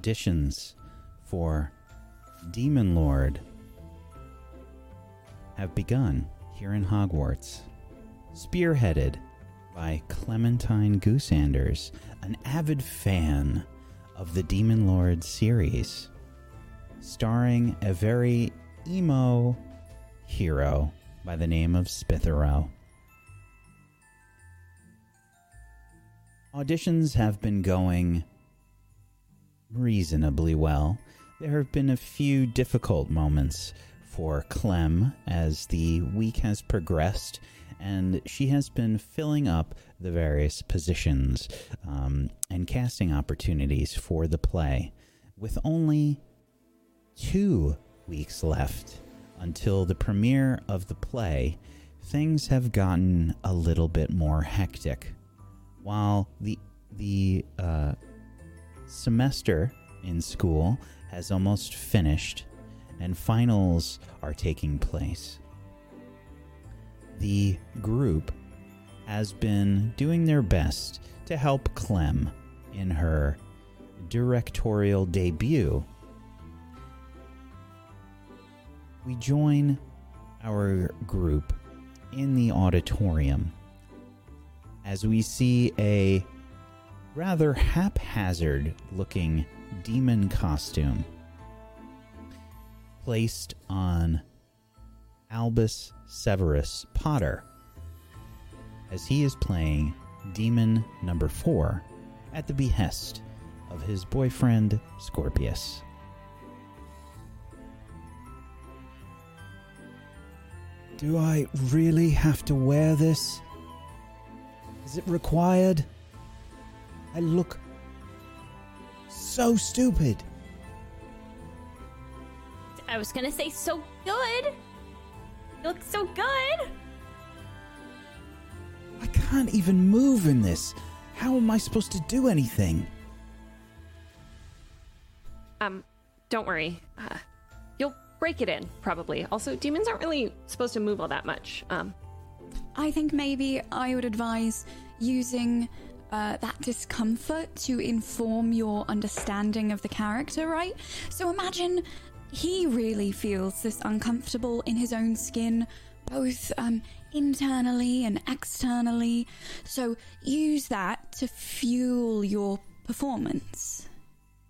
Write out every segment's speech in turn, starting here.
auditions for Demon Lord have begun here in Hogwarts, spearheaded by Clementine Goosanders, an avid fan of the Demon Lord series, starring a very emo hero by the name of Spithero. Auditions have been going reasonably well. There have been a few difficult moments for Clem as the week has progressed, and she has been filling up the various positions um, and casting opportunities for the play with only two weeks left until the premiere of the play. Things have gotten a little bit more hectic. While the the uh, semester in school has almost finished and finals are taking place. The group has been doing their best to help Clem in her directorial debut. We join our group in the auditorium as we see a rather haphazard looking demon costume placed on Albus Severus Potter as he is playing demon number four at the behest of his boyfriend Scorpius. Do I really have to wear this? Is it required? I look so stupid. I was gonna say so good. You look so good. I can't even move in this. How am I supposed to do anything? Um, don't worry. Uh, you'll break it in, probably. Also, demons aren't really supposed to move all that much. Um, I think maybe I would advise using uh, that discomfort to inform your understanding of the character, right? So imagine he really feels this uncomfortable in his own skin, both um, internally and externally. So use that to fuel your performance.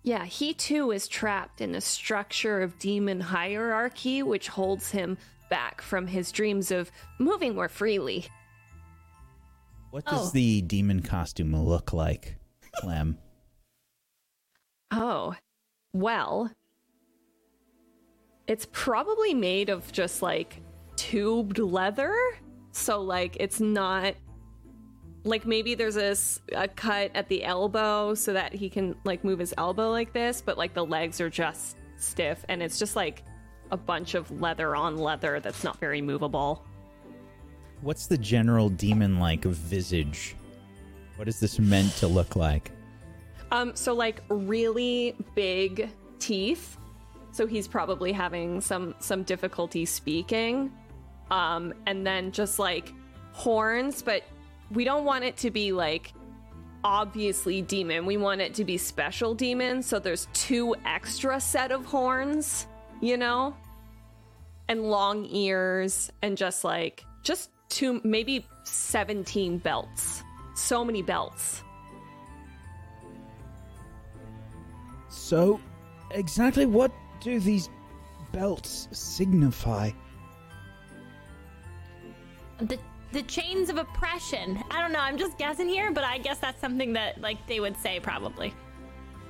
yeah, he too is trapped in a structure of demon hierarchy, which holds him back from his dreams of moving more freely. What does Oh. the demon costume look like, Clem? Oh, well, it's probably made of just like tubed leather. So, like, it's not like maybe there's a cut at the elbow so that he can like move his elbow like this, but like the legs are just stiff and it's just like a bunch of leather on leather that's not very movable. What's the general demon like visage? What is this meant to look like? Um, so like really big teeth. So he's probably having some some difficulty speaking. Um, and then just like horns, but we don't want it to be like obviously demon. We want it to be special demon. So there's two extra set of horns, you know? And long ears and just like just two maybe 17 belts. So many belts. So, exactly what do these belts signify? The the chains of oppression. I don't know. I'm just guessing here, but I guess that's something that like they would say probably.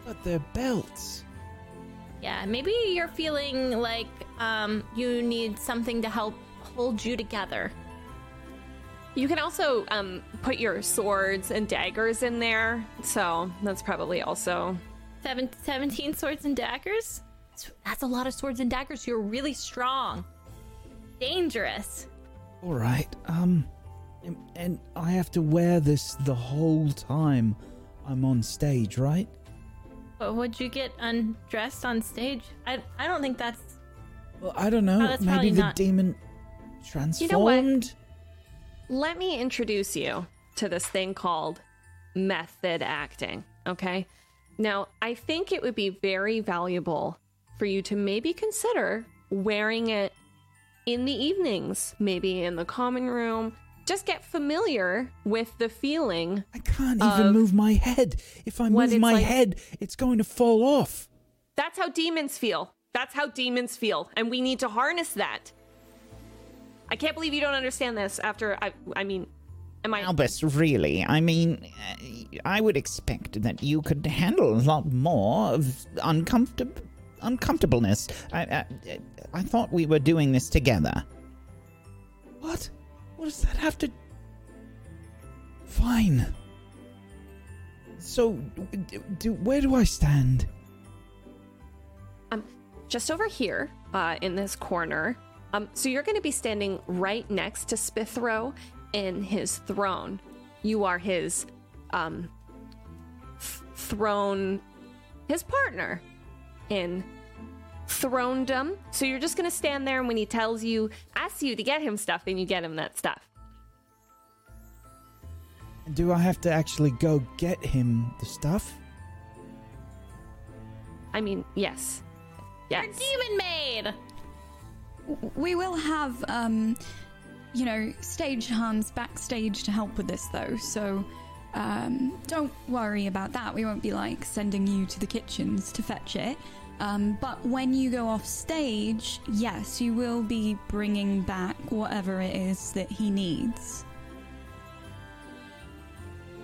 But they're belts. Yeah, maybe you're feeling like um you need something to help hold you together. You can also um, put your swords and daggers in there, so that's probably also. Seven, 17 swords and daggers? That's- That's a lot of swords and daggers. You're really strong. Dangerous. All right. Um, and, and I have to wear this the whole time I'm on stage, right? But would you get undressed on stage? I, I don't think that's. Well, I don't know. Oh, Maybe probably the not- demon transformed. Let me introduce you to this thing called method acting. Okay. Now, I think it would be very valuable for you to maybe consider wearing it in the evenings, maybe in the common room. Just get familiar with the feeling. I can't even move my head. If I move my like- head, it's going to fall off. That's how demons feel. That's how demons feel. And we need to harness that. I can't believe you don't understand this after I I mean am I Albus, really? I mean, I would expect that you could handle a lot more of uncomfortable uncomfortableness. I, I, I thought we were doing this together. What? What does that have to? Fine. So, do, do where do I stand? um just over here uh in this corner. Um so you're going to be standing right next to Spithro in his throne. You are his um th- throne his partner in throndom. So you're just going to stand there and when he tells you asks you to get him stuff then you get him that stuff. Do I have to actually go get him the stuff? I mean, yes. Yes. Demon maid. We will have, um, you know, stage hands backstage to help with this, though. So, um, don't worry about that. We won't be like sending you to the kitchens to fetch it. Um, but when you go off stage, yes, you will be bringing back whatever it is that he needs.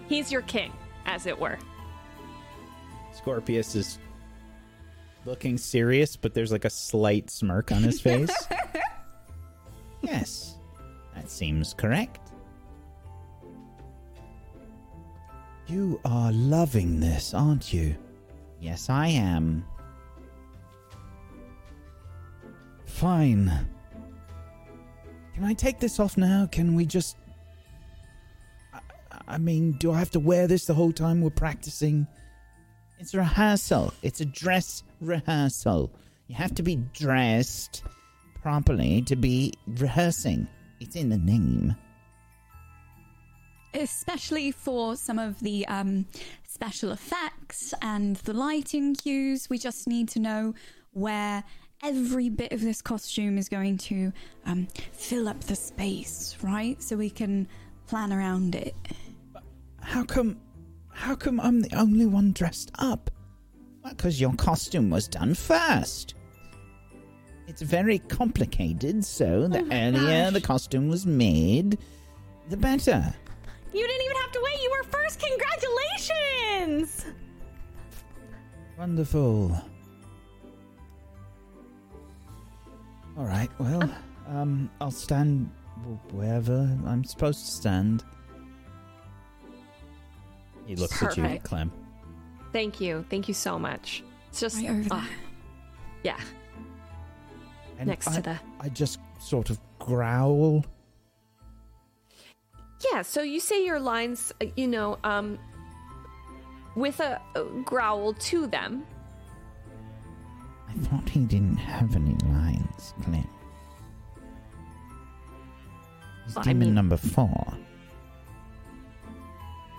He's your king, as it were. Scorpius is looking serious, but there's like a slight smirk on his face. Yes, that seems correct. you are loving this, aren't you? Yes, I am. Fine. Can I take this off now? Can we just. I, I mean, do I have to wear this the whole time we're practicing? It's a rehearsal. It's a dress rehearsal. You have to be dressed properly to be rehearsing. It's in the name. especially for some of the um, special effects and the lighting cues. We just need to know where every bit of this costume is going to um, fill up the space, right? So we can plan around it. How come. How come I'm the only one dressed up? Because your costume was done first. It's very complicated, so the Oh earlier gosh. the costume was made, the better. You didn't even have to wait. You were first. Congratulations. Wonderful. All right, well, um, I'll stand wherever I'm supposed to stand. He looks at you, Clem. Thank you. Thank you so much. It's just Right over ah, there. yeah, And next I, to the I just sort of growl. Yeah, so you say your lines, uh, you know, um with a, a growl to them. I thought he didn't have any lines, Clint. He's Well, I mean- number four.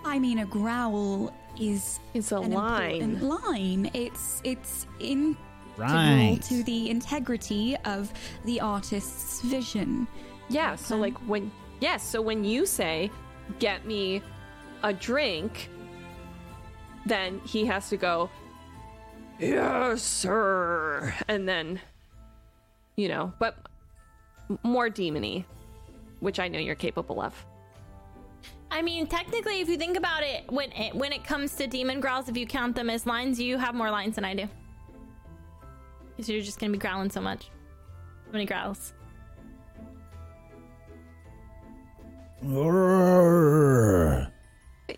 I mean, a growl is It's a an line. important line. It's it's integral Right. to the integrity of the artist's vision. Yeah, so Okay. like when yes, so when you say get me a drink, then he has to go yes, sir. And then you know, but more demony, which I know you're capable of. I mean, technically, if you think about it, when it when it comes to demon growls, if you count them as lines, you have more lines than I do. Because you're just gonna be growling so much. So many growls.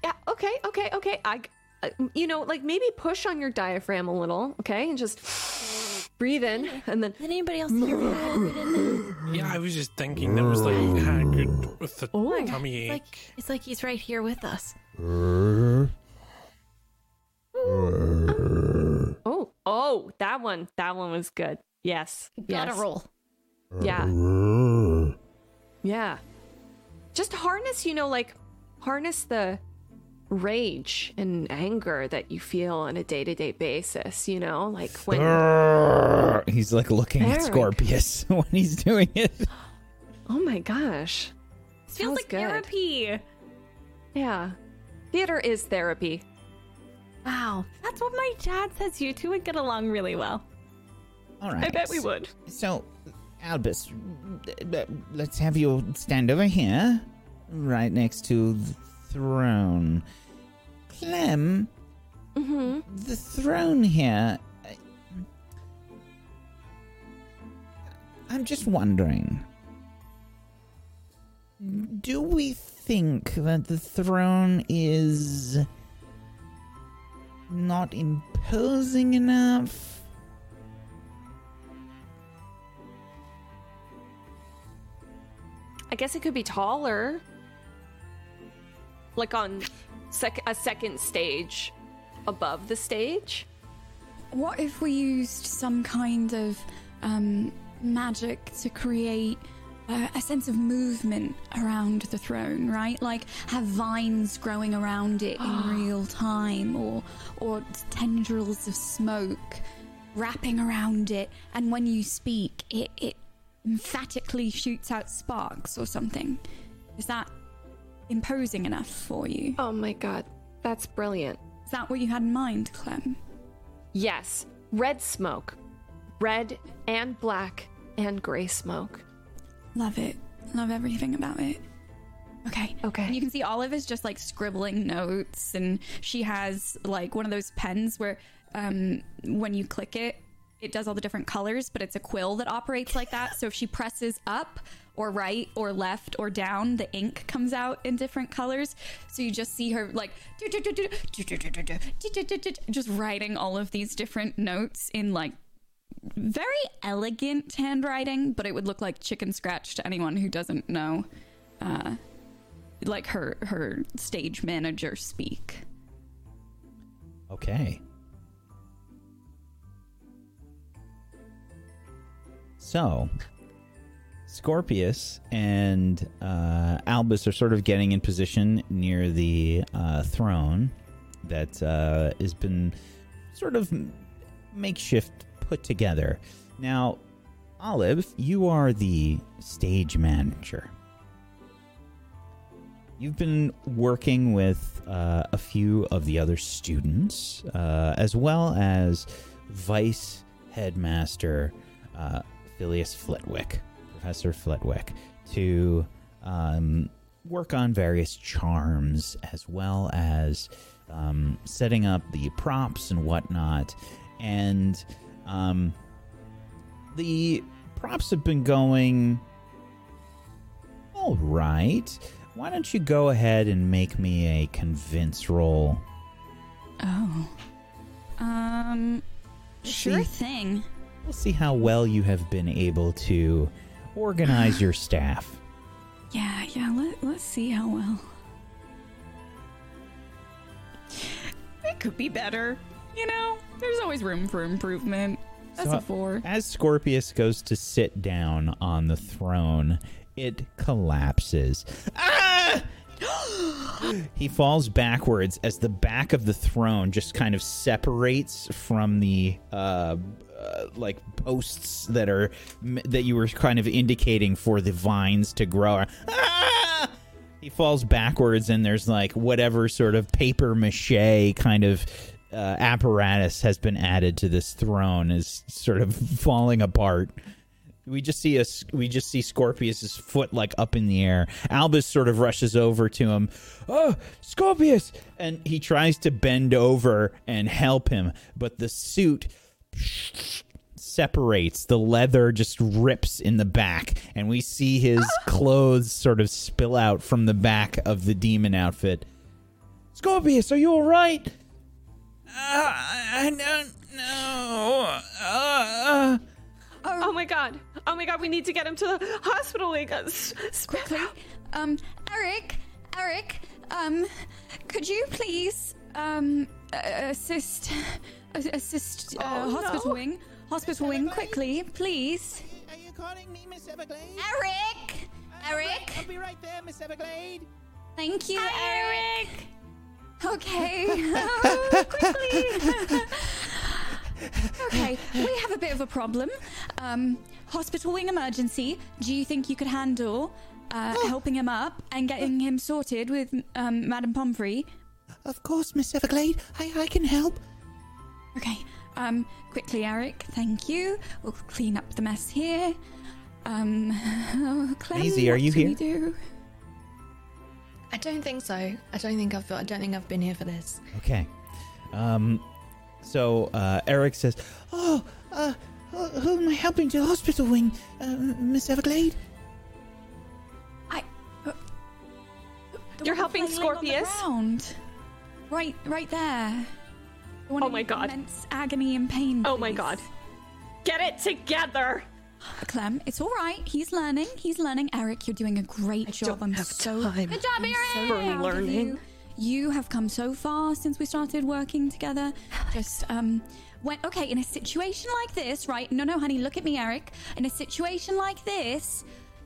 Yeah, okay, okay, okay. I uh, you know, like maybe push on your diaphragm a little, okay? And just breathe in and then Did anybody else hear me? Yeah, I was just thinking that was like Hagrid with the Oh. tummy It's ache. like it's like he's right here with us. Oh, oh, that one, that one was good. Yes, Gotta roll. Yeah, yeah. Just harness, you know, like harness the rage and anger that you feel on a day to day basis, you know? Like when. He's like looking at Scorpius when he's doing it. Oh my gosh. Feels Sounds like good. therapy. Yeah. Theater is therapy. Wow, that's what my dad says. You two would get along really well. All right. I bet we would. So, Albus, let's have you stand over here, right next to the throne. Clem, Mm-hmm. the throne here. I'm just wondering. Do we think that the throne is not imposing enough? I guess it could be taller. Like on sec- a second stage above the stage. What if we used some kind of um, magic to create uh, a sense of movement around the throne, right? Like have vines growing around it in real time, or or tendrils of smoke wrapping around it, and when you speak, it it emphatically shoots out sparks or something. Is that imposing enough for you? Oh my god. That's brilliant. Is that what you had in mind, Clem? Yes. Red smoke. Red and black and gray smoke. Love it. Love everything about it. Okay. Okay. And you can see Olive is just like scribbling notes, and she has like one of those pens where um, when you click it, it does all the different colors, but it's a quill that operates like that. So if she presses up or right or left or down, the ink comes out in different colors. So you just see her like just writing all of these different notes in like very elegant handwriting, but it would look like chicken scratch to anyone who doesn't know, uh, like her her stage manager speak. Okay. So, Scorpius and uh, Albus are sort of getting in position near the uh, throne that uh, has been sort of makeshift put together. Now, Olive, you are the stage manager. You've been working with uh, a few of the other students, uh, as well as Vice Headmaster uh, Filius Flitwick, Professor Flitwick, to um, work on various charms, as well as um, setting up the props and whatnot. And um, the props have been going all right. Why don't you go ahead and make me a convince roll? Oh, um, sure See? thing. We'll see how well you have been able to organize your staff. Yeah, yeah. Let Let's see how well. It could be better. You know, there's always room for improvement. That's So- a four. As Scorpius goes to sit down on the throne, it collapses. Ah! he falls backwards as the back of the throne just kind of separates from the uh, uh, like posts that are that you were kind of indicating for the vines to grow. Ah! He falls backwards, and there's like whatever sort of paper mache kind of uh, apparatus has been added to this throne is sort of falling apart. We just see us. We just see Scorpius's foot like up in the air. Albus sort of rushes over to him. Oh, Scorpius! And he tries to bend over and help him, but the suit separates. The leather just rips in the back, and we see his clothes sort of spill out from the back of the demon outfit. Scorpius, are you all right? Uh, I don't know. Uh, Oh my god. Oh my god, we need to get him to the hospital. We got s- quickly. Um, Eric, Eric, um, could you please um uh, assist a- assist uh, Oh, hospital no. wing, hospital wing quickly, please. Are you calling me Miss Everglade? Eric, Eric, I'll be right there, Miss Everglade. thank you, Eric. Okay. Oh, quickly. okay, we have a bit of a problem. Um, hospital wing emergency. Do you think you could handle uh, helping him up and getting him sorted with um, Madame Pomfrey? Of course, Miss Everglade. I, I can help. Okay. Um, quickly, Eric. Thank you. We'll clean up the mess here. Um, oh, Clem, Maisie, are what you do we here? do? I don't think so. I don't think I've. I don't think I've been here for this. Okay. Um, so uh, Eric says, Oh, uh, who, who am I helping to the hospital wing, uh, Miss Everglade? I. uh, the You're one helping flailing on the Scorpius? ground. Right, right there. The one Oh my God. Immense agony and pain. Oh my god. Get it together. Clem, it's all right. He's learning. He's learning. Eric, you're doing a great I job. don't I'm have so time. Good job, Eric. so For proud of learning. You. You have come so far since we started working together. Just um when okay, in a situation like this, right? No, no, honey, look at me, Eric. In a situation like this,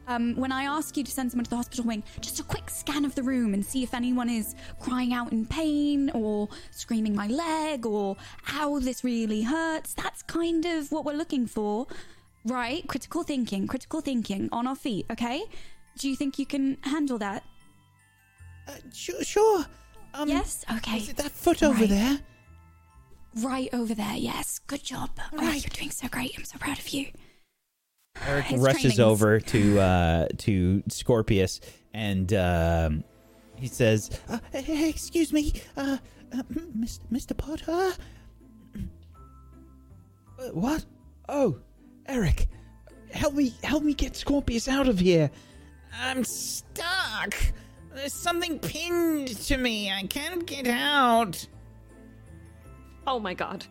um, when I ask you to send someone to the hospital wing, just a quick scan of the room and see if anyone is crying out in pain or screaming my leg or how this really hurts. That's kind of what we're looking for, right? Critical thinking, critical thinking on our feet, okay? Do you think you can handle that? Uh, sure, sure. Um, yes? Okay. Is it that foot over Right. there? Right over there, yes. Good job. Oh, Right. you're doing so great. I'm so proud of you. Eric His rushes training's- over to uh, to Scorpius and um, he says, Uh, hey, hey, excuse me, uh, uh, Mr. Mr. Potter? "Uh, "What? Oh, Eric, help me! Help me get Scorpius out of here! I'm stuck. There's something pinned to me. I can't get out. Oh my god.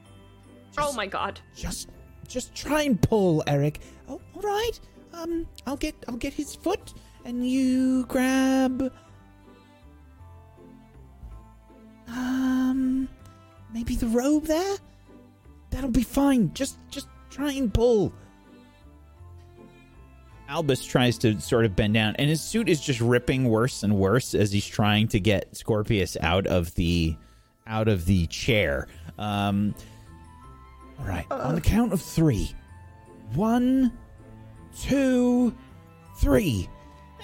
Oh my god. Just, just try and pull, Eric. Oh, all right. Um, I'll get, I'll get his foot, and you grab. Um, maybe the robe there. That'll be fine. Just, just try and pull. Albus tries to sort of bend down, and his suit is just ripping worse and worse as he's trying to get Scorpius out of the out of the chair. Um, Right. On the count of three. One, two, three.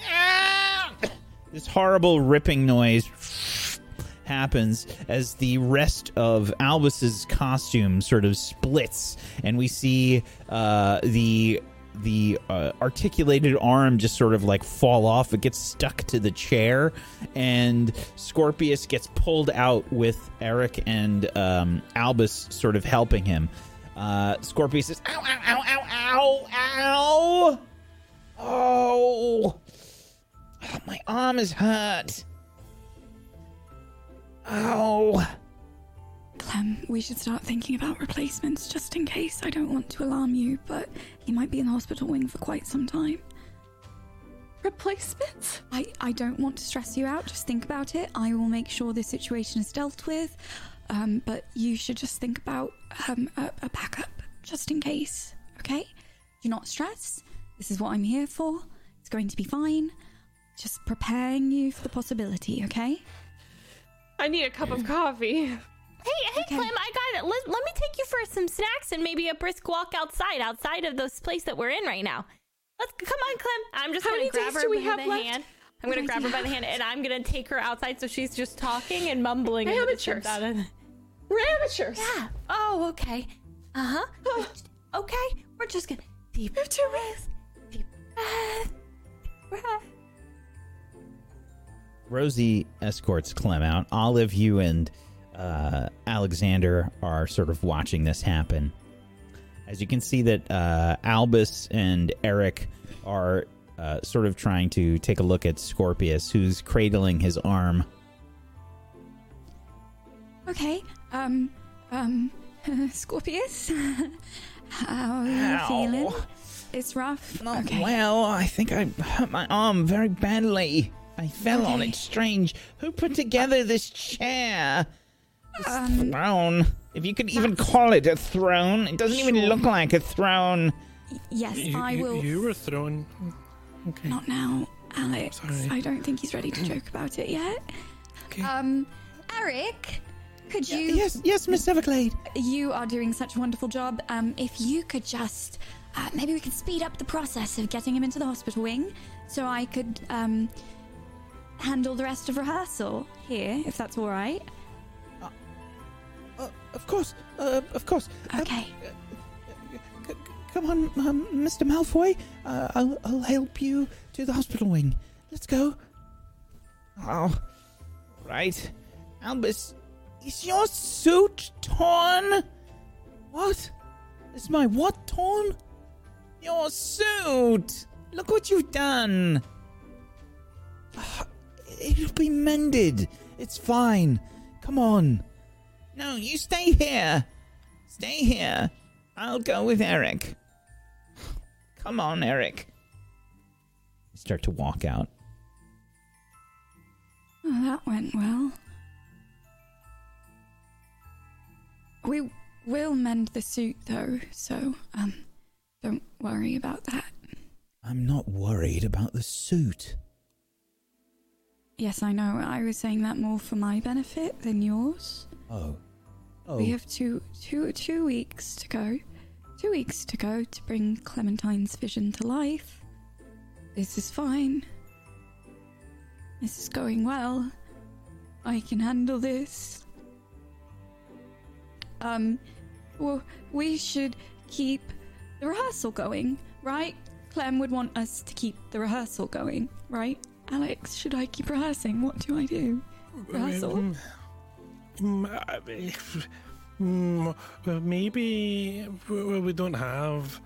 Ah! this horrible ripping noise happens as the rest of Albus's costume sort of splits, and we see uh, the the uh, articulated arm just sort of like fall off. It gets stuck to the chair, and Scorpius gets pulled out with Eric and um, Albus sort of helping him. Uh, Scorpius says, "Ow! Ow! Ow! Ow! Ow! Ow! Oh!" Oh, my arm is hurt. Oh. Clem, we should start thinking about replacements just in case. I don't want to alarm you, but he might be in the hospital wing for quite some time. Replacements? I, I don't want to stress you out. Just think about it. I will make sure this situation is dealt with. Um, but you should just think about um, a, a backup just in case, okay? Do not stress. This is what I'm here for. It's going to be fine. Just preparing you for the possibility, okay? I need a cup of coffee. Hey, hey, Okay. Clem, I got it. Let, let me take you for some snacks and maybe a brisk walk outside, outside of this place that we're in right now. Let's come on, Clem. I'm just How gonna many grab days her by the left? hand. I'm gonna Good grab her by the hand and I'm gonna take her outside so she's just talking and mumbling. in the Amateurs. Distance We're amateurs. Yeah. Oh, okay. Uh huh. okay. We're just gonna deep breath, deep breath, deep breath. Rosie escorts Clem out. Olive, you and uh, Alexander are sort of watching this happen. As you can see, that uh, Albus and Eric are uh, sort of trying to take a look at Scorpius, who's cradling his arm. Okay. Um, um, Scorpius, how are you Ow. feeling? It's rough. Not okay. well. I think I hurt my arm very badly. I fell on Okay. it. Strange. Who put together this chair? This Um, throne. If you could even call it a throne, it doesn't even look like a throne. Yes, You, I you- will. you were thrown. Okay. Not now, Alex. Sorry. I don't think he's ready to joke about it yet. Okay. Um, Eric, could you? Yes, yes, Miss Everglade. You are doing such a wonderful job. Um, if you could just, uh, maybe we could speed up the process of getting him into the hospital wing, so I could um handle the rest of rehearsal here, if that's all right. Uh, of course, uh, of course. Uh, Okay. c- c- come on, um, Mr. Malfoy. Uh, I'll, I'll help you to the hospital wing. Let's go. Oh, right. Albus, is your suit torn? What? Is my what torn? Your suit! Look what you've done! Ah, It'll be mended. It's fine. Come on. No, you stay here. Stay here. I'll go with Eric. Come on, Eric. Start to walk out. Oh, that went well. We will mend the suit, though, so um, don't worry about that. I'm not worried about the suit. Yes, I know. I was saying that more for my benefit than yours. Oh. Oh. We have two, two, two weeks to go. Two weeks to go to bring Clementine's vision to life. This is fine. This is going well. I can handle this. Um, well, we should keep the rehearsal going, right? Clem would want us to keep the rehearsal going, right? Alex, should I keep rehearsing? What do I do? Rehearsal? Um, mm, mm, maybe we don't have,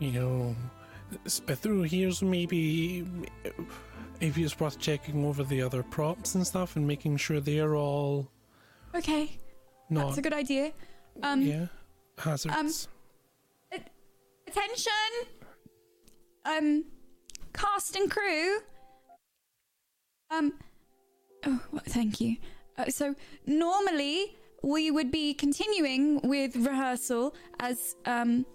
you know, Spithru here, maybe maybe it's worth checking over the other props and stuff and making sure they're all Okay, not that's a good idea. Um, yeah hazards. Attention! Um, cast and crew. Um, oh, well, thank you. Uh, so, normally we would be continuing with rehearsal as, um,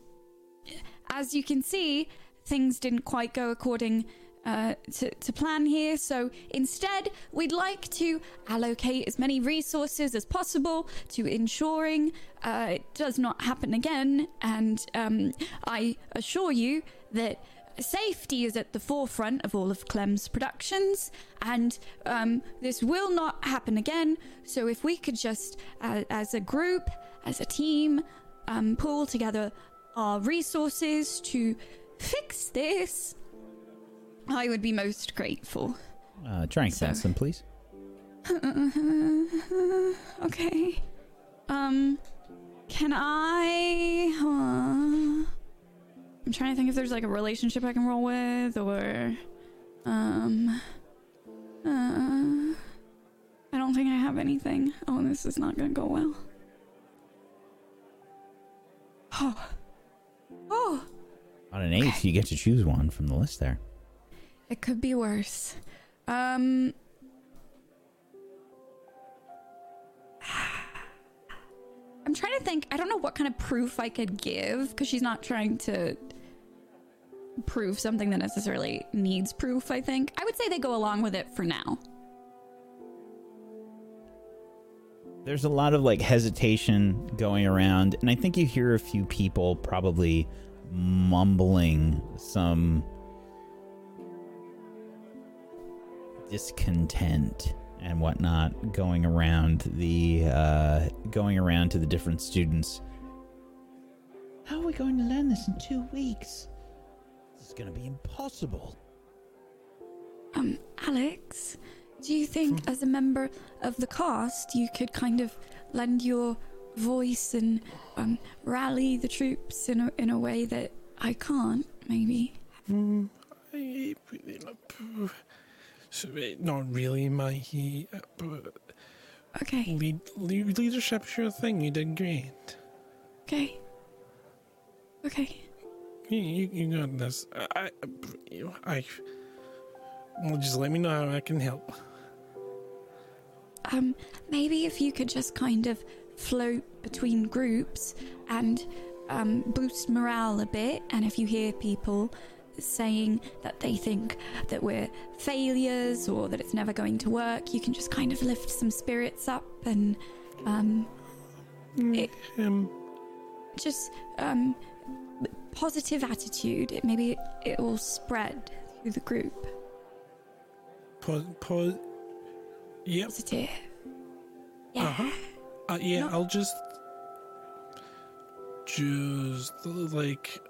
as you can see, things didn't quite go according uh, to, to plan here. So instead, we'd like to allocate as many resources as possible to ensuring uh, it does not happen again. And um, I assure you that safety is at the forefront of all of Clem's productions, and um, this will not happen again. So if we could just, uh, as a group, as a team, um, pull together our resources to fix this, I would be most grateful. Uh, Trank So- Benson, please. okay. Um, can I? Uh, I'm trying to think if there's like a relationship I can roll with, or um, uh, I don't think I have anything. Oh, this is not gonna go well. Oh, oh, On an eight, you get to choose one from the list there. It could be worse. Um. I'm trying to think. I don't know what kind of proof I could give because she's not trying to prove something that necessarily needs proof, I think. I would say they go along with it for now. There's a lot of like hesitation going around, and I think you hear a few people probably mumbling some discontent and whatnot going around the uh, going around to the different students. How are we going to learn this in two weeks? This is going to be impossible. Um, Alex, do you think as a member of the cast you could kind of lend your voice and um, rally the troops in a, in a way that I can't, maybe? Mm, I- so, not really my uh, but Okay, lead, lead leadership's your thing. You did great. okay. Okay. You, you, you got this. I, I, I, well, just let me know how I can help. Um, maybe if you could just kind of float between groups and um, boost morale a bit, and if you hear people saying that they think that we're failures or that it's never going to work, you can just kind of lift some spirits up and um, it, Um, just um, positive attitude. It, maybe it will spread through the group. pause. pause. Yep. Positive. Yeah. Uh-huh. Uh, yeah, No. I'll just, just like,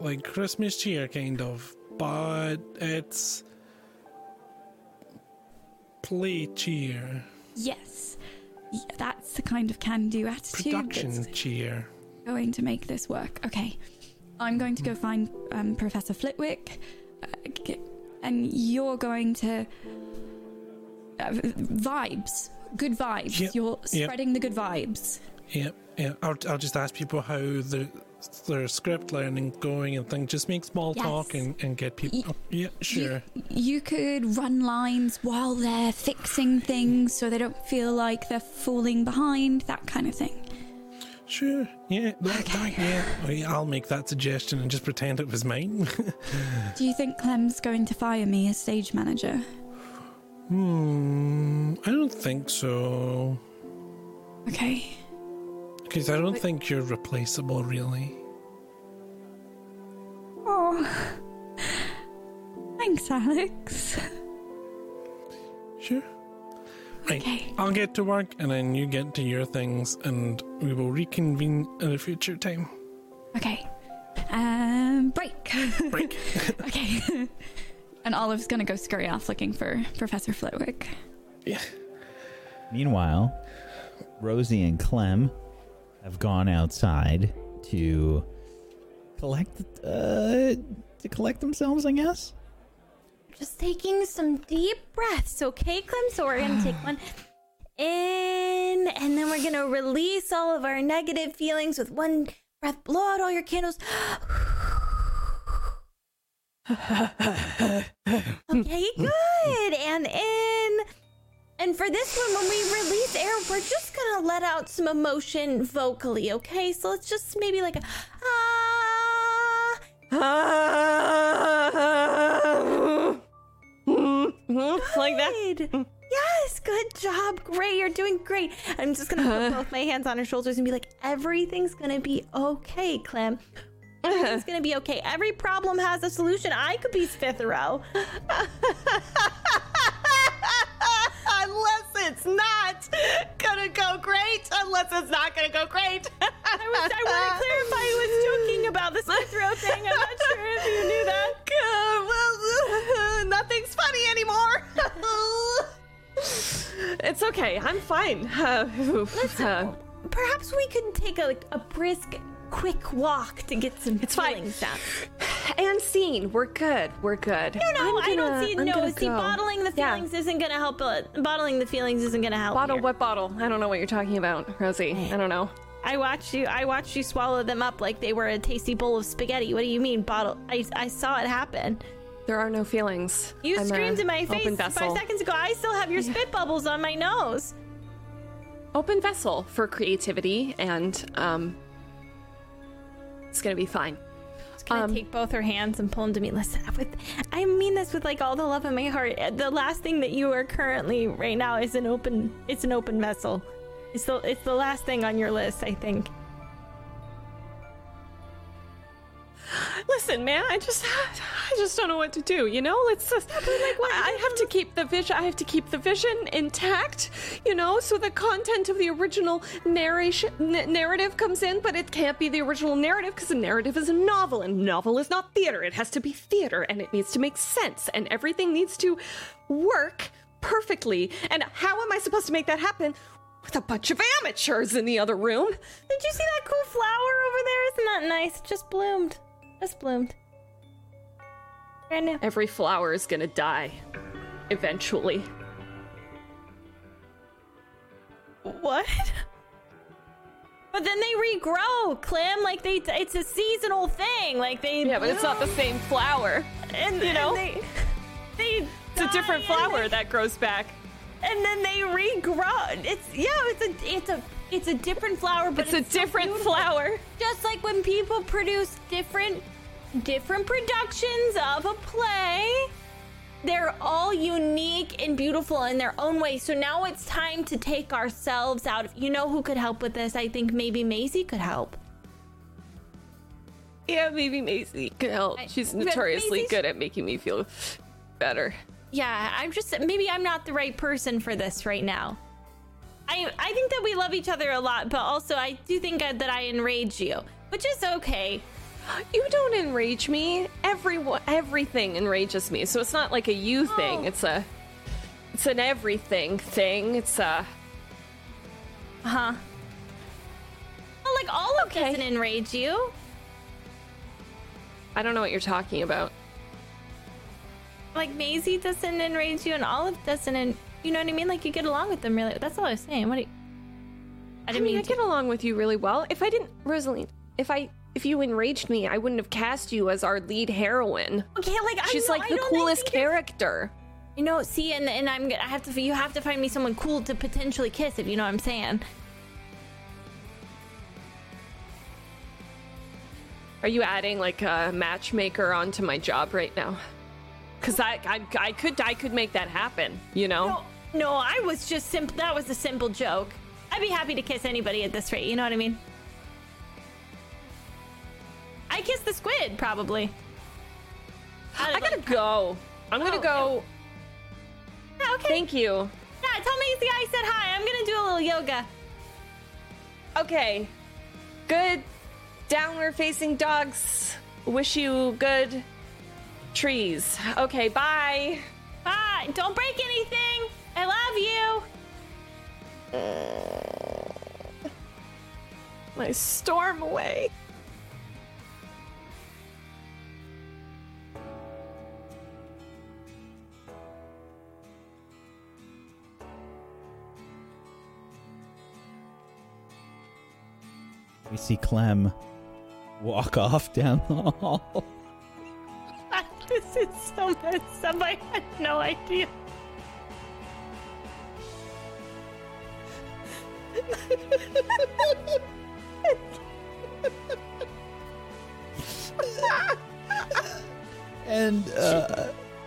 like Christmas cheer, kind of, but it's play cheer, Yes. That's the kind of can-do attitude production cheer. going to make this work. Okay. I'm going to go find um, Professor Flitwick, uh, and you're going to uh, vibes, good vibes. Yep, You're yep. spreading the good vibes. Yeah, yeah. I'll, I'll just ask people how their their script learning going and things. Just make small Yes. talk and, and get people. Y- yeah, sure. You, you could run lines while they're fixing things so they don't feel like they're falling behind, that kind of thing. Sure. Yeah. That, that. Oh, yeah, I'll make that suggestion and just pretend it was mine. Do you think Clem's going to fire me as stage manager? hmm. I don't think so. Okay. Because I don't think you're replaceable, really. Oh. Thanks, Alex. Sure. Right. Okay. I'll get to work and then you get to your things and we will reconvene at a future time. Okay. Um, break. Break. okay. and Olive's gonna go scurry off looking for Professor Flitwick. yeah. Meanwhile, Rosie and Clem have gone outside to collect uh to collect themselves, I guess. Just taking some deep breaths, okay, Clem? So we're gonna take one in, and then we're gonna release all of our negative feelings with one breath. Blow out all your candles. okay, good. And in. And for this one, when we release air, we're just gonna let out some emotion vocally, okay? So let's just maybe like a ah. like that. Yes, good job. Great. You're doing great. I'm just going to put both my hands on her shoulders and be like, everything's going to be okay, Clem. Everything's going to be okay. Every problem has a solution. I could be fifth row. Unless it's not gonna go great. Unless it's not gonna go great. I, was, I want to clarify I was joking about the fifth row thing. I'm not sure if you knew that. well, nothing's funny anymore. it's okay. I'm fine. Uh, oof, uh, Perhaps we could take a, a brisk, quick walk to get some It's fine. and scene. We're good. We're good. No, no, I'm I don't see. I'm no, gonna see, go. bottling the Yeah. feelings isn't gonna help. Uh, bottling the feelings isn't gonna help. Bottle? here. What bottle? I don't know what you're talking about, Rosie. I don't know. I watched you. I watched you swallow them up like they were a tasty bowl of spaghetti. What do you mean, bottle? I, I saw it happen. There are no feelings. You I'm screamed in my face five seconds ago. I still have your spit bubbles on my nose. Open vessel for creativity, and um, it's gonna be fine. Just gonna Um, take both her hands and pull them to me. Listen, with I mean this with like all the love in my heart. The last thing that you are currently right now is an open. It's an open vessel. It's the it's the last thing on your list. I think. Listen, man, I just, I just don't know what to do. You know, let's just. like, I have to keep the vision. I have to keep the vision intact. You know, so the content of the original narration n- narrative comes in, but it can't be the original narrative because a narrative is a novel, and novel is not theater. It has to be theater, and it needs to make sense, and everything needs to work perfectly. And how am I supposed to make that happen? With a bunch of amateurs in the other room. Did you see that cool flower over there? Isn't that nice? It just bloomed. Just bloomed. Brand new. Every flower is gonna die. Eventually. What? But then they regrow, Clem. Like they, it's a seasonal thing. Like they. Yeah, but it's not the same flower. And you know? they, they. It's a different flower then- that grows back. and then they regrow. It's yeah, it's a it's a it's a different flower, but It's a still different beautiful. flower. Just like when people produce different different productions of a play. They're all unique and beautiful in their own way. So now it's time to take ourselves out of. You know who could help with this? I think maybe Maisie could help. Yeah, maybe Maisie could help. She's notoriously Maisie's- good at making me feel better. Yeah, I'm just maybe I'm not the right person for this right now. I I think that we love each other a lot, but also I do think that I enrage you, which is okay. You don't enrage me. Everyone, everything enrages me. So it's not like a you oh. thing. Oh. It's a, it's an everything thing. It's a. Huh? Well, like Olive Okay. doesn't enrage you. I don't know what you're talking about. Like Maisie doesn't enrage you, and Olive doesn't. En- you know what I mean? Like you get along with them really. That's all I was saying. What do you? I I didn't mean, I mean to. get along with you really well. If I didn't, Rosaline, if I, if you enraged me, I wouldn't have cast you as our lead heroine. Okay, like She's I know, like the coolest character. You know, see, and and I'm I have to. You have to find me someone cool to potentially kiss, if you know what I'm saying. Are you adding like a matchmaker onto my job right now? Because I, I, I could, I could make that happen. You know. No, no, I was just simple. That was a simple joke. I'd be happy to kiss anybody at this rate. You know what I mean? I kiss the squid, probably. I gotta go. I'm gonna Oh, go. Yeah, okay. Thank you. yeah, tell Maisie I said hi. I'm gonna do a little yoga. Okay. Good downward facing dogs. Wish you good trees. Okay, bye. Bye. Don't break anything. I love you. Uh, my storm away. We see Clem walk off down the hall. this is so messed up. I had no idea. And uh,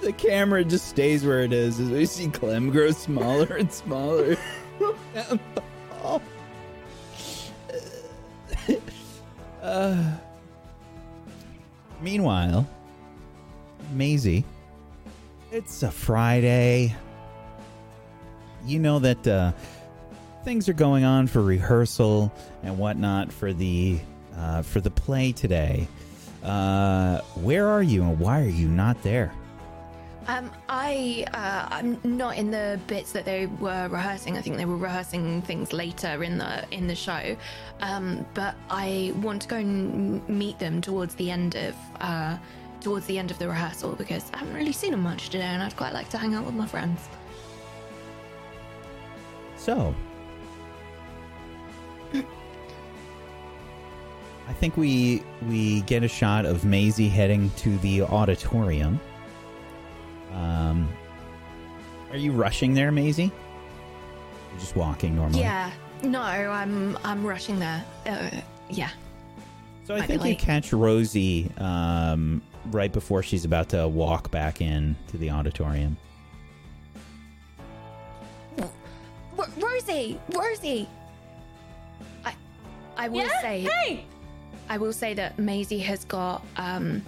the camera just stays where it is as we see Clem grow smaller and smaller. Uh, meanwhile, Maisie, it's a Friday. You know that uh, things are going on for rehearsal and whatnot for the uh, for the play today. Uh, where are you and why are you not there? Um, I uh, I'm not in the bits that they were rehearsing. I think they were rehearsing things later in the in the show. Um, but I want to go and meet them towards the end of uh, towards the end of the rehearsal because I haven't really seen them much today, and I'd quite like to hang out with my friends. So, I think we we get a shot of Maisie heading to the auditorium. Um, are you rushing there, Maisie? You're just walking normally. Yeah, no, I'm I'm rushing there. Uh, yeah. So I might think you catch Rosie um, right before she's about to walk back in to the auditorium. R- Rosie, Rosie. I I will Yeah? say Hey. I will say that Maisie has got um,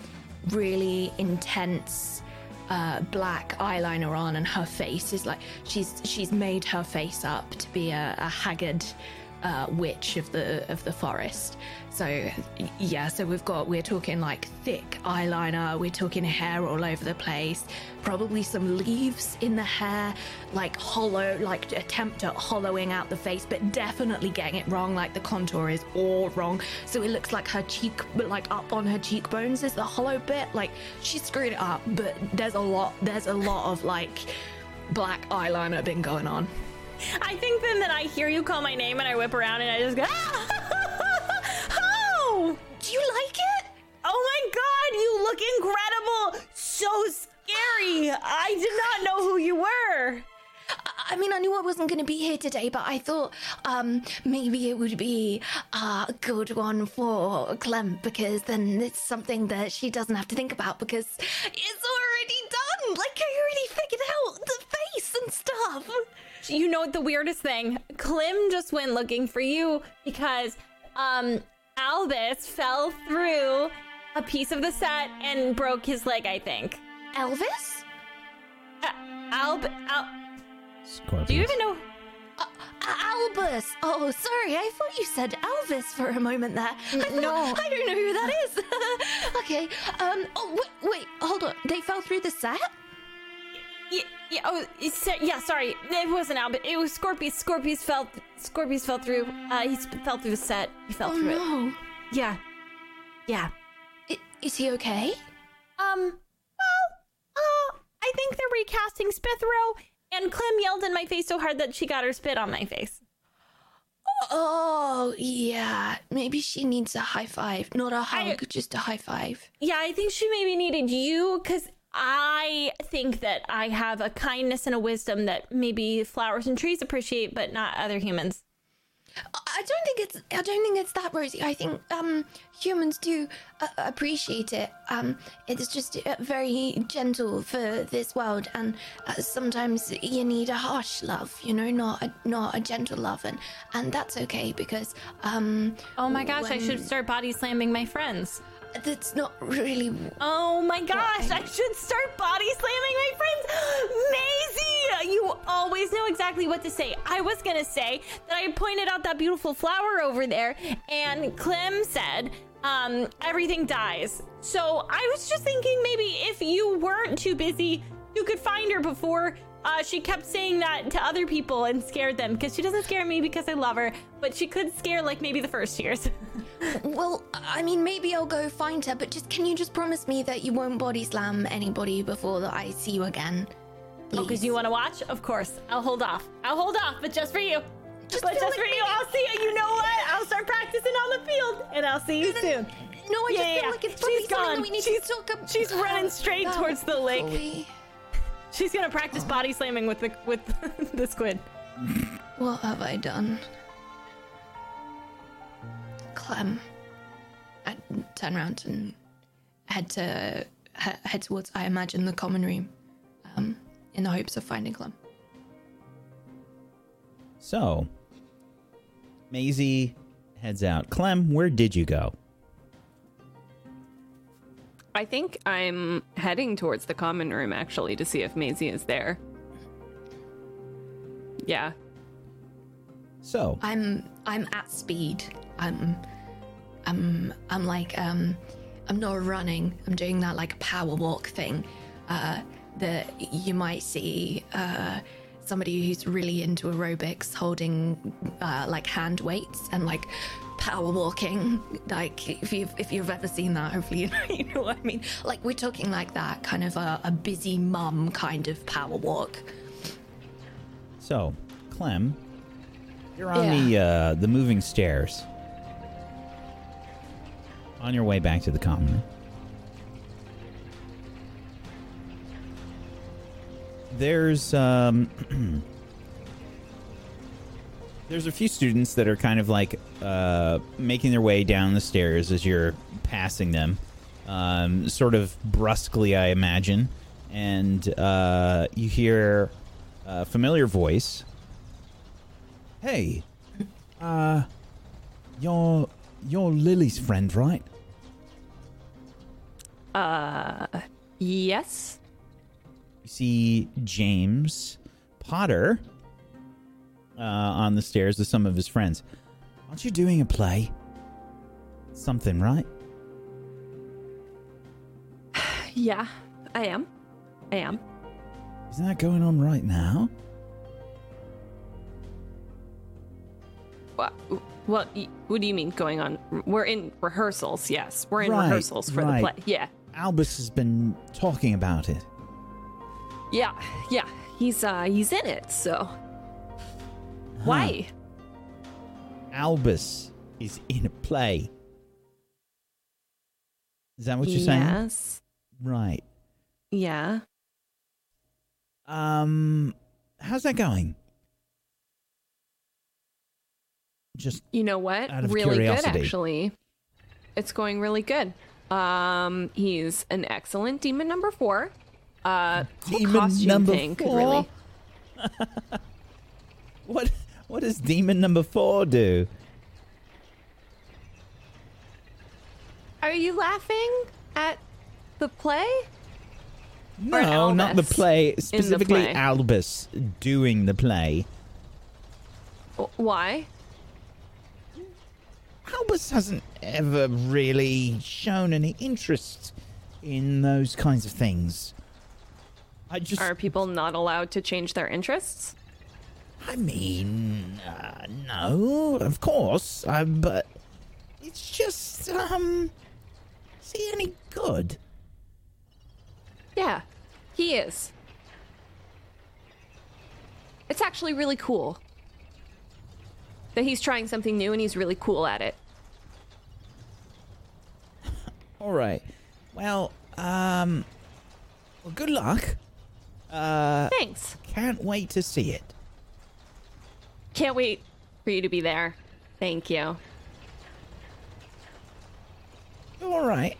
really intense uh, black eyeliner on, and her face is like she's she's made her face up to be a, a haggard uh, witch of the of the forest. So yeah, so we've got we're talking like thick eyeliner, we're talking hair all over the place, probably some leaves in the hair, like hollow, like attempt at hollowing out the face, but definitely getting it wrong. Like the contour is all wrong, so it looks like her cheek, but like up on her cheekbones is the hollow bit. Like she screwed it up, but there's a lot, there's a lot of like black eyeliner been going on. I think then that I hear you call my name and I whip around and I just go, oh, Do you like it? oh my god, you look incredible, so scary. I did not know who you were. I I mean, I knew I wasn't going to be here today, but I thought um, maybe it would be a good one for Clem because then it's something that she doesn't have to think about because it's already done. Like, I already figured out the face and stuff. You know what the weirdest thing? Clem just went looking for you because um Albus fell through a piece of the set and broke his leg, I think. Elvis? Uh, Alb Al- Scorpius. Do you even know Uh, Albus. Oh, sorry. I thought you said Elvis for a moment there. I thought- no. I don't know who that is. okay. Um. Oh, wait, wait. Hold on. They fell through the set. Yeah, yeah, oh, yeah, sorry. It wasn't Albus. It was Scorpius. Scorpius fell Scorpius fell through. Uh he sp- fell through the set. He fell Oh through it. no. Yeah. Yeah. I- Is he okay? Um, well, uh, I think they're recasting Spithro, and Clem yelled in my face so hard that she got her spit on my face. Oh, yeah. Maybe she needs a high five. Not a hug, I- just a high five. Yeah, I think she maybe needed you because I think that I have a kindness and a wisdom that maybe flowers and trees appreciate, but not other humans. I don't think it's. I don't think it's that, Rosie. I think um humans do uh, appreciate it. Um, it's just uh, very gentle for this world, and uh, sometimes you need a harsh love. You know, not a not a gentle love, and and that's okay because um. Oh my gosh, I should start body slamming my friends. That's not really. Oh my gosh, Why? I should start body slamming my friends. Maisie, you always know exactly what to say. I was gonna say that I pointed out that beautiful flower over there, and Clem said, um, everything dies. So I was just thinking maybe if you weren't too busy, you could find her before uh, she kept saying that to other people and scared them because she doesn't scare me because I love her, but she could scare like maybe the first years. Well, I mean, maybe I'll go find her, but just can you just promise me that you won't body slam anybody before that I see you again? Oh, because you want to watch? Of course. I'll hold off. I'll hold off, but just for you. Just but just like for you, I'll see you. You know what? I'll start practicing on the field, and I'll see you soon. No, I Yeah, just yeah, feel like it's she's gone. we need She's- to talk about. she's running straight about towards the lake. She's gonna practice body slamming with the with the squid. What have I done? Clem. I turn around and head to head towards, I imagine, the common room, um, in the hopes of finding Clem. So, Maisie heads out. Clem, where did you go? I think I'm heading towards the common room actually to see if Maisie is there. Yeah. So, I'm I'm at speed. I'm I'm I'm like um I'm not running. I'm doing that like power walk thing. Uh that you might see uh somebody who's really into aerobics holding uh like hand weights and like power walking like if you've if you've ever seen that hopefully you know, you know what i mean like we're talking like that kind of a, a busy mum kind of power walk so Clem, you're on the uh, the moving stairs. On your way back to the common room. There's um there's a few students that are kind of like uh, making their way down the stairs as you're passing them, um, sort of brusquely, I imagine, and uh, you hear a familiar voice. Hey, uh, you're you're Lily's friend, right? Uh yes. You see James Potter uh, on the stairs with some of his friends. Aren't you doing a play? Something, right? Yeah, I am. I am. Isn't that going on right now? What what what do you mean going on? We're in rehearsals. Yes, we're in Right, rehearsals for right. the play. Yeah. Albus has been talking about it. Yeah, yeah, he's uh, he's in it. So huh. why? Albus is in a play. Is that what you're saying? Yes. Right. Yeah. Um, how's that going? Just you know what? really curiosity. good, actually. It's going really good. Um, he's an excellent demon number four. Uh, Demon costume number thing could four? really? what? What does demon number four do? Are you laughing at the play? No, not the play. Specifically, play. Albus doing the play. Why? Albus hasn't ever really shown any interest in those kinds of things. I just, Are people not allowed to change their interests? I mean, uh, no, of course, uh, but it's just, um, is he any good? Yeah, he is. It's actually really cool that he's trying something new and he's really cool at it. All right. Well, um, well, good luck. Uh, Thanks. can't wait to see it. Can't wait for you to be there. Thank you. All right.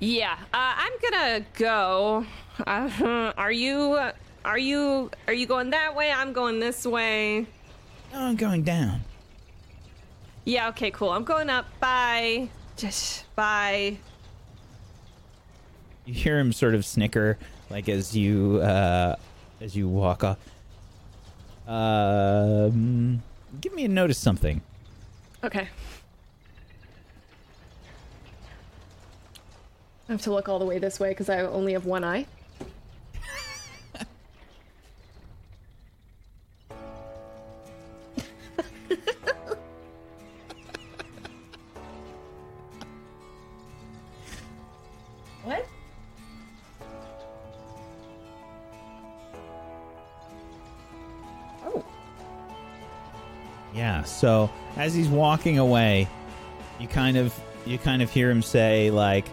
Yeah, uh, I'm gonna go. Uh, are you? Are you? Are you going that way? I'm going this way. No, I'm going down. Yeah. Okay. Cool. I'm going up. Bye. Just bye. You hear him sort of snicker, like as you uh, as you walk off. Um, give me a notice something. Okay. I have to look all the way this way because I only have one eye. So as he's walking away, you kind of you kind of hear him say like,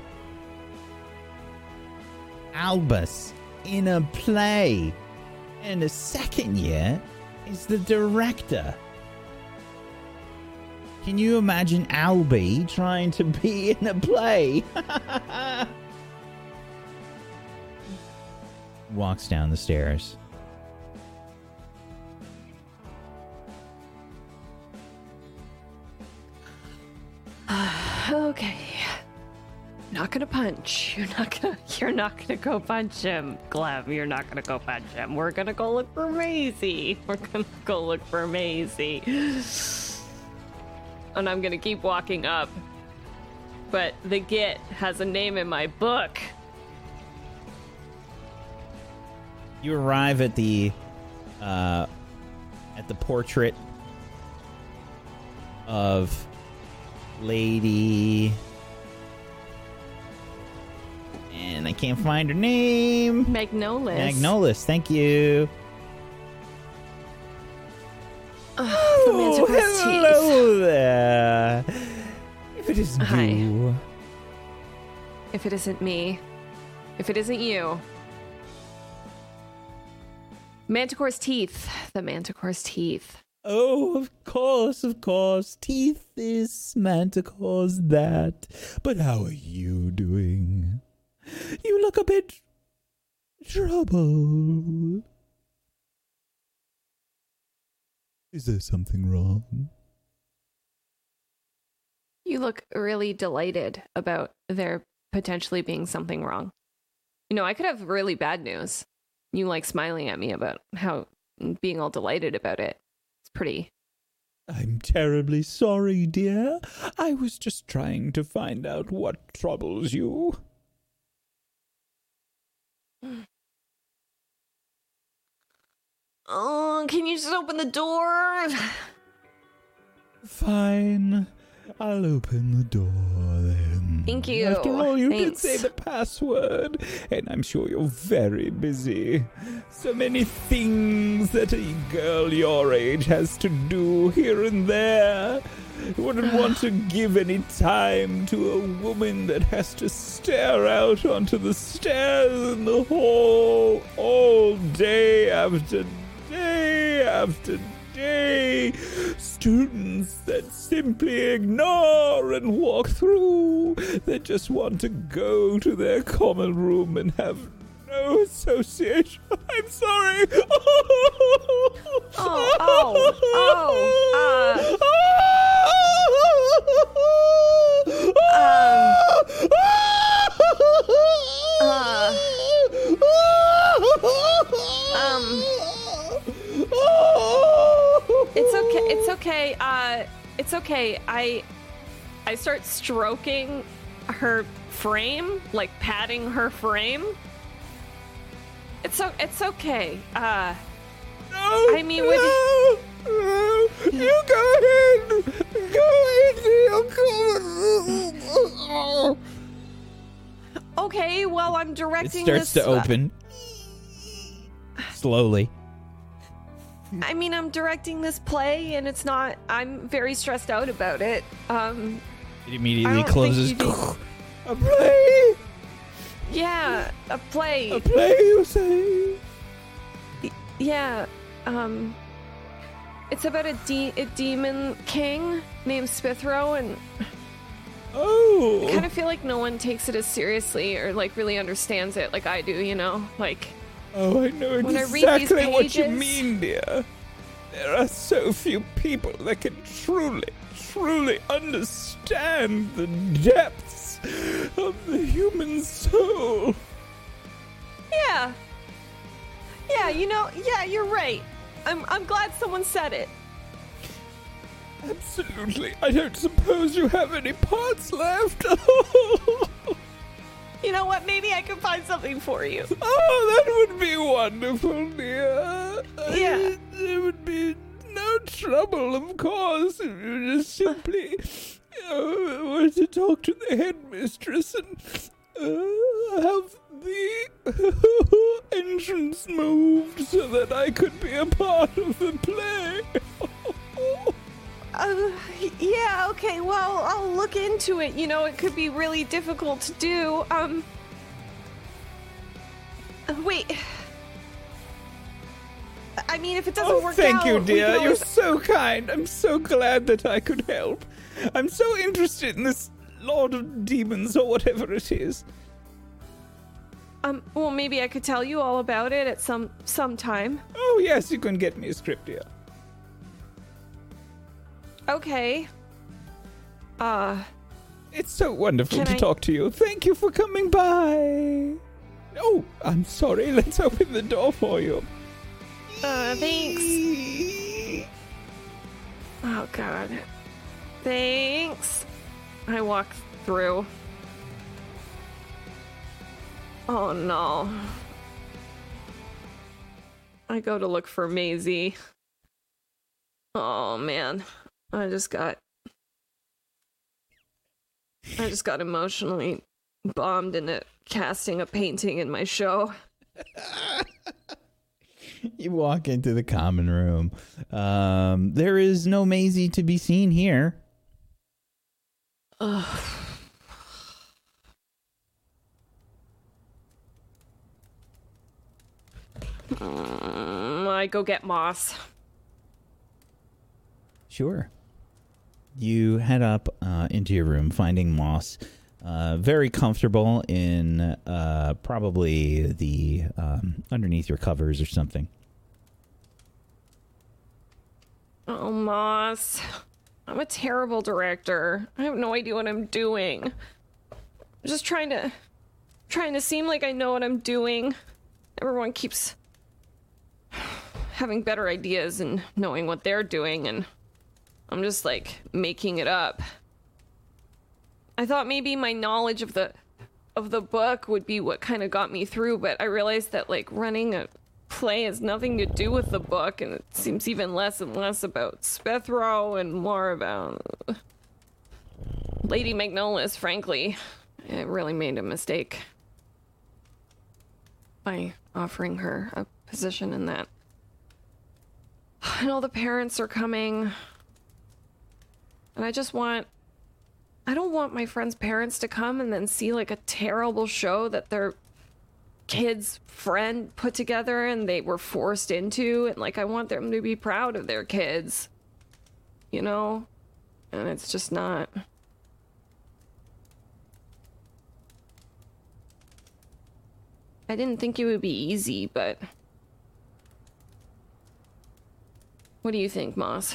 "Albus in a play, and the second year is the director." Can you imagine Albie trying to be in a play? Walks down the stairs. Okay. Not gonna punch. You're not gonna. You're not gonna go punch him, Clem. You're not gonna go punch him. We're gonna go look for Maisie. We're gonna go look for Maisie. And I'm gonna keep walking up. But the Git has a name in my book. You arrive at the uh, at the portrait of Lady, and I can't find her name. Magnolis. Magnolis, thank you. The Oh, hello there. If it isn't Hi. you, If it isn't me, if it isn't you. Manticore's teeth. The Manticore's teeth. Oh, of course, of course, teeth is Manticore's that. But how are you doing? You look a bit troubled. Is there something wrong? You look really delighted about there potentially being something wrong. You know, I could have really bad news. You like smiling at me about how being all delighted about it. Pretty. I'm terribly sorry, dear. I was just trying to find out what troubles you. Oh, can you just open the door? Fine. I'll open the door then. Thank you. After all, you Thanks. did say the password, and I'm sure you're very busy. So many things that a girl your age has to do here and there. You wouldn't want to give any time to a woman that has to stare out onto the stairs in the hall all day after day after day. Students that simply ignore and walk through, They just want to go to their common room and have no association. I'm sorry. Oh, oh, oh, uh. um, ah! uh. It's okay. It's okay. Uh, it's okay. I, I start stroking her frame, like patting her frame. It's so. It's okay. Uh, No, I mean, with- no, no, you go in. Go into your common room. okay. Well, I'm directing. It directing. starts this, to open slowly. I mean, I'm directing this play, and it's not. I'm very stressed out about it. Um, It immediately closes. A play. yeah, a play. A play, you say? Yeah, um, it's about a, de- a demon king named Spithro, and Oh. I kind of feel like no one takes it as seriously or like really understands it like I do, you know? Like, Oh, I know When I exactly what you mean, dear. There are so few people that can truly, truly understand the depths of the human soul. yeah, yeah, you know, yeah, you're right. I'm I'm glad someone said it. Absolutely. I don't suppose you have any parts left. You know what? Maybe I can find something for you. oh, that would be wonderful, dear. Yeah. There would be no trouble, of course, if you just simply uh, were to talk to the headmistress and uh, have the entrance moved so that I could be a part of the play. Uh, yeah, okay. Well, I'll look into it. You know, it could be really difficult to do. Um, wait. I mean, if it doesn't Oh, work thank out, you, dear. You're so kind. I'm so glad that I could help. I'm so interested in this Lord of Demons or whatever it is. Um, well, maybe I could tell you all about it at some some time. Oh, yes, you can get me a script, dear. Okay. Uh, It's so wonderful to I- talk to you. Thank you for coming by. Oh, I'm sorry. Let's open the door for you. uh, thanks. Oh God. Thanks. I walk through. Oh no. I go to look for Maisie. Oh man. I just got I just got emotionally bombed in into casting a painting in my show. You walk into the common room. Um, there is no Maisie to be seen here. Ugh. Mm, I go get Moss. Sure. You head up uh, into your room, finding Moss uh, very comfortable in uh, probably the um, underneath your covers or something. Oh, Moss. I'm a terrible director. I have no idea what I'm doing. I'm just trying to trying to seem like I know what I'm doing. Everyone keeps having better ideas and knowing what they're doing and I'm just like making it up. I thought maybe my knowledge of the of the book would be what kind of got me through, but I realized that like running a play has nothing to do with the book, and it seems even less and less about Spethro and more about Lady Magnolis. Frankly, I really made a mistake by offering her a position in that. And all the parents are coming, and I just want I don't want my friends' parents to come and then see like a terrible show that they're kid's friend put together and they were forced into and like I want them to be proud of their kids. You know? And it's just not I didn't think it would be easy, but What do you think, Moss?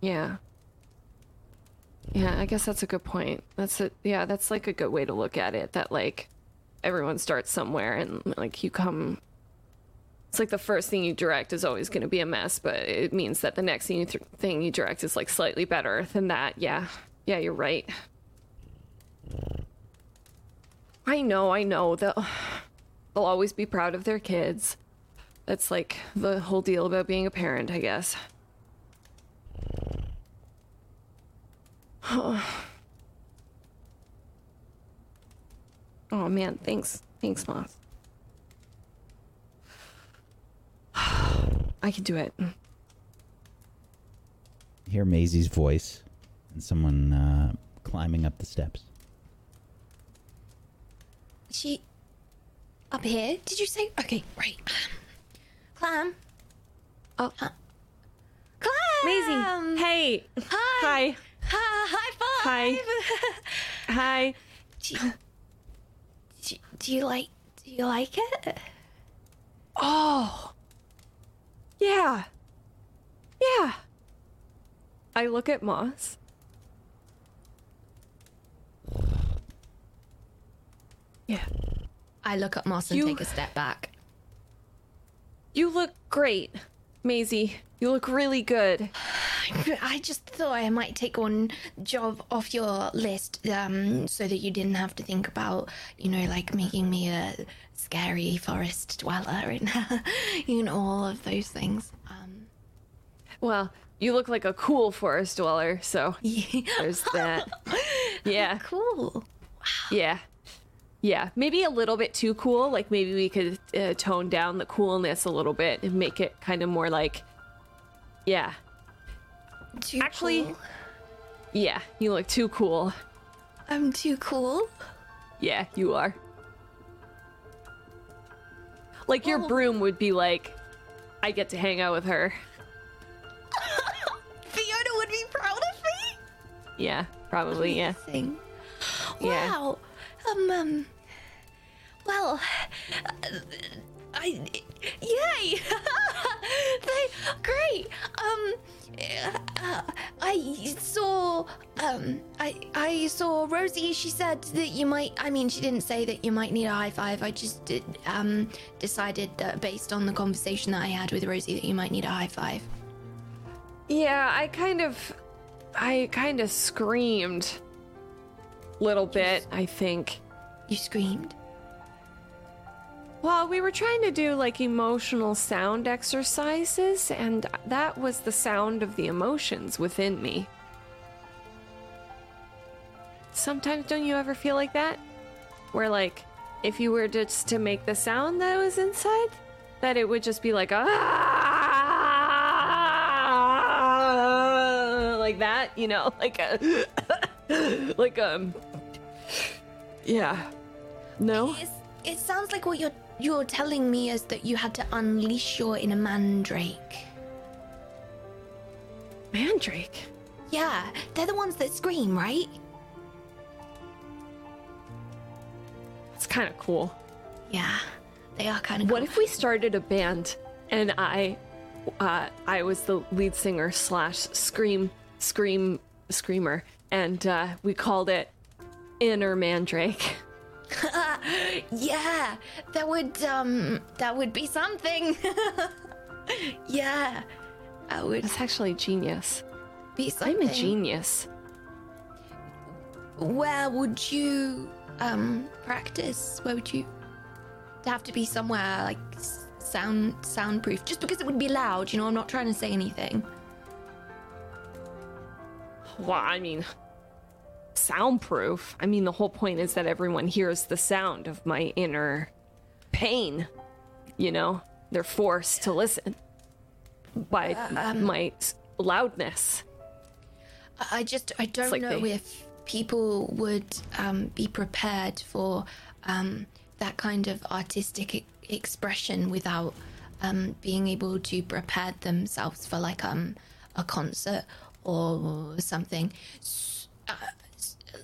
Yeah. Yeah, I guess that's a good point. That's a yeah, that's like a good way to look at it. That like everyone starts somewhere and like you come it's like the first thing you direct is always going to be a mess, but it means that the next thing you, th- thing you direct is like slightly better than that. Yeah. Yeah, you're right. I know, I know. They'll, they'll always be proud of their kids. That's like the whole deal about being a parent, I guess. Oh man, thanks. Thanks, Moss. I can do it. hear Maisie's voice and someone uh, climbing up the steps. She up here? Did you say? Okay, right. Clam. Oh. Clam. Maisie, hey. Hi. Hi. Hi. High five. Hi. Hi. Do you, do, do you like? Do you like it? Oh. Yeah. Yeah. I look at Moss. Yeah. I look at Moss and You- take a step back. You look great, Maisie. You look really good. I just thought I might take one job off your list, um, so that you didn't have to think about, you know, like making me a scary forest dweller and, you know, all of those things. Um, Well, you look like a cool forest dweller, so yeah. there's that. Yeah. Cool. Yeah. Yeah, maybe a little bit too cool. Like maybe we could uh, tone down the coolness a little bit and make it kind of more like, yeah, Too Actually- cool. yeah. You look too cool. I'm too cool. Yeah, you are. Like your broom would be like, I get to hang out with her. Fiona would be proud of me. Yeah, probably. Yeah. Thing. Yeah. Wow. Um. um well, uh, I. Yay! they great. Um. Uh, I saw. Um. I. I saw Rosie. She said that you might. I mean, she didn't say that you might need a high five. I just did, um decided that based on the conversation that I had with Rosie that you might need a high five. Yeah, I kind of, I kind of screamed. Little bit, I think. You screamed. Well, we were trying to do like emotional sound exercises, and that was the sound of the emotions within me. Sometimes don't you ever feel like that? Where like if you were just to make the sound that was inside, that it would just be like ah, like that, you know, like a like um yeah. No? It's, it sounds like what you're you're telling me is that you had to unleash your inner mandrake. Mandrake. Yeah, they're the ones that scream, right? It's kind of cool. Yeah, they are kind of. What if we started a band and I, uh, I was the lead singer slash scream, scream, screamer, and uh, we called it Inner Mandrake. yeah, that would um, that would be something. yeah, that would That's actually genius. be I'm a genius. Where would you um practice? Where would you? To have to be somewhere like s- sound soundproof, just because it would be loud. You know, I'm not trying to say anything. Well, I mean, soundproof. I mean, the whole point is that everyone hears the sound of my inner pain. You know, they're forced to listen by my loudness. I just I don't like know they- if people would um, be prepared for um, that kind of artistic e- expression without um, being able to prepare themselves for like um a concert or something. S- uh,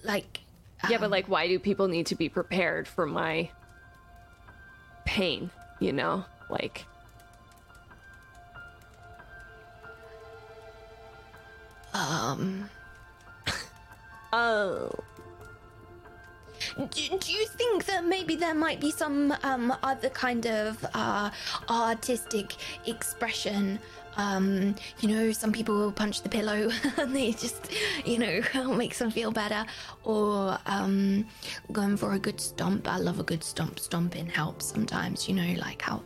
like Yeah, but like, why do people need to be prepared for my pain? You know, like, um. oh, Do, do you think that maybe there might be some um, other kind of uh, artistic expression? Um, you know, some people will punch the pillow and they just, you know, makes them feel better. Or um, going for a good stomp. I love a good stomp. Stomping helps sometimes, you know, like how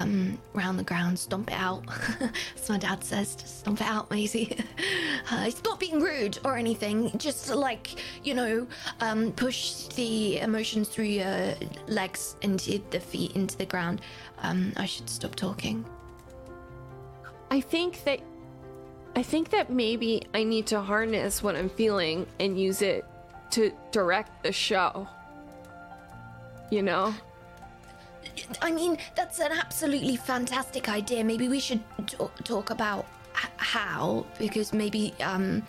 um, round the ground, stomp it out. As my dad says, just stomp it out, Maisie. uh, it's not being rude or anything, just like, you know, um, push the emotions through your legs into the feet into the ground. Um, I should stop talking. I think that I think that maybe I need to harness what I'm feeling and use it to direct the show. You know? I mean, that's an absolutely fantastic idea. Maybe we should t- talk about h- how, because maybe um,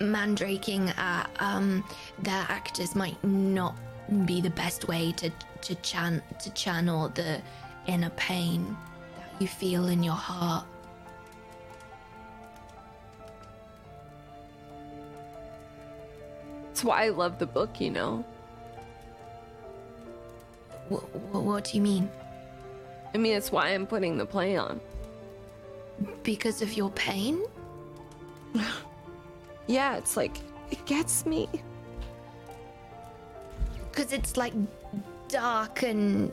mandraking at um, their actors might not be the best way to to chan to channel the inner pain that you feel in your heart. That's why I love the book, you know? Wh- wh- what do you mean? I mean, it's why I'm putting the play on. Because of your pain? Yeah, it's like, it gets me. Because it's like dark and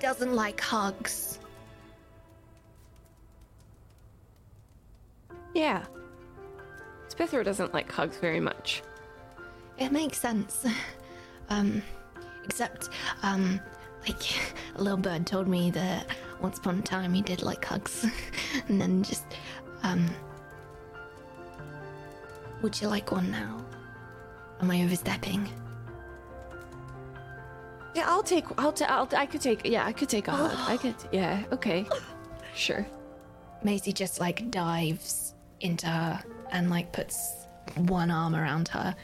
doesn't like hugs. Yeah. Spithra doesn't like hugs very much. It makes sense. Um, except, um, like, a little bird told me that once upon a time he did like hugs. and then just, um, would you like one now? Am I overstepping? Yeah, I'll take, I'll, ta- I'll, I could take, yeah, I could take a hug. I could, yeah, okay. Sure. Maisie just like dives into her and like puts one arm around her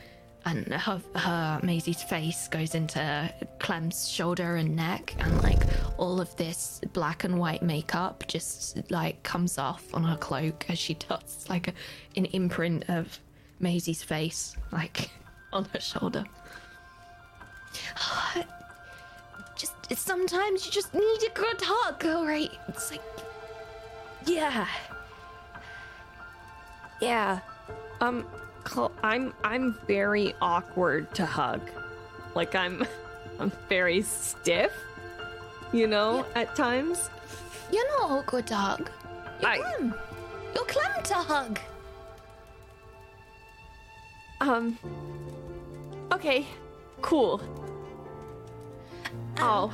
and her, her Maisie's face goes into Clem's shoulder and neck and like all of this black and white makeup just like comes off on her cloak as she does like a, an imprint of Maisie's face like on her shoulder. Just sometimes you just need a good hug, alright? It's like yeah. Yeah. Um, I'm I'm very awkward to hug. Like I'm I'm very stiff. You know, at times. You're not awkward to hug. You're I- Clem. You're Clem to hug. Um. Okay. Cool. Oh,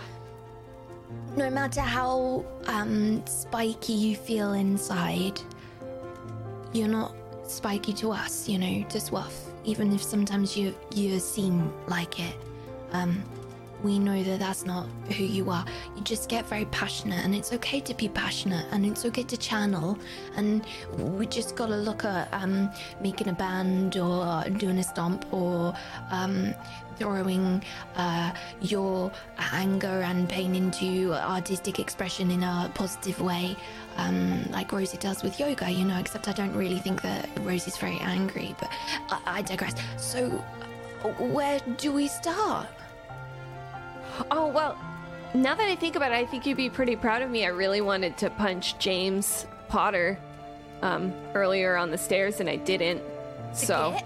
No matter how um spiky you feel inside, you're not spiky to us, you know, to Swaff. Even if sometimes you you seem like it, um, we know that that's not who you are. You just get very passionate, and it's okay to be passionate, and it's okay to channel. And we just gotta look at um making a band or doing a stomp or um throwing uh, your anger and pain into artistic expression in a positive way, um, like Rosie does with yoga, you know, except I don't really think that Rosie's very angry, but I, I digress. So, where do we start? oh well. Now that I think about it, I think you'd be pretty proud of me. I really wanted to punch James Potter um, earlier on the stairs, and I didn't. So. Git?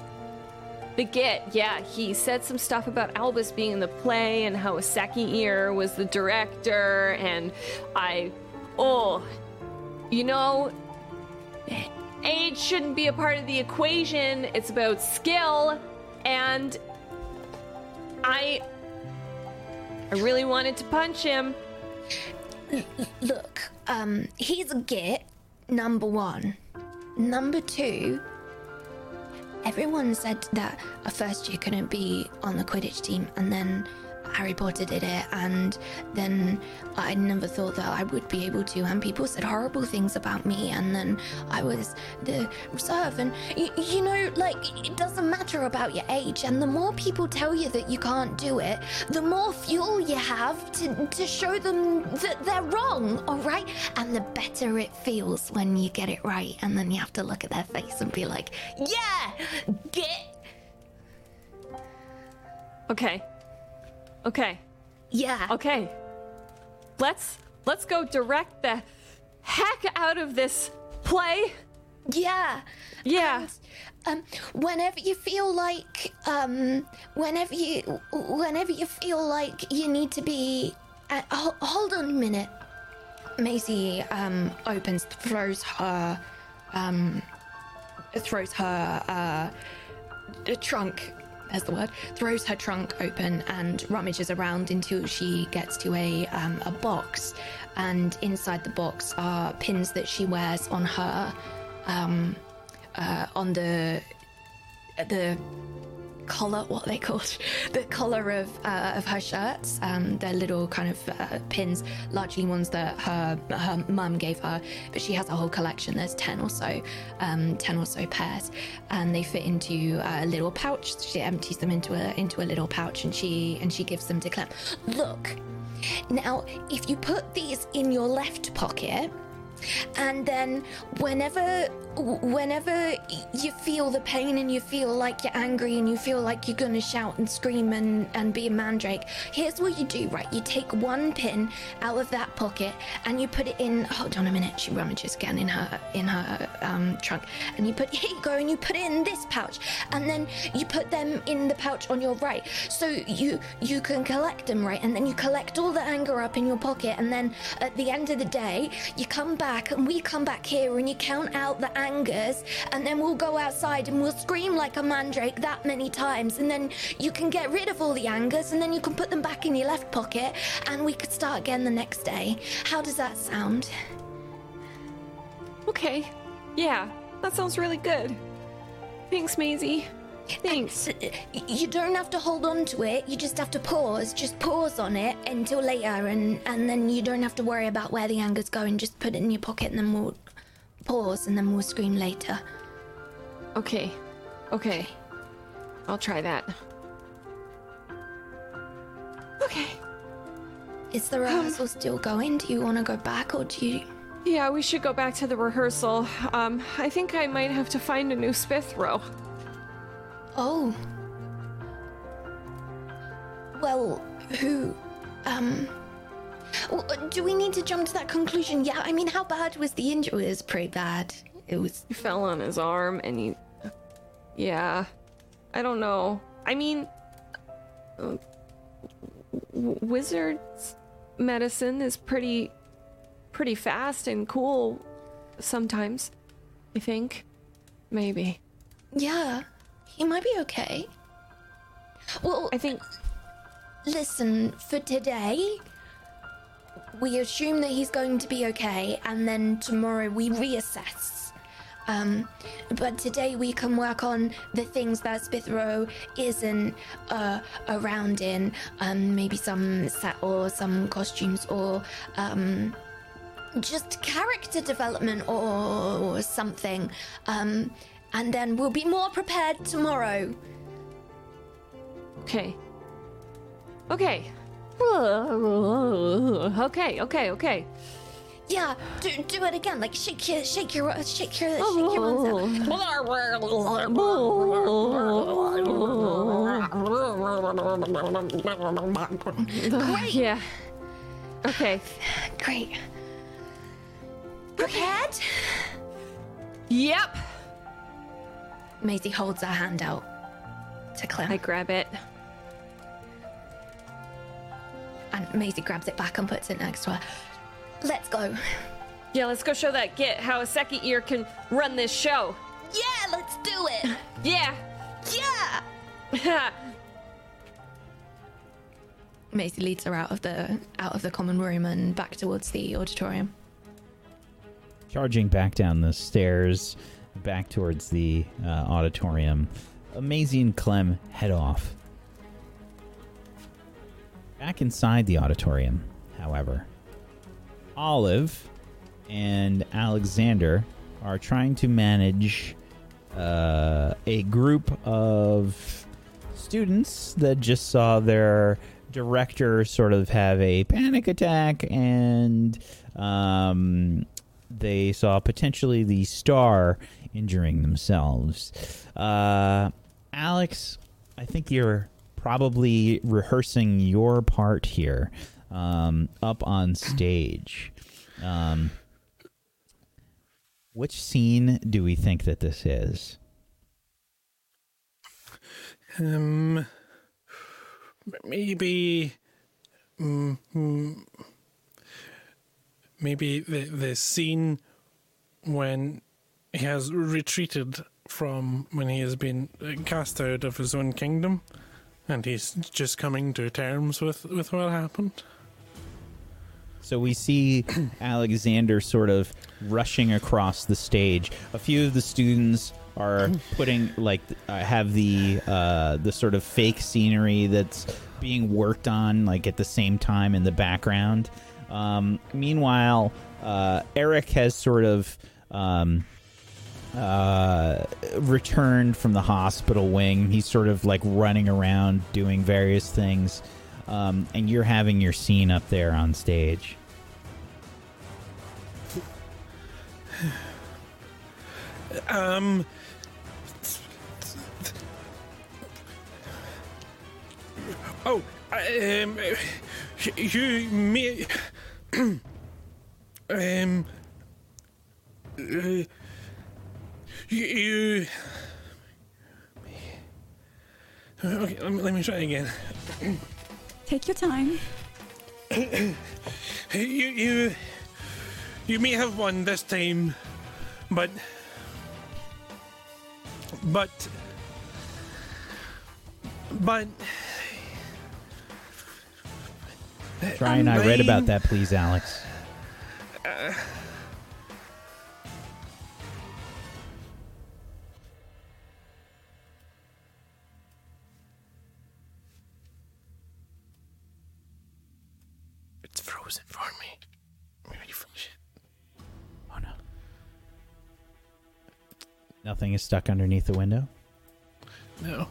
The Git, yeah, he said some stuff about Albus being in the play and how Seki Ear was the director, and I, oh, you know, age shouldn't be a part of the equation. It's about skill, and I, I really wanted to punch him. Look, um, he's a git, number one. number two, everyone said that a first year couldn't be on the Quidditch team, and then Harry Potter did it, and then I never thought that I would be able to. And people said horrible things about me, and then I was the reserve. And y- you know, like it doesn't matter about your age. And the more people tell you that you can't do it, the more fuel you have to to show them that they're wrong. All right, and the better it feels when you get it right, and then you have to look at their face and be like, "Yeah, get Okay. Okay. yeah." Okay. Let's let's go direct the heck out of this play. Yeah. Yeah. Um, whenever you feel like, um, whenever you, whenever you feel like you need to be, uh, ho- hold on a minute. Maisie um opens, throws her, um, throws her uh, the trunk. There's the word. Throws her trunk open and rummages around until she gets to a um, a box, and inside the box are pins that she wears on her, um, uh, on the the collar what they called the collar of uh, of her shirts. Um they're little kind of uh, pins largely ones that her her mum gave her but she has a whole collection. There's 10 or so um 10 or so pairs and they fit into a little pouch. She empties them into a into a little pouch and she and she gives them to clem. Look now if you put these in your left pocket and then whenever whenever you feel the pain and you feel like you're angry and you feel like you're gonna shout and scream and, and be a mandrake here's what you do right? You take one pin out of that pocket and you put it in hold on a minute she rummages again in her in her um, trunk. And you put here you go and you put it in this pouch. And then you put them in the pouch on your right. So you you can collect them right? And then you collect all the anger up in your pocket. And then at the end of the day you come back and we come back here and you count out the angers and then we'll go outside and we'll scream like a mandrake that many times and then you can get rid of all the angers and then you can put them back in your left pocket and we could start again the next day how does that sound Okay. Yeah. That sounds really good. Thanks, Maisie. Thanks. You don't have to hold on to it. You just have to pause. Just pause on it until later, and and then you don't have to worry about where the anger's going. Just put it in your pocket, and then we'll pause, and then we'll scream later. Okay. Okay. I'll try that. Okay. Is the rehearsal still going? Do you want to go back, or do you? Yeah, we should go back to the rehearsal. Um, I think I might have to find a new Spithro. Oh. Well, who? Um. Do we need to jump to that conclusion? Yeah, I mean, how bad was the injury? It was pretty bad. It was. He fell on his arm and he. Yeah. I don't know. I mean. uh, wizard's medicine is pretty. pretty fast and cool sometimes. I think. Maybe. Yeah, he might be okay. Well, I think. listen, for today, we assume that he's going to be okay, and then tomorrow we reassess. Um, but today we can work on the things that Spithro isn't uh, around in, um, maybe some set or some costumes or um, just character development or something. Um, and then we'll be more prepared tomorrow. Okay. Okay. Okay, okay, okay. Yeah, do, do it again. Like shake your, shake your, shake your, shake your arms Great. Yeah. Okay. Great. Prepared? Yep. Maisie holds her hand out to Clem, I grab it. and Maisie grabs it back and puts it next to her. Let's go. Yeah, let's go show that git how a second year can run this show. Yeah, let's do it. Yeah. Yeah. Maisie leads her out of the out of the common room and back towards the auditorium. Charging back down the stairs back towards the uh, auditorium. Amazing and Clem head off. Back inside the auditorium, however, Olive and Alexander are trying to manage uh, a group of students that just saw their director sort of have a panic attack and um, they saw potentially the star injuring themselves. Uh, Alex, I think you're probably rehearsing your part here um, up on stage. Um, which scene do we think that this is? Um, maybe, mm, mm, maybe the the scene when he has retreated from when he has been uh, cast out of his own kingdom, and he's just coming to terms with with what happened. So we see Alexander sort of rushing across the stage. A few of the students are putting like uh, have the uh, the sort of fake scenery that's being worked on like at the same time in the background. Um, meanwhile, uh, Eric has sort of um, uh, returned from the hospital wing. He's sort of like running around doing various things. Um, and you're having your scene up there on stage. Um. Oh, um, you may. um. Uh, you. Okay, let me, let me try again. Take your time. You, you, you may have won this time, but, but, but. Try and I read about that, please, Alex. It's Nothing is stuck underneath the window. No.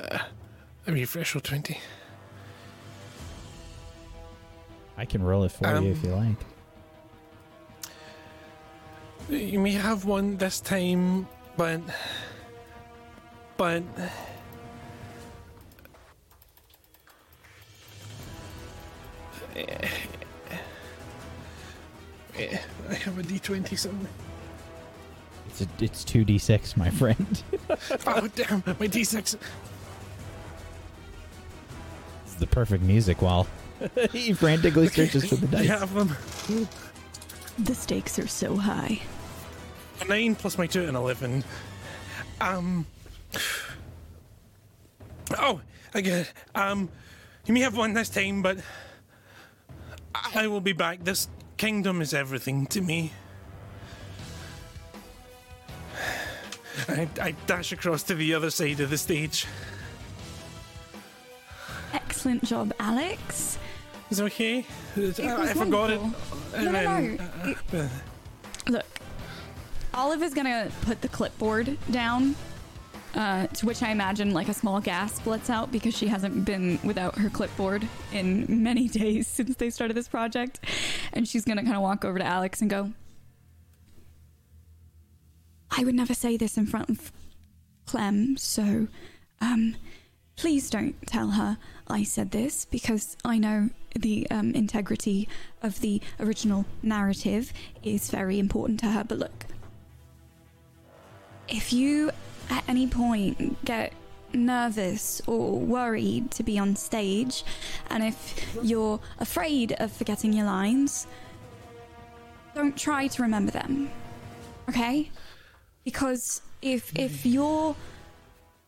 Uh, me refresh for 20. I can roll it for you if you like. You may have one this time, but. But. Eh, I have a d20 somewhere. It's a, it's two d six, my friend. Oh, damn, my d6. it's the perfect music while he frantically searches for the I dice. have them. The stakes are so high. A 9 plus my 2 and 11. Um. Oh, I get it. Um, you may have one this time, but I will be back. This kingdom is everything to me. I, I dash across to the other side of the stage. Excellent job, Alex. Is it okay? It I, was I forgot it. No, no, then, no. It- uh, Look, Olive is gonna put the clipboard down, uh, to which I imagine like a small gasp lets out because she hasn't been without her clipboard in many days since they started this project. And she's gonna kind of walk over to Alex and go, I would never say this in front of Clem, so, um, please don't tell her I said this because I know the um, integrity of the original narrative is very important to her. But look, if you at any point get nervous or worried to be on stage, and if you're afraid of forgetting your lines, don't try to remember them. Okay? Because if if you're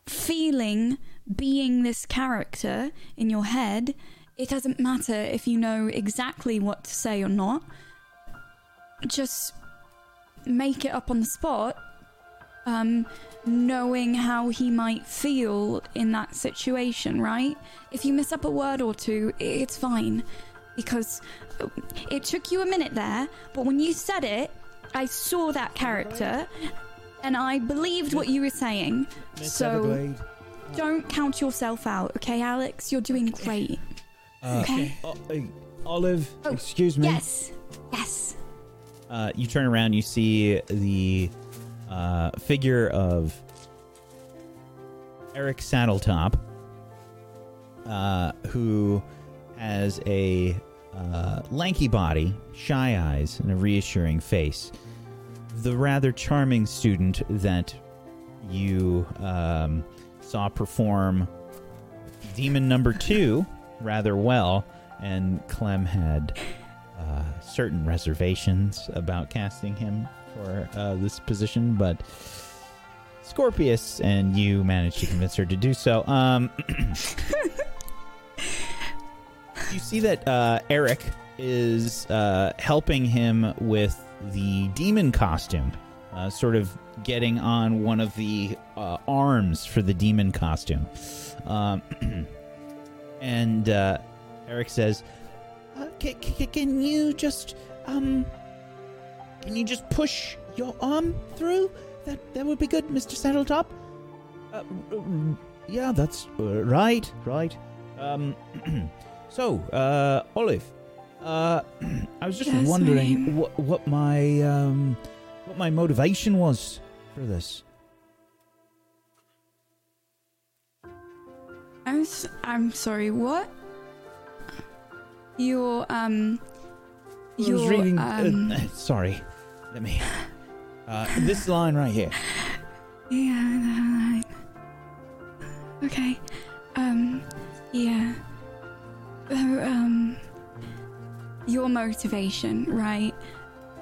feeling being this character in your head, it doesn't matter if you know exactly what to say or not. Just make it up on the spot, um, knowing how he might feel in that situation, right? If you miss up a word or two, it's fine. Because uh, it took you a minute there, but when you said it, I saw that character and I believed what you were saying. So don't count yourself out, okay, Alex? You're doing great. Uh, Okay. O- Olive, Oh, excuse me. Yes. Yes. Uh, you turn around, you see the uh, figure of Eric Saddletop, uh, who has a uh, lanky body, shy eyes, and a reassuring face. The rather charming student that you um, saw perform Demon Number Two rather well, and Clem had uh, certain reservations about casting him for uh, this position, but Scorpius and you managed to convince her to do so. Um, you see that uh, Eric is uh, helping him with the demon costume, uh, sort of getting on one of the uh, arms for the demon costume. Um, and uh, Eric says, Uh, can, can you just um? Can you just push your arm through? That that would be good, Mister Saddletop. Uh, yeah, that's right, right. Um, so Olive, uh, I was just Yes, wondering what what my um what my motivation was for this. I'm s- I'm sorry. What? Your um. I was Your reading. um. uh, sorry, let me. Uh, this line right here. Yeah. Okay. Um. Yeah. Uh, um. Your motivation, right?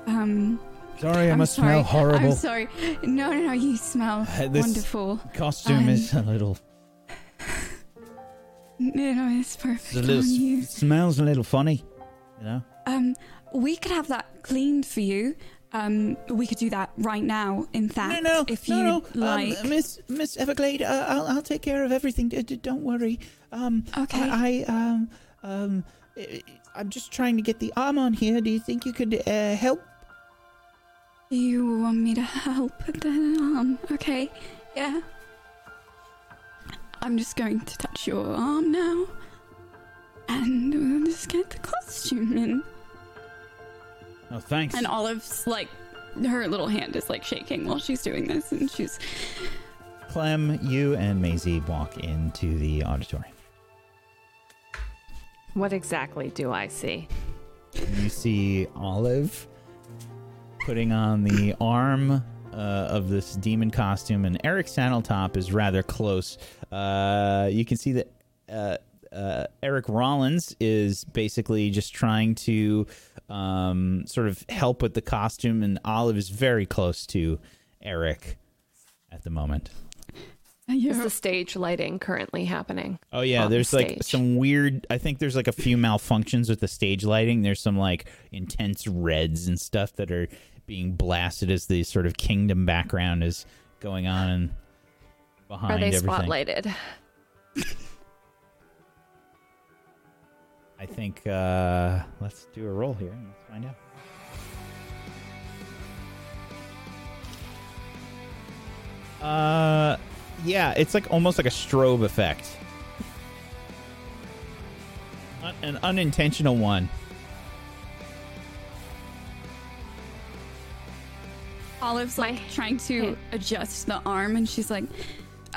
Um. Sorry, I I'm must sorry. smell horrible. I'm sorry. No, no, no. You smell Uh, this- wonderful. Costume Um, is a little. No, no, it's It's perfect a little on you. it smells a little funny, you know. Um, we could have that cleaned for you. Um, we could do that right now. In fact, no, no, if no, you no. like. um, Miss Miss Everglade, uh, I'll I'll take care of everything. D- d- don't worry. Um, Okay. I, I um um I- I'm just trying to get the arm on here. Do you think you could uh, help? You want me to help with the arm? Okay, yeah. I'm just going to touch your arm now. And we'll just get the costume in. "Oh, thanks." And Olive's like, her little hand is like shaking while she's doing this, and she's. Clem, you and Maisie walk into the auditorium. What exactly do I see? You see Olive putting on the arm uh, of this demon costume, and Eric Saddletop is rather close. Uh, you can see that uh, uh, Eric Rollins is basically just trying to um, sort of help with the costume, and Olive is very close to Eric at the moment. Is the stage lighting currently happening? Oh yeah, on there's like some weird. I think there's like a few malfunctions with the stage lighting. There's some like intense reds and stuff that are being blasted as the sort of kingdom background is going on and behind Are they everything. spotlighted? I think uh let's do a roll here and let's find out. Uh yeah, it's like almost like a strobe effect. An unintentional one. Olive's like My- trying to adjust the arm, and she's like,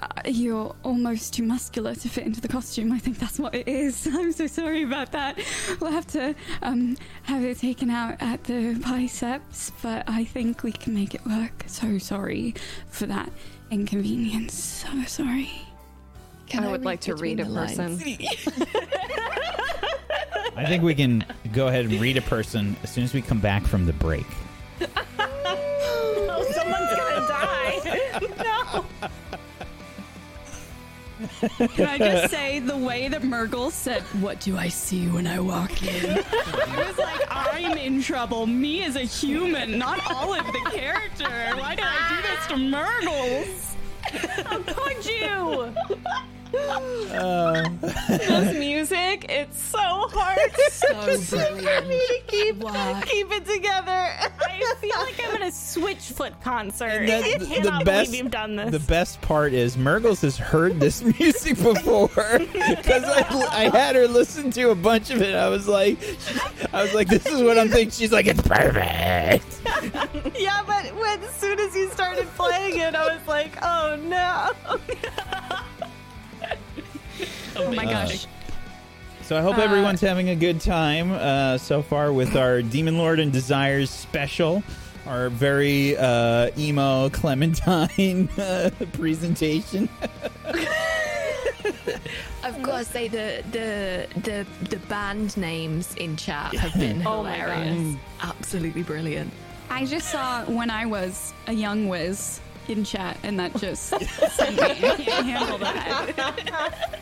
uh, "You're almost too muscular to fit into the costume. I think that's what it is. I'm so sorry about that. We'll have to um, have it taken out at the biceps, but I think we can make it work. So sorry for that inconvenience. So sorry." Can I would like to read a person. I think we can go ahead and read a person as soon as we come back from the break. Can I just say the way that Murgle said, "What do I see when I walk in?" it was like I'm in trouble. Me as a human, not all of the character. Why did I do this to Mergles? How could you? Uh, this music, it's so hard So brilliant. to keep keep it together. I feel like I'm at a Switchfoot concert. the, I the- cannot the best, believe you've done this. the best part is Mergles has heard this music before because I, I had her listen to a bunch of it. I was like, I was like, this is what I'm thinking. She's like, it's perfect. yeah, but when as soon as you started playing it, I was like, oh no. Oh my uh, gosh. So I hope everyone's having a good time uh, so far with our Demon Lord and Desires special, our very uh, emo Clementine uh, presentation. I've got to say the the the the band names in chat have been Oh my hilarious. Absolutely brilliant. I just saw when I was a young whiz in chat, and that just sent me. I can't handle that.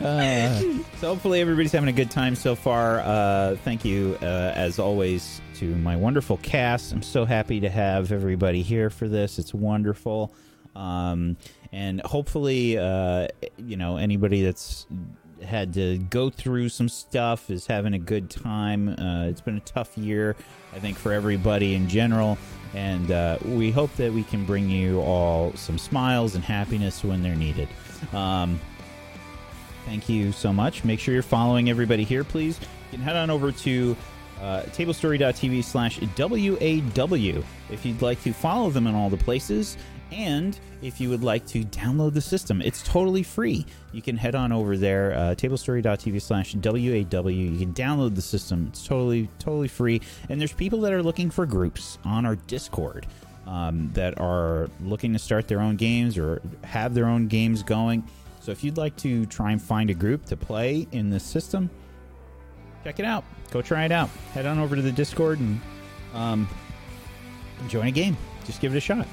Uh, so hopefully everybody's having a good time so far. Uh, thank you, uh, as always, to my wonderful cast. I'm so happy to have everybody here for this. It's wonderful, um, and hopefully, uh, you know, anybody that's had to go through some stuff is having a good time. Uh, it's been a tough year, I think, for everybody in general. And uh, we hope that we can bring you all some smiles and happiness when they're needed. Um, Thank you so much. Make sure you're following everybody here, please. You can head on over to uh, tablestory.tv slash WAW if you'd like to follow them in all the places. And if you would like to download the system, it's totally free. You can head on over there, uh, tablestory.tv slash WAW. You can download the system. It's totally, totally free. And there's people that are looking for groups on our Discord um, that are looking to start their own games or have their own games going. So if you'd like to try and find a group to play in this system, check it out. Go try it out. Head on over to the Discord and um, join a game. Just give it a shot.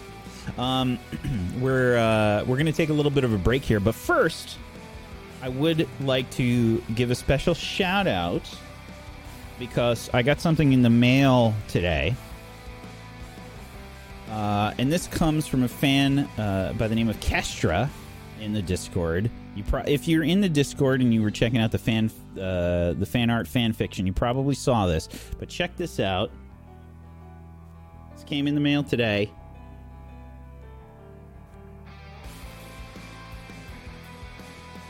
Um, we're uh, we're going to take a little bit of a break here, but first, I would like to give a special shout out because I got something in the mail today. Uh, and this comes from a fan uh, by the name of Kestra in the Discord. You pro- if you're in the Discord and you were checking out the fan uh, the fan art fan fiction, you probably saw this. But check this out. This came in the mail today.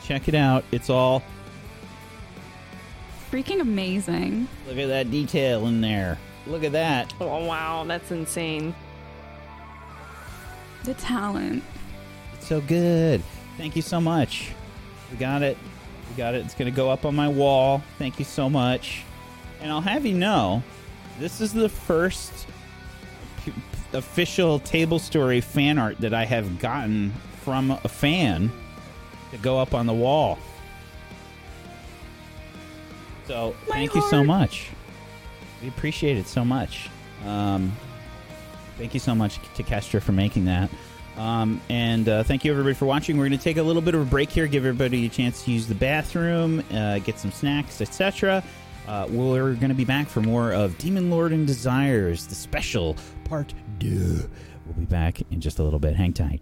Check it out. It's all Freaking amazing. look at that detail in there. Look at that. Oh wow, that's insane. The talent. It's so good. Thank you so much. We got it. We got it. It's going to go up on my wall. Thank you so much. And I'll have you know, this is the first official table story fan art that I have gotten from a fan to go up on the wall. So, My thank you so much. We appreciate it so much. Um, thank you so much to Kestra for making that. Um, and uh, thank you everybody for watching. We're going to take a little bit of a break here, give everybody a chance to use the bathroom, uh, get some snacks, etc. Uh, we're going to be back for more of Demon Lord and Desires, the special part two. We'll be back in just a little bit. Hang tight.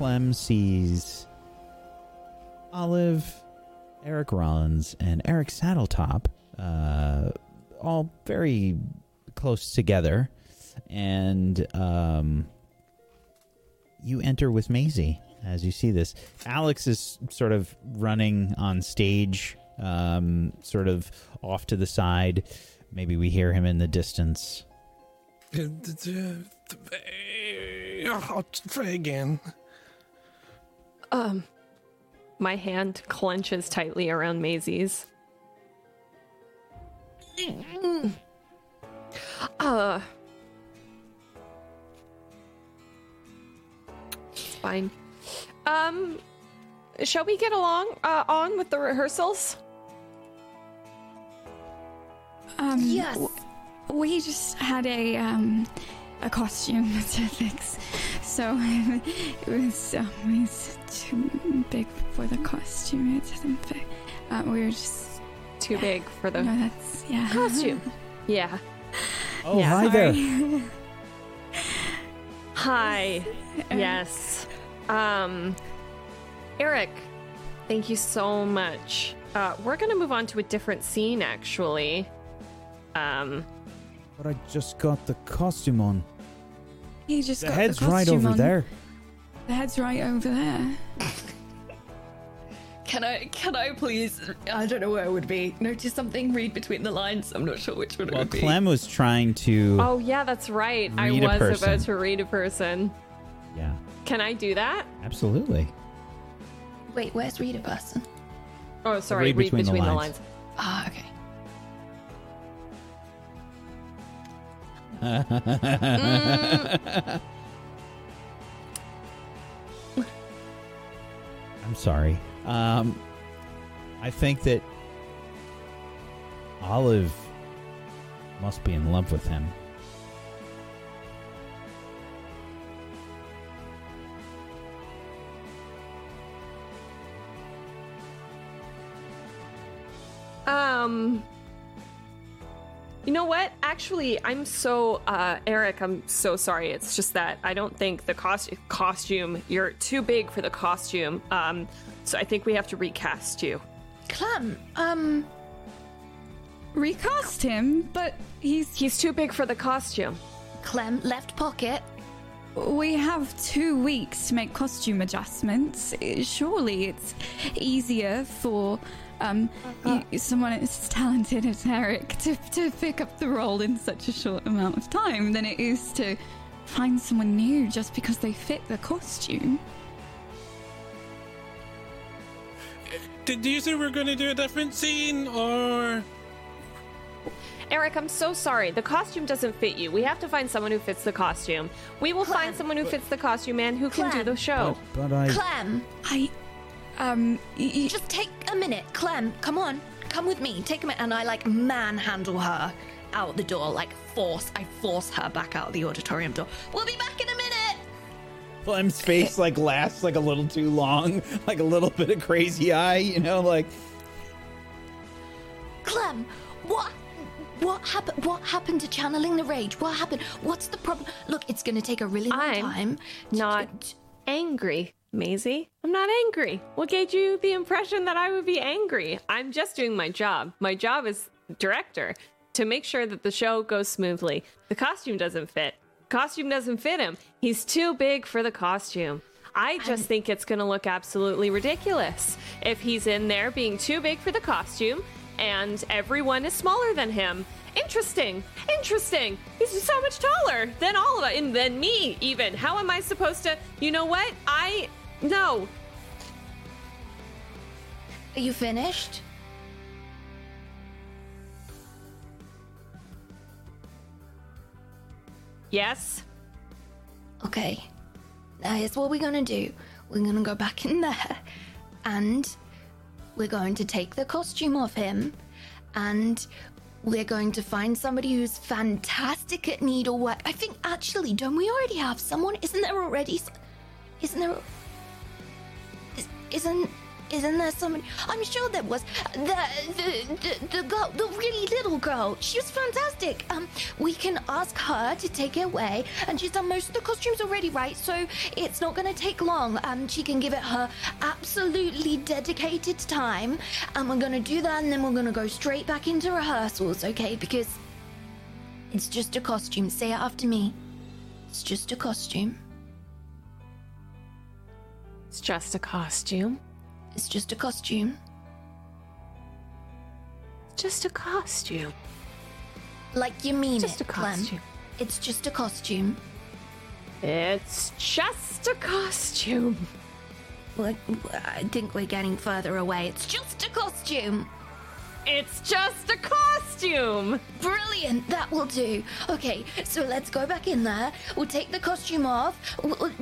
Clem sees Olive, Eric Rollins, and Eric Saddletop, uh, all very close together, and um, you enter with Maisie as you see this. Alex is sort of running on stage, um, sort of off to the side. Maybe we hear him in the distance. I'll try again. Um, my hand clenches tightly around Maisie's. Uh. fine. Um, shall we get along uh, on with the rehearsals? Um, Yes. w- we just had a um a costume to fix, so it was um, it was too big for the costume. It didn't fit. Uh, we were just Too big for the no, that's yeah. costume. Yeah. Oh, Yeah. hi there. Sorry. Hi. Yes. Um, Eric, thank you so much. Uh, we're gonna move on to a different scene, actually. Um, But I just got the costume on. He just The got head's the right over on. there. The head's right over there. Can I, can I please? I don't know where it would be. Notice something. Read between the lines. I'm not sure which one it Well, would be. Clem was trying to. oh yeah, that's right. I was about to read a person. Yeah, Can I do that? absolutely. Wait, where's read a person? Oh, sorry. Read Read, between between, the the, lines. lines. Ah, okay. I'm sorry. Um, I think that Olive must be in love with him. Um. You know what? Actually, I'm so uh Eric, I'm so sorry. It's just that I don't think the cost- costume you're too big for the costume. Um so I think we have to recast you. Clem, um, Recast him, but he's He's too big for the costume. Clem, left pocket. We have two weeks to make costume adjustments. Uh, Surely it's easier for um, y- someone as talented as Eric to, to pick up the role in such a short amount of time than it is to find someone new just because they fit the costume. Did you say we're going to do a different scene, or Eric, I'm so sorry. The costume doesn't fit you. We have to find someone who fits the costume. We will Clem. find someone who fits the costume and who can do the show. But I. Clem, I, um, y- y- just take a minute. Clem, come on, come with me. Take a minute, and I like manhandle her out the door, like force. I force her back out the auditorium door. We'll be back in a minute. Clem's face like lasts like a little too long, like a little bit of crazy eye, you know, like Clem, what? What happened? What happened to channeling the rage? What happened? What's the problem? Look, it's going to take a really long I'm time. to- not angry, Maisie. I'm not angry. What gave you the impression that I would be angry? I'm just doing my job. My job as director to make sure that the show goes smoothly. The costume doesn't fit. Costume doesn't fit him. He's too big for the costume. I just think it's going to look absolutely ridiculous if he's in there being too big for the costume and everyone is smaller than him. Interesting. Interesting. He's so much taller than all of us, and than me, even. How am I supposed to? You know what? I. No. Are you finished? Yes. Okay. Now here's what we're gonna do. We're gonna go back in there, and we're going to take the costume off him, and we're going to find somebody who's fantastic at needlework. I think actually, don't we already have someone? Isn't there already? Isn't there? Is- Isn't isn't there somebody? I'm sure there was. The the the, the girl, the really little girl. She was fantastic. Um, we can ask her to take it away, and she's done most of the costumes already, right? So it's not going to take long. Um, she can give it her absolutely dedicated time, and we're going to do that, and then we're going to go straight back into rehearsals, okay? Because it's just a costume. Say it after me. It's just a costume. It's just a costume. It's just a costume. It's just a costume. Like you mean Just it, a Clem. It's just a costume. It's just a costume. Well, I think we're getting further away. It's just a costume. It's just a costume. Brilliant, that will do. Okay, so let's go back in there. We'll take the costume off. We'll-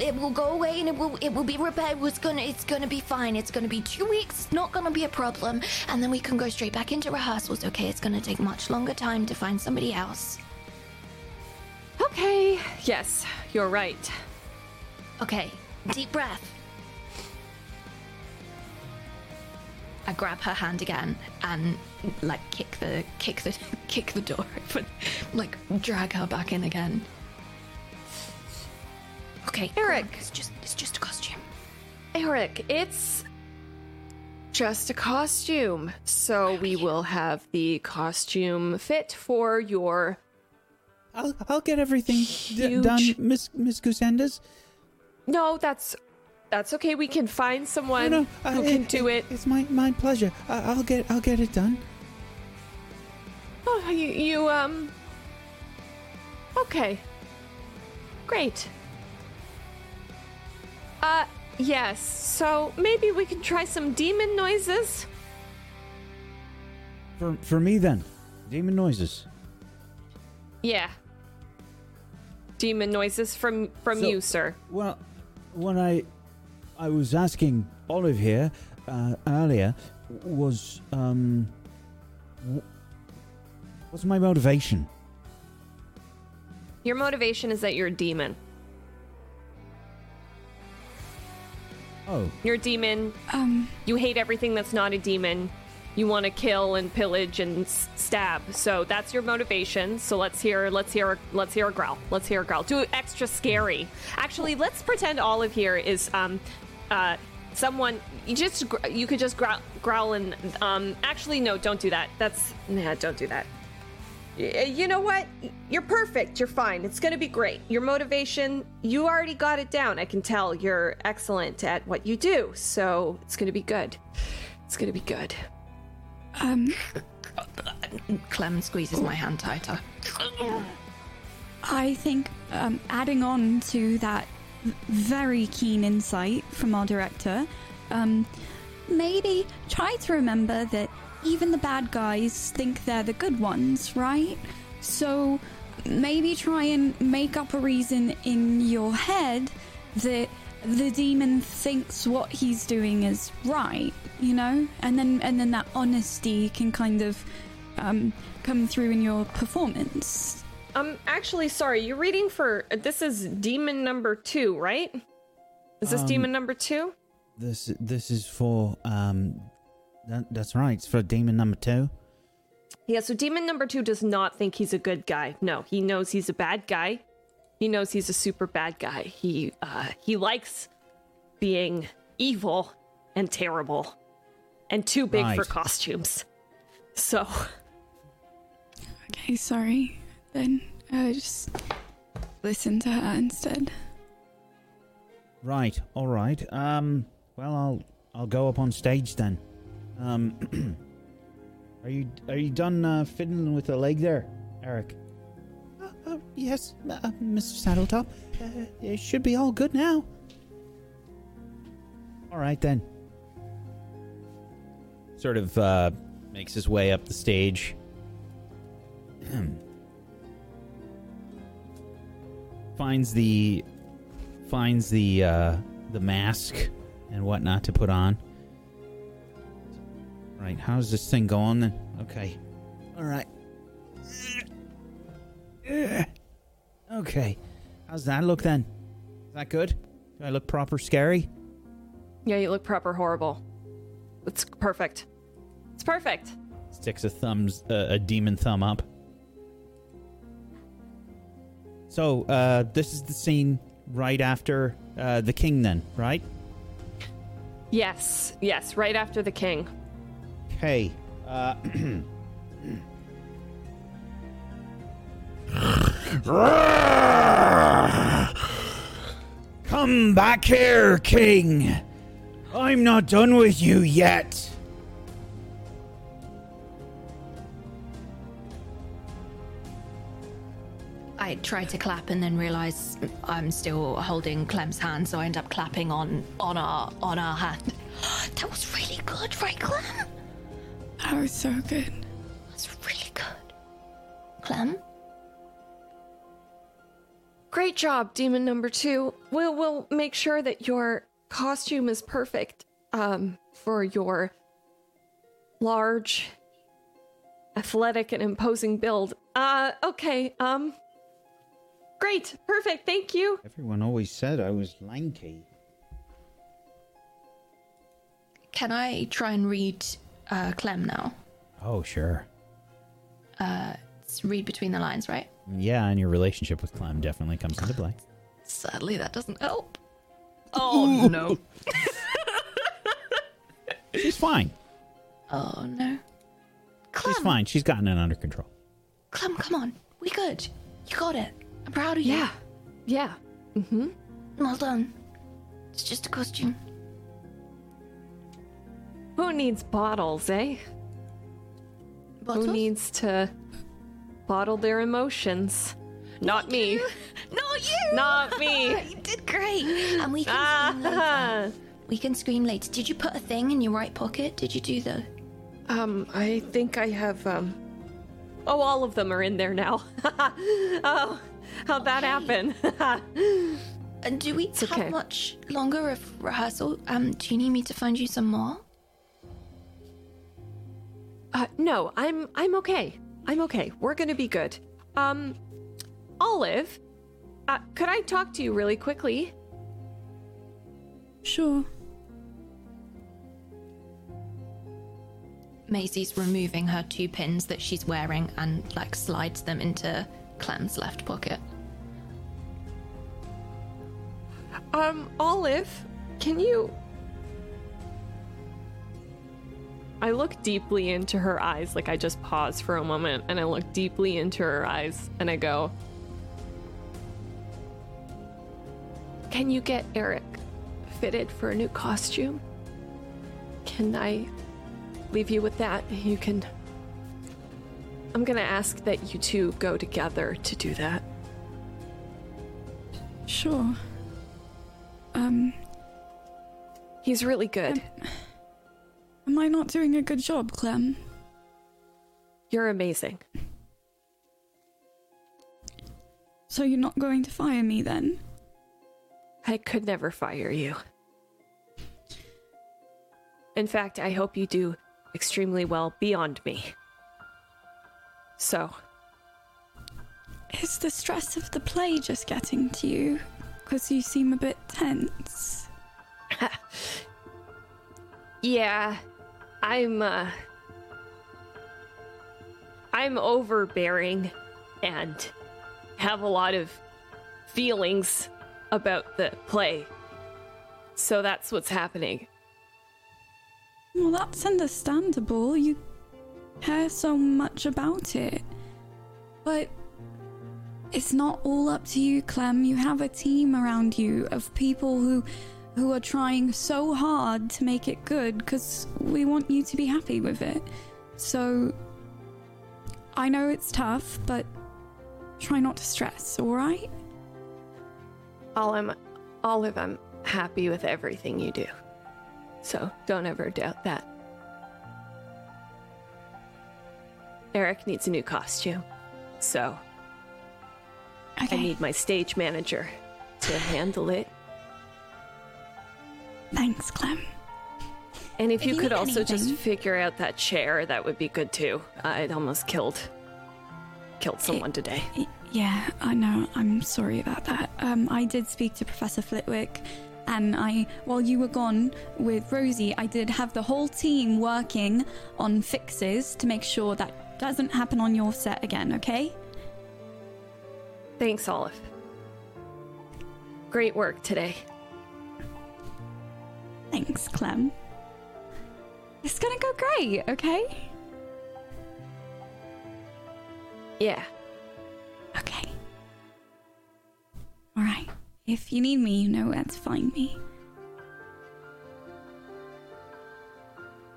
It will go away and it will it will be repaired. It's gonna it's gonna be fine. It's gonna be two weeks. It's not gonna be a problem. And then we can go straight back into rehearsals. Okay, it's gonna take much longer time to find somebody else. Okay. Yes, you're right. Okay, deep breath. I grab her hand again and like kick the kick the kick the door open, like drag her back in again. Okay, Eric. on, it's just it's just a costume. Eric, it's just a costume. So we will have the costume fit for your I'll I'll get everything d- done, Miss Miss Gusendas. No, that's that's okay. We can find someone no, no, who uh, can do it. It's my my pleasure. I, I'll get I'll get it done. Oh, you, you um. Okay. Great. Uh, yes. So maybe we can try some demon noises. For for me then, demon noises. Yeah. Demon noises from from So- you, sir. Well, when I I was asking Olive here uh, earlier, was um, what's my motivation? Your motivation is that you're a demon. Oh, You're a demon. Um, You hate everything that's not a demon. You want to kill and pillage and s- stab. So that's your motivation. So let's hear, let's hear, let's hear a growl. Let's hear a growl. Do it extra scary. Actually, let's pretend Olive here is um, uh, someone. You just you could just growl, growl and um. Actually, no, don't do that. That's nah, don't do that. You know what? You're perfect. You're fine. It's going to be great. Your motivation, you already got it down. I can tell you're excellent at what you do. So it's going to be good. It's going to be good. um, Clem squeezes my hand tighter. I think um, adding on to that v- very keen insight from our director, um, maybe try to remember that even the bad guys think they're the good ones, right? So maybe try and make up a reason in your head that the demon thinks what he's doing is right, you know, and then and then that honesty can kind of um, come through in your performance. Um, actually, sorry, you're reading for this is demon number two, right? Is this Um, demon number two? this this is for um, that, that's right. It's for demon number two. Yeah, so demon number two does not think he's a good guy. No, he knows he's a bad guy. He knows he's a super bad guy. He uh he likes being evil and terrible and too big for costumes. So Okay, sorry. Then uh, just listen to her instead. Right. All right. Um. Well, I'll I'll go up on stage then. Um. are you are you done uh, fiddling with the leg there, Eric? Uh, uh, yes, uh, Mr. Saddletop. Uh, it should be all good now. All right then. Sort of uh, makes his way up the stage. finds the finds the uh, the mask and whatnot to put on. Right, how's this thing going then? Okay. All right. Okay. How's that look then? Is that good? Do I look proper scary? yeah, you look proper horrible. It's perfect. It's perfect. Sticks a thumbs uh, a demon thumb up. So, uh, this is the scene right after uh, the king, then, right? Yes, yes, right after the king. Okay. Uh, Come back here, king. I'm not done with you yet. I try to clap and then realize I'm still holding Clem's hand, so I end up clapping on on our on our hand. That was really good, right, Clem? That was so good. That's really good. Clem? Great job, demon number two. We'll we'll make sure that your costume is perfect um for your large athletic and imposing build. Uh okay, um Great, perfect, thank you. Everyone always said I was lanky. Can I try and read uh, Clem now? Oh, sure. It's read between the lines, right? Yeah, and your relationship with Clem definitely comes into play. Sadly, that doesn't help. Oh no. She's fine. Oh no. Clem. She's fine. She's gotten it under control. Clem, come on. We good. You got it. I'm proud of you. Yeah. Yeah. Mm-hmm. Well done. It's just a costume. Who needs bottles, eh? Bottles? Who needs to bottle their emotions? Not me. Not you. Not me. you did great. And we can scream later. Ah. We can scream later. Did you put a thing in your right pocket? Did you do the? Um, I think I have, um. Oh, all of them are in there now. oh, how'd that happen? And do we have okay. much longer of rehearsal? Um, do you need me to find you some more? uh, no, I'm I'm okay. I'm okay. We're gonna be good. Um, Olive, uh, could I talk to you really quickly? Sure. Maisie's removing her two pins that she's wearing and like slides them into Clem's left pocket. Um, Olive, can you? I look deeply into her eyes, like I just pause for a moment, and I look deeply into her eyes, and I go, Can you get Eric fitted for a new costume? Can I leave you with that? You can. I'm gonna ask that you two go together to do that. Sure. Um, He's really good. am I not doing a good job, Clem? You're amazing. So you're not going to fire me then? I could never fire you. In fact, I hope you do extremely well beyond me. So, Is the stress of the play just getting to you? Because you seem a bit tense. yeah, I'm, uh. I'm overbearing and have a lot of feelings about the play. So that's what's happening. Well, that's understandable. You care so much about it. But it's not all up to you, Clem. You have a team around you of people who who are trying so hard to make it good because we want you to be happy with it. So I know it's tough, but try not to stress, all right? Olive, Olive, I'm happy with everything you do. So don't ever doubt that. Eric needs a new costume. So Okay. I need my stage manager to handle it. Thanks, Clem. And if If you you could also just figure out that chair, that would be good too. I would almost killed killed someone today. Y- Yeah, I know. I'm sorry about that. Um, I did speak to Professor Flitwick, and I, while you were gone with Rosie, I did have the whole team working on fixes to make sure that doesn't happen on your set again. Okay? Thanks, Olive. Great work today. Thanks, Clem. It's gonna go great. Okay? Yeah. Okay. All right. If you need me, you know where to find me.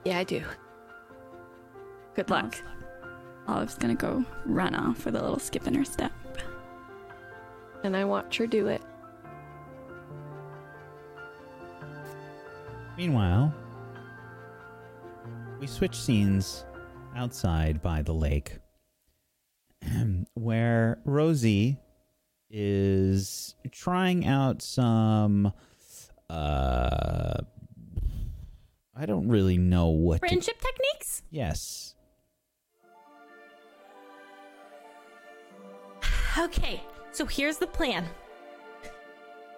Yeah, I do. Good luck. Olive's gonna go run off with a little skip in her step. And I watch her do it. Meanwhile, we switch scenes outside by the lake where Rosie is trying out some uh I don't really know what to Friendship techniques? Yes. Okay, so here's the plan.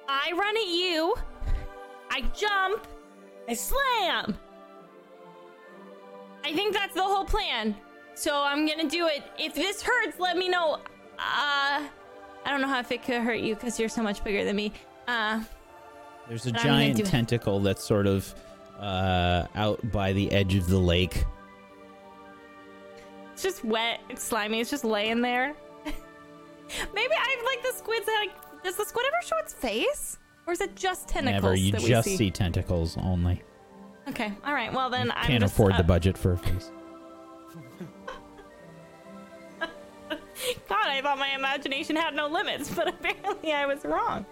I run at you, I jump, I slam. I think that's the whole plan. So I'm gonna do it. If this hurts, let me know. Uh, I don't know how if it could hurt you because you're so much bigger than me. Uh, There's a But I'm gonna giant do it. tentacle that's sort of uh out by the edge of the lake. it's just wet, it's slimy, it's just laying there. Maybe I like the squid's like. Does the squid ever show its face, or is it just tentacles Never. You that we just see? see tentacles only. Okay, all right. Well then, I'm Can't just, afford uh, the budget for a face. God, I thought my imagination had no limits, but apparently I was wrong.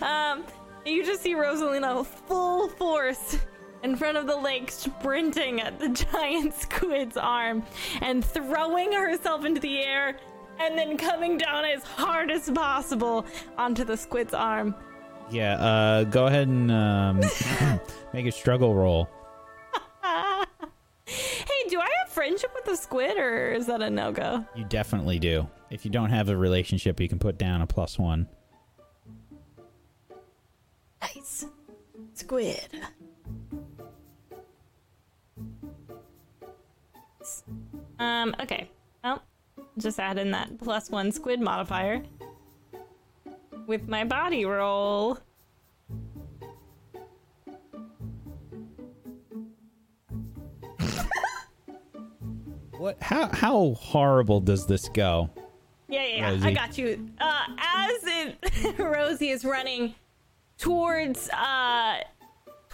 Um, you just see Rosalina full force in front of the lake, sprinting at the giant squid's arm and throwing herself into the air, and then coming down as hard as possible onto the squid's arm. Yeah, uh go ahead and um make a struggle roll. Hey, do I have friendship with the squid, or is that a no go? You definitely do. If you don't have a relationship, you can put down a plus one. Nice. Squid. Um, okay. Just add in that plus one squid modifier. With my body roll. What how how horrible does this go? Yeah, yeah, yeah. I got you. Uh, as it, Rosie is running towards uh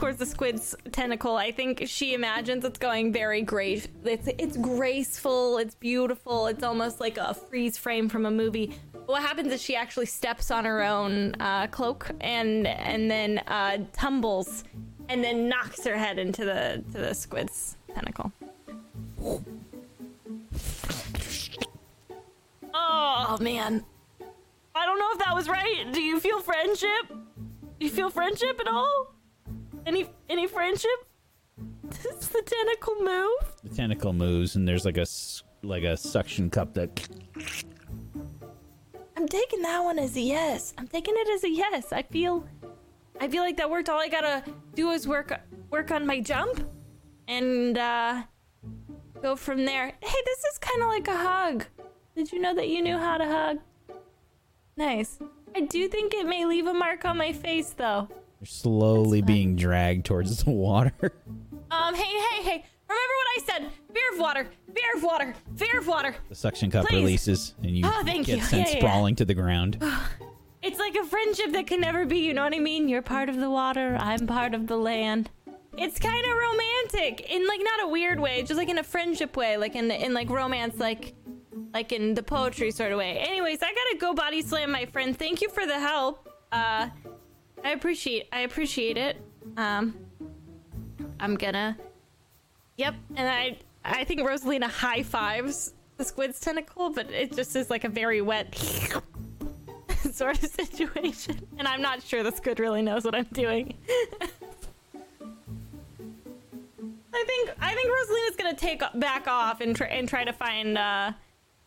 towards the squid's tentacle, I think she imagines it's going very great. It's it's graceful. It's beautiful. It's almost like a freeze frame from a movie. But what happens is she actually steps on her own uh, cloak and and then uh, tumbles and then knocks her head into the to the squid's tentacle. Oh man. I don't know if that was right. Do you feel friendship? Do you feel friendship at all? Any any friendship? Does the tentacle move? The tentacle moves and there's like a s- like a suction cup that I'm taking that one as a yes. I'm taking it as a yes. I feel I feel like that worked. All I gotta do is work work on my jump and uh go from there. Hey, this is kinda like a hug. Did you know that you knew how to hug? Nice. I do think it may leave a mark on my face though. They're slowly being dragged towards the water. Um, hey, hey, hey. Remember what I said? Fear of water, fear of water, fear of water. The suction cup Please. releases, and you Oh, thank get you. sent Yeah, yeah, yeah. sprawling to the ground. It's like a friendship that can never be, you know what I mean? You're part of the water, I'm part of the land. It's kind of romantic in like not a weird way, just like in a friendship way, like in in like romance like like in the poetry sort of way. Anyways, I got to go body slam my friend. Thank you for the help. Uh I appreciate I appreciate it. Um I'm gonna Yep, and I I think Rosalina high fives the squid's tentacle, but it just is like a very wet sort of situation. And I'm not sure the squid really knows what I'm doing. I think I think Rosalina's gonna take back off and try and try to find uh,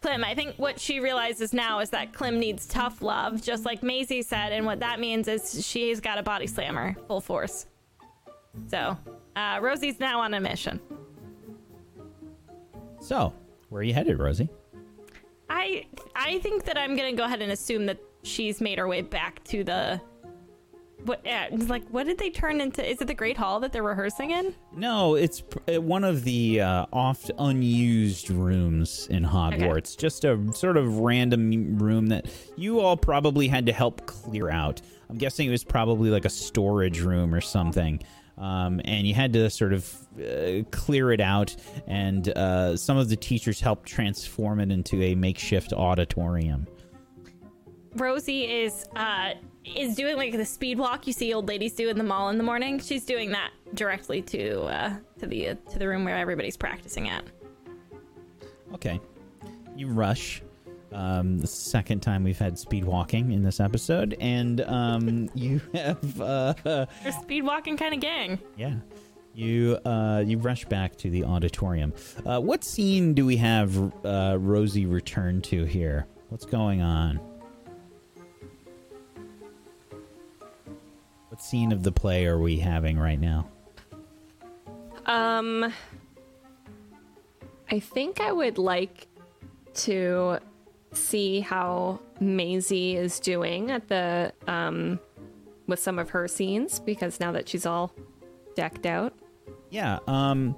Clem. I think what she realizes now is that Clem needs tough love, just like Maisie said, and what that means is she's got a body slammer full force. So uh, Rosie's now on a mission. So, where are you headed, Rosie? I I think that I'm gonna go ahead and assume that she's made her way back to the what uh, like what did they turn into? Is it the Great Hall that they're rehearsing in? No, it's pr- uh, one of the uh, oft unused rooms in Hogwarts. Just a sort of random room that you all probably had to help clear out. I'm guessing it was probably like a storage room or something. Um, and you had to sort of uh, clear it out, and uh, some of the teachers helped transform it into a makeshift auditorium. Rosie is uh is doing like the speed walk you see old ladies do in the mall in the morning. She's doing that directly to uh to the uh, to the room where everybody's practicing at. Okay. You rush. Um, the second time we've had speed walking in this episode, and um, you have uh, You're speed walking kind of gang. yeah, you uh, you rush back to the auditorium. Uh, what scene do we have uh, Rosie return to here? What's going on? What scene of the play are we having right now? Um, I think I would like to see how Maisie is doing at the um with some of her scenes because now that she's all decked out. Yeah, um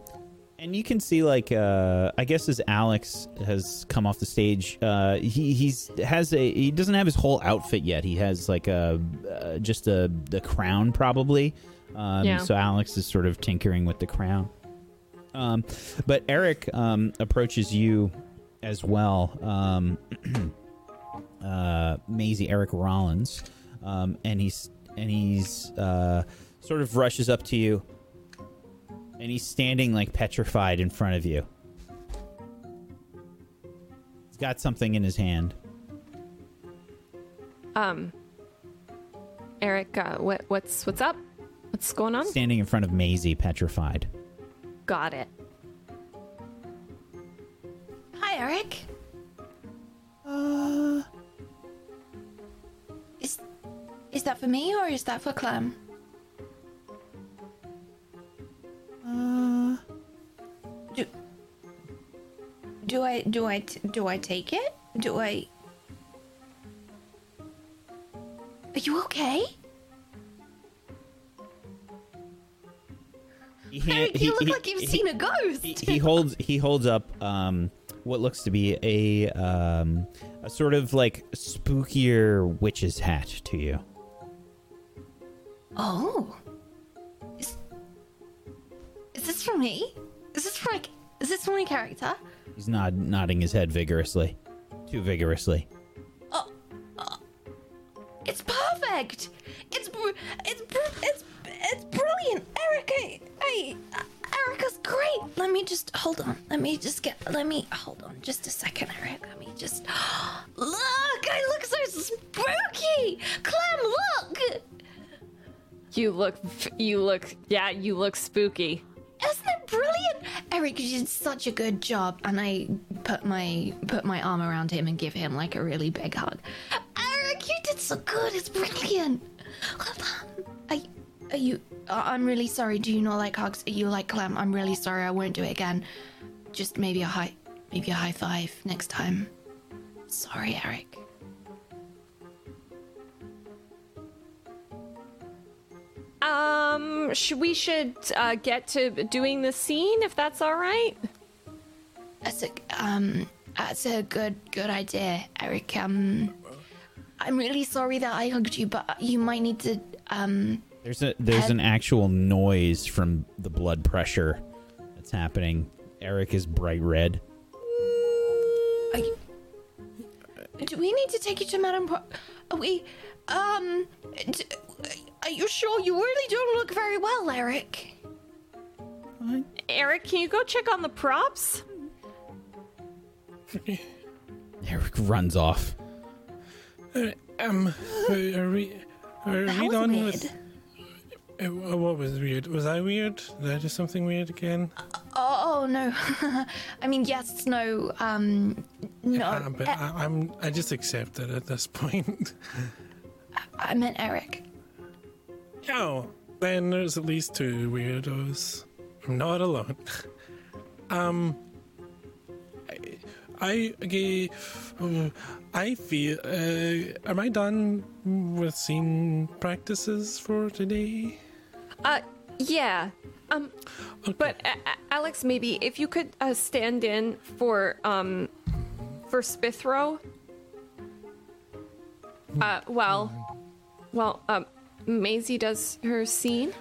and you can see like uh I guess as Alex has come off the stage, uh he he's has a he doesn't have his whole outfit yet. He has like a uh, just a the crown probably. Um Yeah. so Alex is sort of tinkering with the crown. Um but Eric um approaches you as well. Um uh Maisie Eric Rollins. Um and he's and he's uh sort of rushes up to you and he's standing like petrified in front of you. He's got something in his hand. Um Eric, uh, what what's what's up? What's going on? Standing in front of Maisie, petrified. Got it. Hi, Eric. Uh, Is is that for me or is that for Clem? Uh, Do do I do I do I take it? Do I? Are you okay? He, hand- Eric, he- you look he- like you've seen a ghost. he, he holds he holds up um what looks to be a um a sort of like spookier witch's hat to you. Oh. Is, is this for me? Is this for my, is this for my character? He's nod, nodding his head vigorously, too vigorously. Oh, oh. It's perfect. It's br- it's br- it's it's brilliant, Erica. Hey, I, Erica's great. Let me just hold on. Let me just get. Let me hold on just a second, Eric. Let me just look. I look so spooky. Clem, look. You look you look yeah, you look spooky. Isn't it brilliant? Eric, you did such a good job, and I put my put my arm around him and give him like a really big hug. Eric, you did so good. It's brilliant. Are, are you? Uh, I'm really sorry. Do you not like hugs? Are you like Clem? I'm really sorry. I won't do it again. Just maybe a high, maybe a high five next time. Sorry, Eric. Um should we should uh, get to doing the scene if that's all right? That's a um that's a good good idea, Eric. Um I'm really sorry that I hugged you, but you might need to um There's a there's Head- an actual noise from the blood pressure that's happening. Eric is bright red. are you- do we need to take you to Madame Pro- are we um d- are you sure you really don't look very well, Eric? Eric, can you go check on the props? Eric runs off. Uh, um, are are we are That we was done weird. with? Uh, what was weird? Was I weird? Did I do something weird again? Oh, oh no. I mean yes, no, um no. Uh, but I, I'm I just accept it at this point. I meant Eric. Oh, then there's at least two weirdos. I'm not alone. um, I, I okay. I feel. Uh, am I done with scene practices for today? Uh yeah. Um Okay. but a- a- Alex maybe if you could uh, stand in for um for Spithro. Uh well well um Maisie does her scene.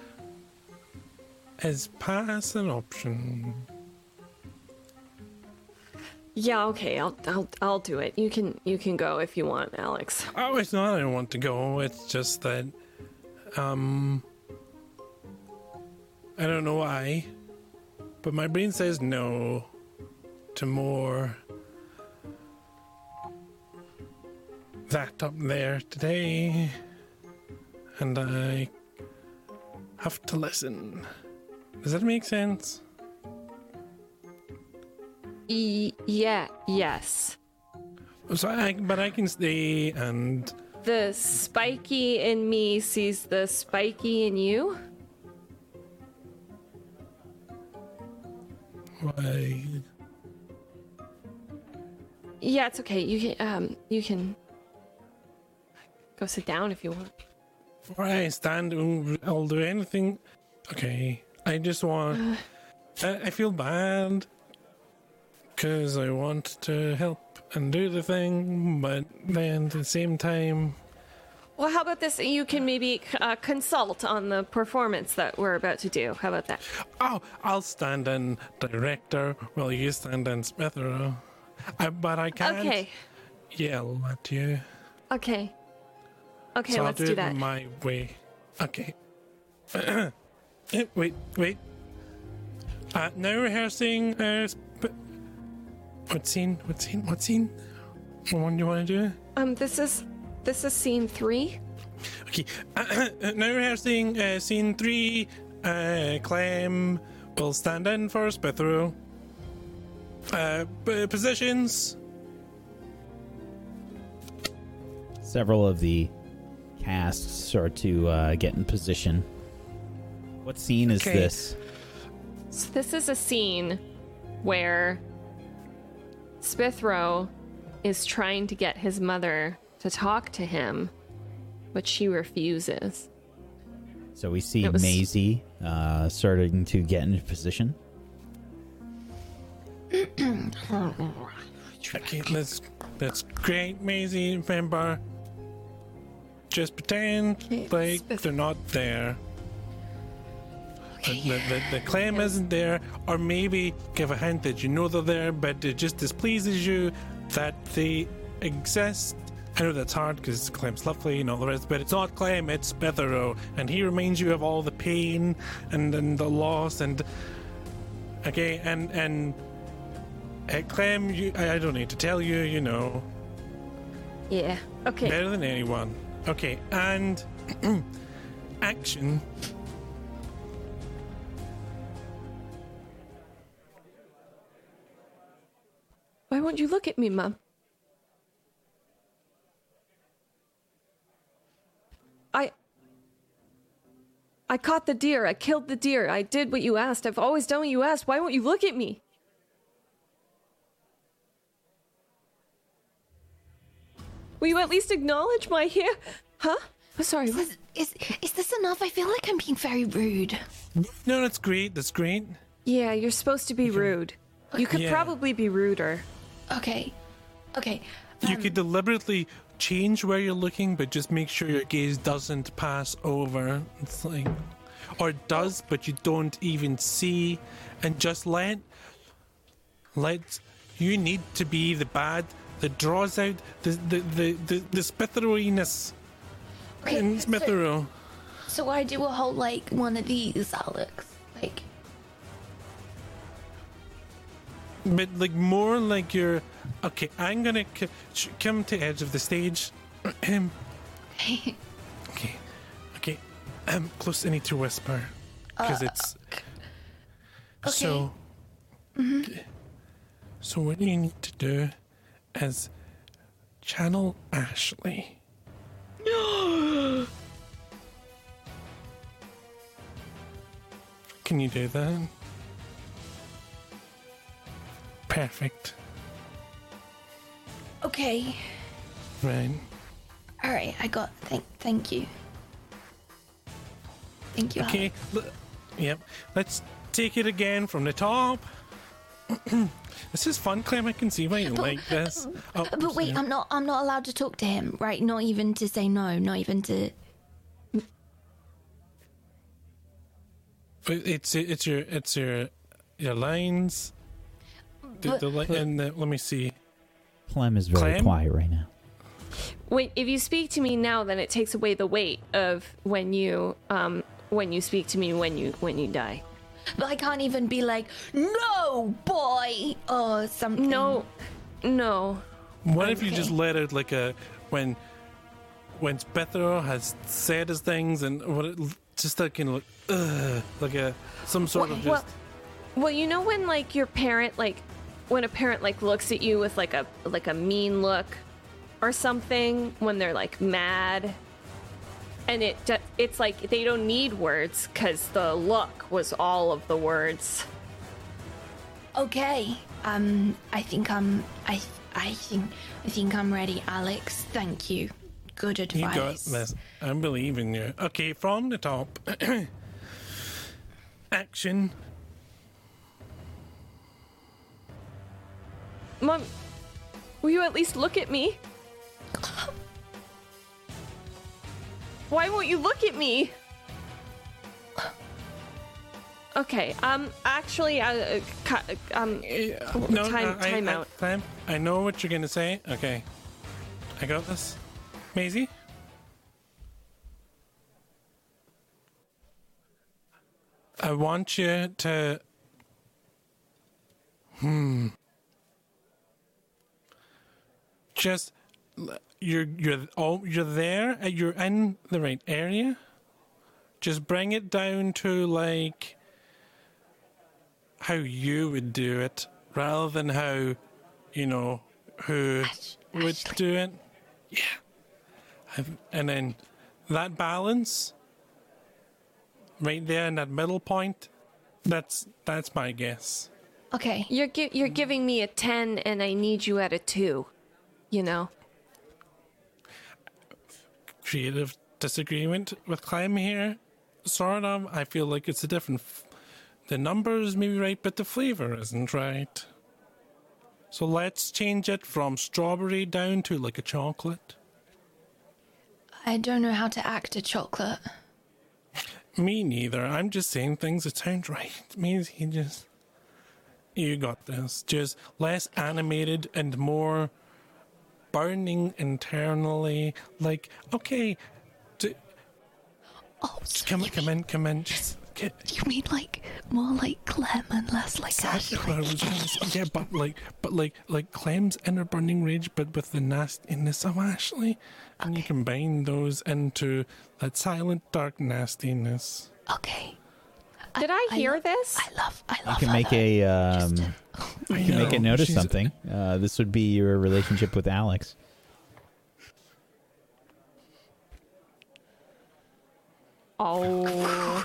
Is pass an option? Yeah, okay, I'll I'll I'll do it. You can you can go if you want, Alex. Oh, it's not. I don't want to go. It's just that, um, I don't know why, but my brain says no to more that up there today, and I have to listen. Does that make sense? E- yeah, yes. So I, but I can stay and The spiky in me sees the spiky in you. I, Yeah, it's okay. You can um you can go sit down if you want. Before I stand, I'll do anything. Okay, I just want. I, I feel bad because I want to help and do the thing, but then at the same time, Well, how about this? You can maybe uh, consult on the performance that we're about to do. How about that? oh, I'll stand in director while you stand in Smithero. I, but I can't Okay. yell at you. Okay. Okay, so I'll let's do, do it that. my way. Okay. Wait, wait. Uh, now rehearsing. Uh, sp- what scene? What scene? What scene? What one do you want to do? Um, this is this is scene three. Okay. now rehearsing uh, scene three. Uh, Clem will stand in for Spithro. Uh, p- positions. Several of the cast start to uh, get in position. What scene is Okay. this? So this is a scene where Spithro is trying to get his mother to talk to him, but she refuses. So we see It was- Maisie uh, starting to get into position. Okay, that's that's great, Maisie. Remember, just pretend like they're not there. The, the, the, the claim isn't there, or maybe give a hint that you know they're there, but it just displeases you that they exist. I know that's hard because Clem's lovely and all the rest, but it's not Clem, it's Bethero, and he reminds you of all the pain and, and the loss and okay, and and uh, Clem, you, I, I don't need to tell you, you know Yeah. Okay. better than anyone. Okay, and action. Why won't you look at me, Mum? I. I caught the deer. I killed the deer. I did what you asked. I've always done what you asked. Why won't you look at me? Will you at least acknowledge my hair? Huh? Oh, sorry. What? Is, is, is this enough? I feel like I'm being very rude. No, that's great. That's great. Yeah, you're supposed to be rude. You could Yeah. probably be ruder. Okay. Okay. You um, could deliberately change where you're looking, but just make sure your gaze doesn't pass over. It's like, or it does, but you don't even see, and just let, let. You need to be the bad that draws out the the the the, the Spitheroiness Okay, in so, so I do a whole like one of these, Alex. Like, But like more like you're okay. I'm gonna c- sh- come to edge of the stage. Um, okay, okay. Um, close. I need to whisper because it's okay. so. Okay. So what do you need to do is channel Ashley. Can you do that? Perfect. okay. Right. All right. I got. Thank. Thank you. Thank you. Okay. l- Yep. Let's take it again from the top. this is fun, Clem. I can see why you like this. Oh, But wait, yeah. I'm not. I'm not allowed to talk to him, right? Not even to say no. Not even to. It's it's your it's your your lines. The, But- the, li- and the, let me see. Clem is very Clem? quiet right now. Wait, if you speak to me now, then it takes away the weight of when you um when you speak to me when you when you die. But I can't even be like, no, boy, or something. No, no. What if you just let it like a when when Spithro has said his things and what it, just that kind of like ugh, like a some sort of Well, just well, you know when like your parent like when a parent like looks at you with like a like a mean look or something when they're like mad and it it's like they don't need words cuz the look was all of the words. Okay. Um, I think I'm. I. I think. I think I'm ready, Alex. Thank you. Good advice you got this. I believe in you. Okay, from the top. Action. Mom, will you at least look at me? Why won't you look at me? Okay, um, actually, uh, uh, cu- um, No, Time- no, I, time I, out. Time. I know what you're gonna say. Okay, I got this. Maisie. I want you to. Hmm. Just you're you're oh you're there. You're in the right area. Just bring it down to like how you would do it rather than how you know who would Ashley. do it. Yeah. I've- And then that balance right there in that middle point that's that's my guess. Okay. you're gi- you're giving me a ten, and I need you at a two. You know. Creative disagreement with Clem here. Sort of. I feel like it's a different. F- the numbers may be right, but the flavor isn't right. So let's change it from strawberry down to like a chocolate. I don't know how to act a chocolate. Me neither. I'm just saying things that sound right. It means he just. You got this. Just less animated and more burning internally. Like, okay, d- Oh, so come, come mean, in, come in. Just get. you mean like more like Clem and less like Exactly Ashley? what I was trying to say. Yeah, but like, but like, like Clem's inner burning rage, but with the nastiness of Ashley, and you combine those into that silent, dark nastiness. Okay. Did I hear lo- this? I love. I love. You can make though. a um, Just- I you can make a know, note of she's- something. Uh, this would be your relationship with Alex. Oh,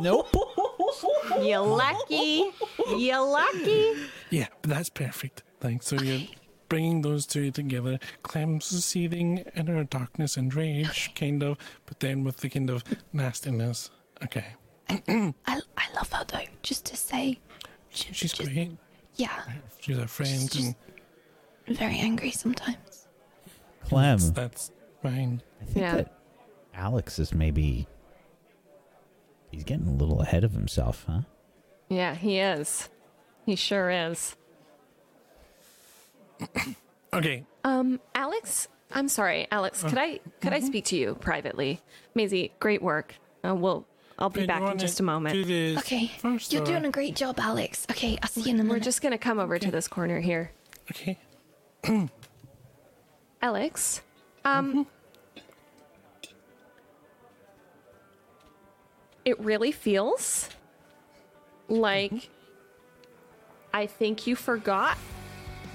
Nope. you lucky, you lucky. Yeah, that's perfect. Thanks. So you're bringing those two together. Clem's seething inner darkness and rage, kind of, but then with the kind of nastiness. Okay, I, I love her though. Just to say, she- she's just- great. Yeah, She's our friend, just- and very angry sometimes. Clem, that's, that's fine. I think Yeah. that Alex is maybe he's getting a little ahead of himself, huh? Yeah, he is. He sure is. Okay, Um, Alex, I'm sorry, Alex. Could I could I speak to you privately? Maisie, great work. Uh, we'll I'll be back in just a moment. Okay, first, you're or- doing a great job, Alex. Okay, I'll see you in a minute. We're just gonna come over to this corner here. Okay. Alex, um, it really feels like I think you forgot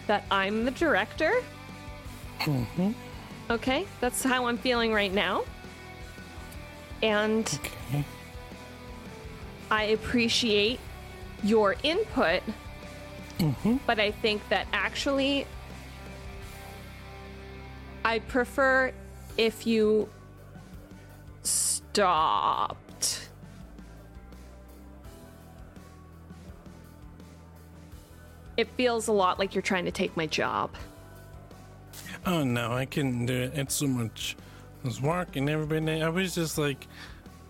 that I'm the director. Okay, that's how I'm feeling right now. And Okay. I appreciate your input, mm-hmm. but I think that actually I prefer if you stopped. It feels a lot like you're trying to take my job. Oh no, I couldn't do it. It's so much. I was working every day. I was just like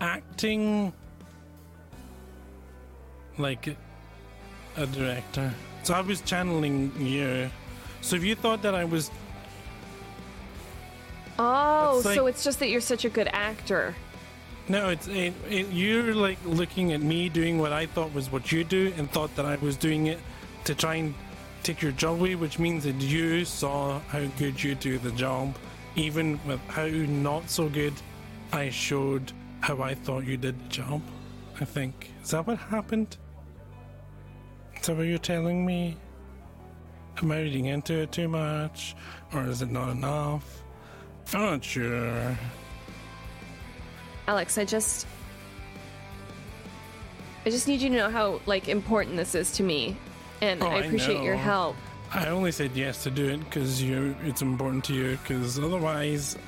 acting like a director. So I was channeling you. So if you thought that I was, Oh, It's so it's just that you're such a good actor. No, it's it, it, you're like looking at me doing what I thought was what you do, and thought that I was doing it to try and take your job away, which means that you saw how good you do the job, even with how not so good I showed how I thought you did the job. I think is that what happened? Is are you're telling me? Am I reading into it too much, or is it not enough? I'm not sure. Alex, I just I just need you to know how like important this is to me. And Oh, I I appreciate your help. I only said yes to do it because you it's important to you. Because otherwise,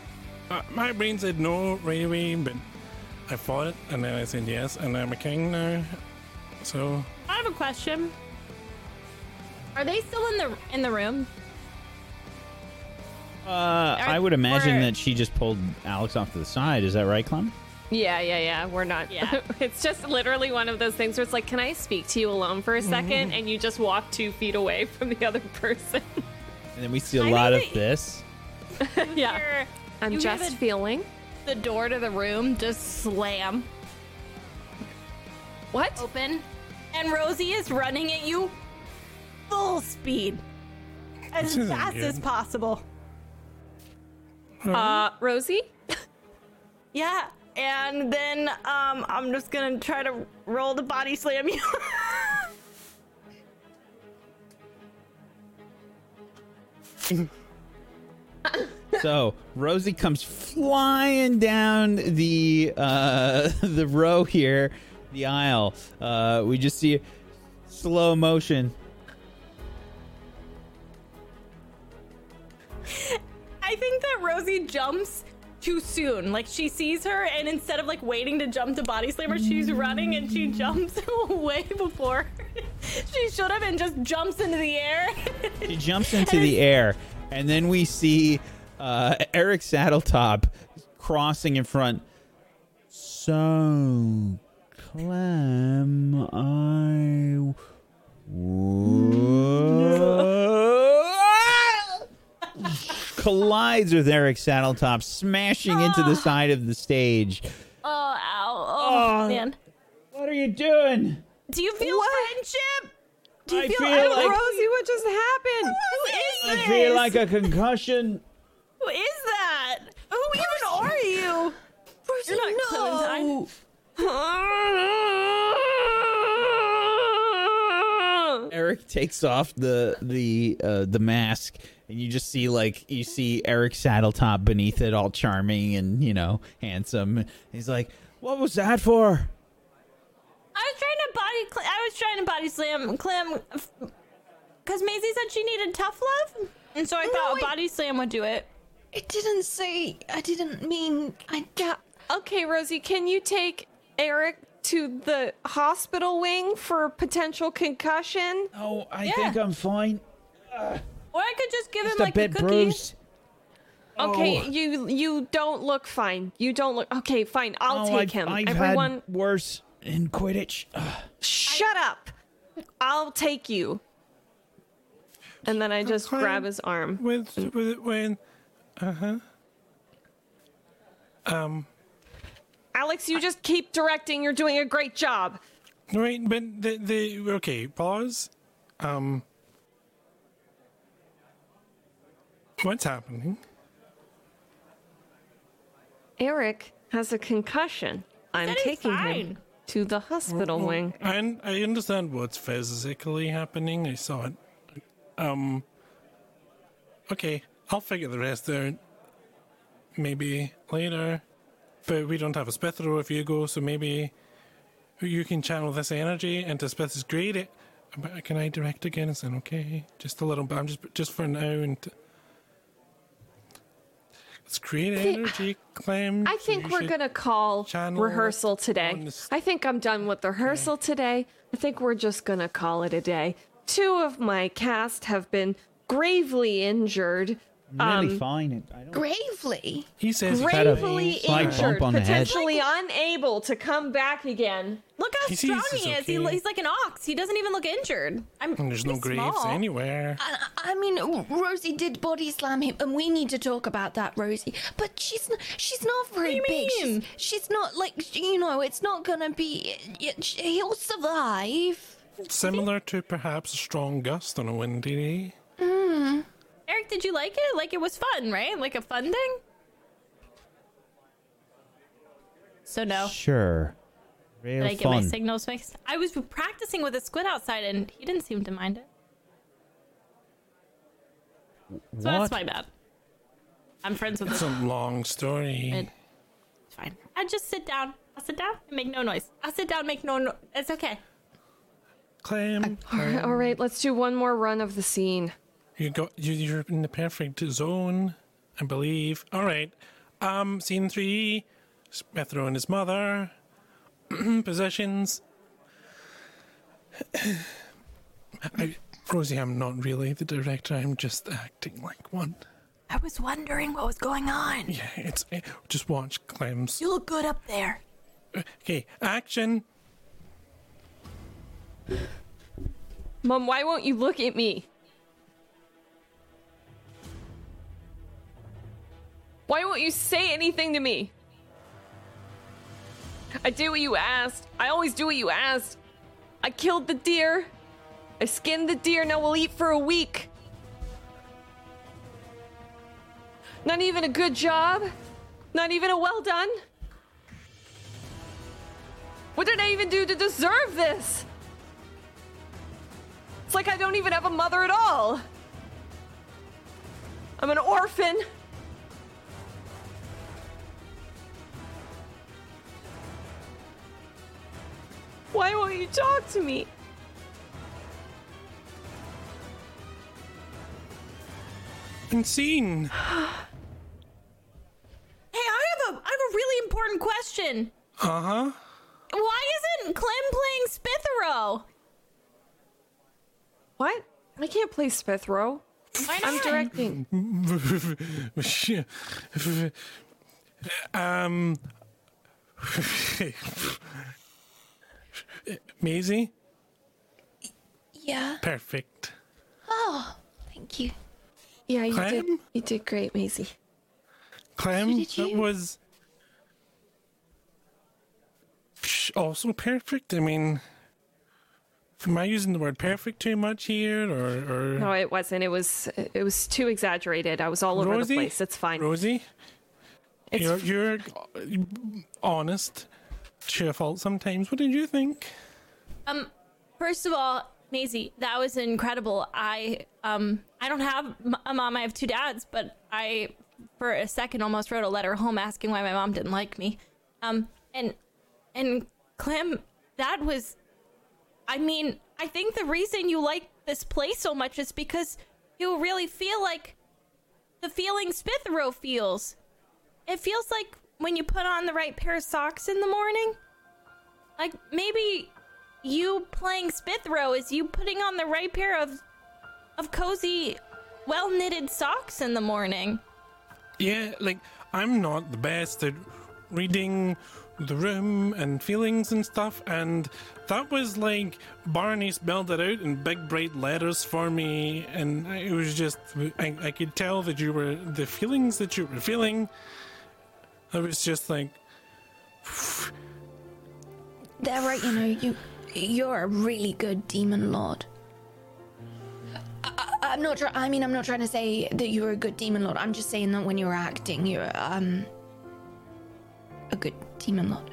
uh, my brain said no right away, but I fought it, and then I said yes, and I'm a king now. So I have a question. Are they still in the in the room? Uh, I would imagine that she just pulled Alex off to the side. Is that right, Clem? Yeah, yeah, yeah. We're not. Yeah. it's just literally one of those things where it's like, can I speak to you alone for a 2nd Mm-hmm. And you just walk two feet away from the other person. And then we see a I lot of that- this. yeah. Hear I'm just a- feeling. the door to the room just slam What? open, and Rosie is running at you full speed, as This isn't fast as good. possible. Uh, Rosie? Yeah, and then um, I'm just gonna try to roll the body slam you. So Rosie comes flying down the uh, the row here, the aisle. Uh, we just see slow motion. I think that Rosie jumps too soon. Like she sees her, and instead of like waiting to jump to body slam her, she's running and she jumps way before she should have, and just jumps into the air. She jumps into the air, and then we see uh, Eric Saddletop crossing in front. So, Clem, I. Collides with Eric Saddletop, smashing into the side of the stage. oh, ow! Oh, Oh. man. What are you doing? Do you feel friendship? Do you I feel, feel I like- Rosie, what just happened? who is I this? feel like a concussion. Who is that? Who even are you? You're not Clementine. Eric takes off the the uh, the mask, and you just see like you see Eric Saddletop beneath it, all charming and you know handsome. He's like, "What was that for?" I was trying to body. Cl- I was trying to body slam Clem, because Maisie said she needed tough love, and so I thought a I- body slam would do it. It didn't say. I didn't mean. I. got. Okay, Rosie, can you take Eric to the hospital wing for potential concussion? Oh, I Yeah. think I'm fine. Or I could just give Just him a like bit a cookie. bruised. Okay, Oh. you you don't look fine. You don't look Okay, fine. I'll Oh, take I've, him. I've Everyone had worse in Quidditch. Ugh. shut up. I'll take you. And then I just grab his arm. with with when, uh huh. Um. Alex, you just keep directing. You're doing a great job. Right, but the the okay. Pause. Um. What's happening? Eric has a concussion. I'm Said he's taking him fine. to the hospital wing. I I understand what's physically happening. I saw it. Um. Okay, I'll figure the rest out. Maybe later. But we don't have a Spithro if you go, so maybe you can channel this energy into Spith's great. It, but can I direct again? Is that okay? Just a little bit. I'm just just for now and. Let's create energy, Clem. I think we're gonna call rehearsal today. I think I'm done with the rehearsal today. I think we're just gonna call it a day. Two of my cast have been gravely injured Really Um, fine. I don't Gravely. He says he had a Gravely bump injured, on the head. potentially unable to come back again. Look how He strong he is. He, he's like an ox. He doesn't even look injured. I'm. And there's no he's graves small. anywhere. I, I mean, Rosie did body slam him, and we need to talk about that, Rosie. But she's n- she's not very do you big. She's, mean? she's not like you know. It's not gonna be. y- He'll survive. Similar to perhaps a strong gust on a windy day. Eric, did you like it? Like it was fun, right? Like a fun thing. So no. Sure. Real Did I get my signals mixed? I was practicing with a squid outside, and he didn't seem to mind it. So what? that's my bad. I'm friends with It's this. a long story. It- It's fine. I just sit down. I'll sit down and make no noise. I'll sit down, make no noise. It's okay. Clem, All right, let's do one more run of the scene. You got you, you're in the perfect zone, I believe. All right. Um, scene three: Spithro and his mother. Possessions. I, Rosie, I'm not really the director. I'm just acting like one. I was wondering what was going on. Yeah, it's eh, just watch Clem's. You look good up there. Okay, action. Mom, why won't you look at me? Why won't you say anything to me? I did what you asked. I always do what you asked. I killed the deer. I skinned the deer. Now we'll eat for a week. Not even a good job. Not even a well done. What did I even do to deserve this? It's like I don't even have a mother at all. I'm an orphan. Why won't you talk to me? And scene. Hey, I have a I have a really important question. Uh huh. Why isn't Clem playing Spithro? What? I can't play Spithro. Why I'm directing. um. Maisie, Yeah. perfect. Oh, thank you. Yeah, you did. You did great, Maisie. Clem, did that you? was also perfect. I mean, am I using the word perfect too much here, or, or No, it wasn't. It was. It was too exaggerated. I was all over the place. It's fine. Rosie? It's You're, you're honest fault sometimes. What did you think? Um, first of all, Maisie, that was incredible. I um, I don't have a mom. I have two dads, but I, for a second, almost wrote a letter home asking why my mom didn't like me. Um, and and Clem, that was, I mean, I think the reason you like this place so much is because you really feel like the feeling Spithro feels. It feels like when you put on the right pair of socks in the morning. Like maybe you playing Spithro is you putting on the right pair of of cozy, well knitted socks in the morning. Yeah, like I'm not the best at reading the room and feelings and stuff, and that was like Barney spelled it out in big bright letters for me, and it was just I, I could tell that you were the feelings that you were feeling. I was just like, They're right, you know, you you're a really good demon lord. I, I, I'm not trying. I mean, I'm not trying to say that you're a good demon lord. I'm just saying that when you're acting, you're um a good demon lord.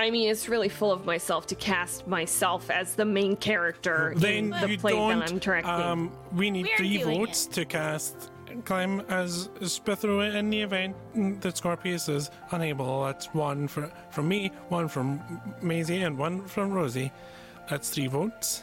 I mean, it's really full of myself to cast myself as the main character in then the you play that I'm directing. Um, we need We are three doing votes to cast Clem as Spithro in the event that Scorpius is unable. That's one for from me, one from Maisie, and one from Rosie. That's three votes.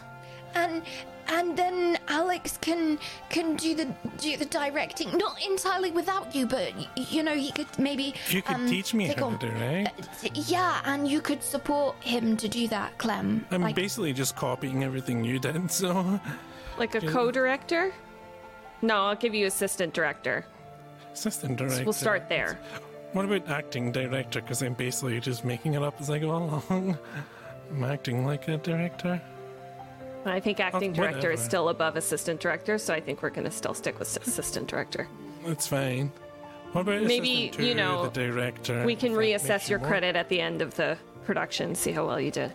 And and then Alex can can do the do the directing, not entirely without you, but you know he could maybe. You could um, teach me how on- to do it. Uh, Yeah, and you could support him to do that, Clem. I'm like, basically just copying everything you did, so like a co-director? No, I'll give you assistant director. Assistant director. We'll start there. What about acting director? Because I'm basically just making it up as I go along. I'm acting like a director. I think oh, acting director is still above assistant director, so I think we're going to still stick with assistant director. That's fine. What about Maybe, assistant you know, the director? We can reassess your you credit at the end of the production, see how well you did.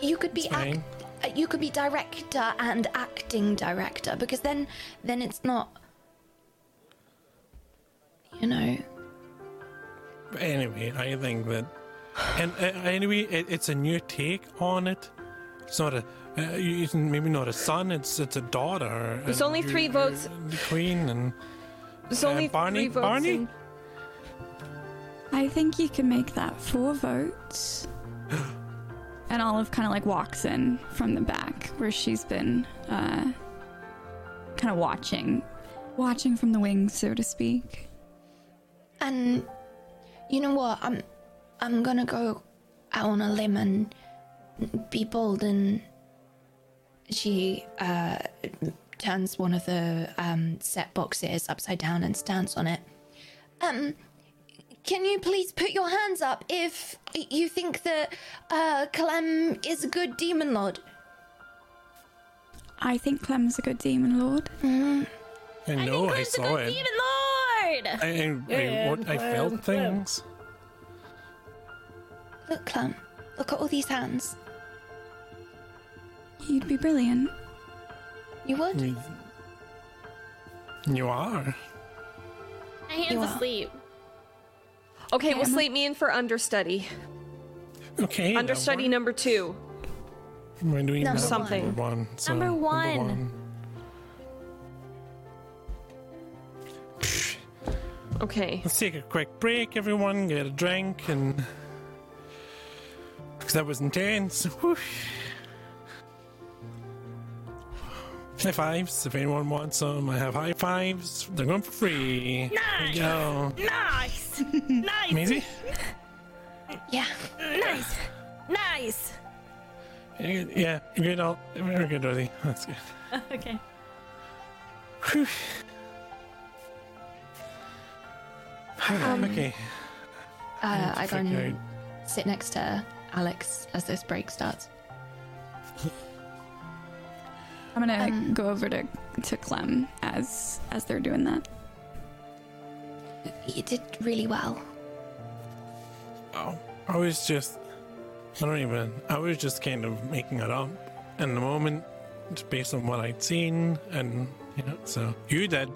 You could be It's fine. act, you could be director and acting director because then then it's not you know anyway, I think that, and uh, anyway, it, it's a new take on it. It's not a, uh, you- it's maybe not a son. It's it's a daughter. There's only you're- three votes. The queen and There's Uh, only Barney- three votes. Barney? in- I think you can make that four votes. and Olive kind of like walks in from the back where she's been uh, kind of watching, watching from the wings, so to speak. and you know what i'm i'm gonna go out on a limb and be bold and she uh turns one of the um set boxes upside down and stands on it um can you please put your hands up if you think that uh Clem is a good demon lord I think Clem's a good demon lord. I know I, Clem's a saw good it. demon lord. I, I, I, what, I felt things. look Clem look at all these hands You'd be brilliant. you would You- You are. My hand's You are. Asleep. Okay, Okay, we'll Emma. slate me in for understudy. Okay. Uh, understudy works. number two. We're doing Number number one. so Number one. one. Okay. Let's take a quick break, everyone. Get a drink and. Because that was intense. Whew. High fives. If anyone wants some, I have high fives. They're going for free. There you go. Nice. nice. Maisie? yeah Nice. Nice. Yeah, Yeah, you're good. All, very good, Rosie. That's good. Okay. Whew. Um, okay. uh, i go Figure and sit next to alex as this break starts I'm gonna Um, go over to to Clem as as they're doing that. you did really well Oh, I was just. I don't even. I was just kind of making it up in the moment, just based on what I'd seen, and you know. So you did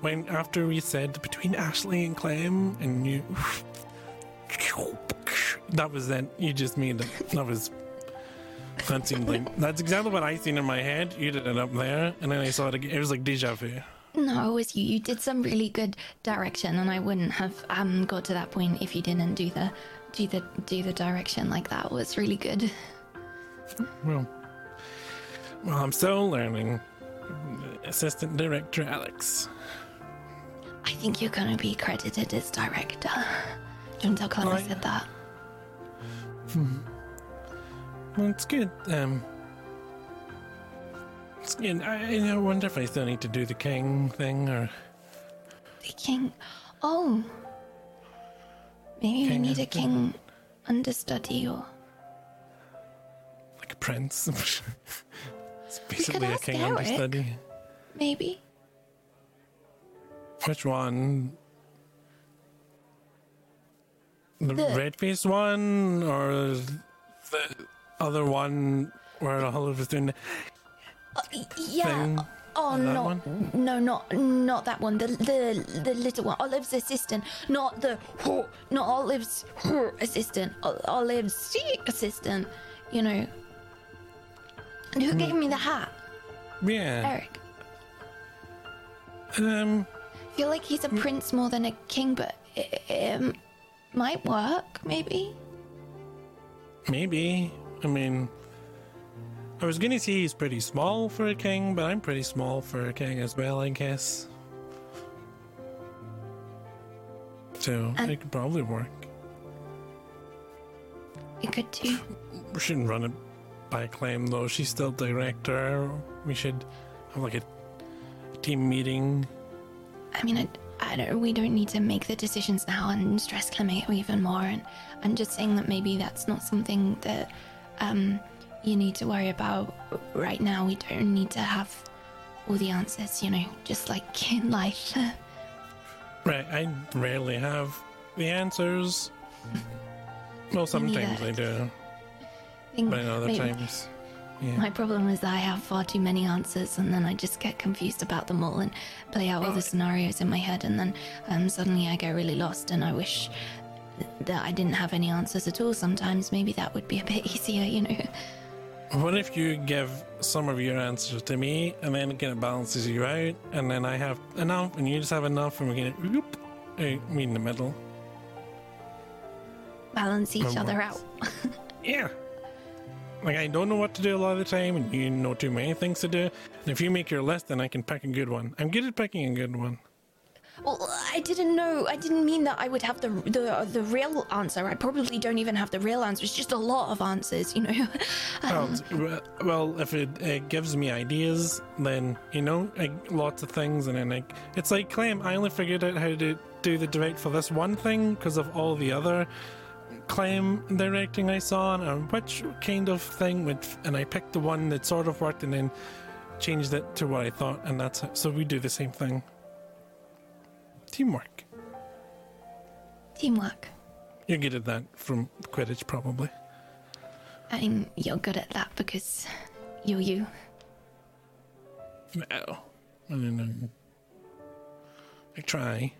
when after we said between Ashley and Clem, and you. That was then. You just made it. That was. That seemed like that's exactly what I seen in my head. You did it up there, and then I saw it again. It was like deja vu. No, it was you. You did some really good direction, and I wouldn't have um got to that point if you didn't do the do the do the direction like that. It was really good. Well, well, I'm still learning. Assistant director Alex. I think you're gonna be credited as director. Don't tell Clem I said that. Well, it's good. Um, it's good. I, wonder if I still need to do the king thing or The king. Oh, maybe we King need a king understudy, or like a prince. it's basically a ask king Eric. understudy. maybe. Which one? The, The- red faced one or the other one where Olive was doing the Uh, yeah. thing? Oh no, one? no, not not that one. The the the little one, Olive's assistant, not the not Olive's assistant. Ol- Olive's assistant. You know. And who gave me the hat? Yeah. Eric. Um. I feel like he's a prince more than a king, but it, it might work, maybe. Maybe. I mean, I was gonna say he's pretty small for a king, but I'm pretty small for a king as well, I guess. So And- it could probably work. It could too. We shouldn't run it by Clem though. She's still director. We should have like a team meeting. I mean, I, I don't. We don't need to make the decisions now and stress Clem even more. And I'm just saying that maybe that's not something that um, you need to worry about right now. We don't need to have all the answers, you know, just like in life. Right, I rarely have the answers. Well, sometimes I do, I think but in other maybe- times, yeah. My problem is that I have far too many answers, and then I just get confused about them all and play out all the scenarios in my head, and then um, suddenly I get really lost. And I wish that I didn't have any answers at all. Sometimes maybe that would be a bit easier, you know. What if you give some of your answers to me, and then it kind of balances you out, and then I have enough, and you just have enough, and we get whoop, uh, meet in the middle. Balance each other out. Yeah. Like I don't know what to do a lot of the time, and you know too many things to do. And if you make your list, then I can pick a good one. I'm good at picking a good one. Well, I didn't know. I didn't mean that I would have the the the real answer. I probably don't even have the real answer. It's just a lot of answers, you know. Well, Um, well, if it, it gives me ideas, then you know, like, lots of things, and then like it's like Clem. I only figured out how to do the direct for this one thing because of all the other Clem directing I saw, and which kind of thing would, and I picked the one that sort of worked, and then changed it to what I thought, and that's it. So we do the same thing. Teamwork. teamwork. You're good at that from Quidditch, probably. I mean, you're good at that because you're you. No. I don't know. I try.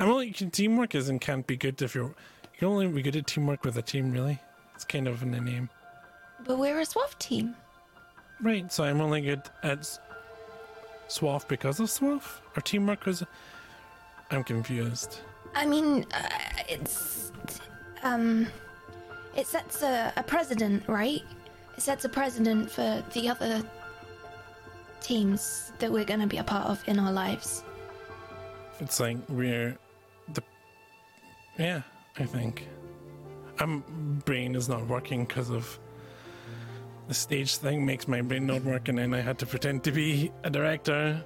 I'm only teamwork isn't can't be good if you're you can only be good at teamwork with a team really. It's kind of in the name. But we're a SWAF team. Right, so I'm only good at SWAF because of SWAF? Or teamwork because I'm confused. I mean, uh, it's um, it sets a, a precedent, right? It sets a precedent for the other teams that we're going to be a part of in our lives. It's like we're the Yeah, I think. I'm brain is not working because of the stage thing makes my brain not work and then I had to pretend to be a director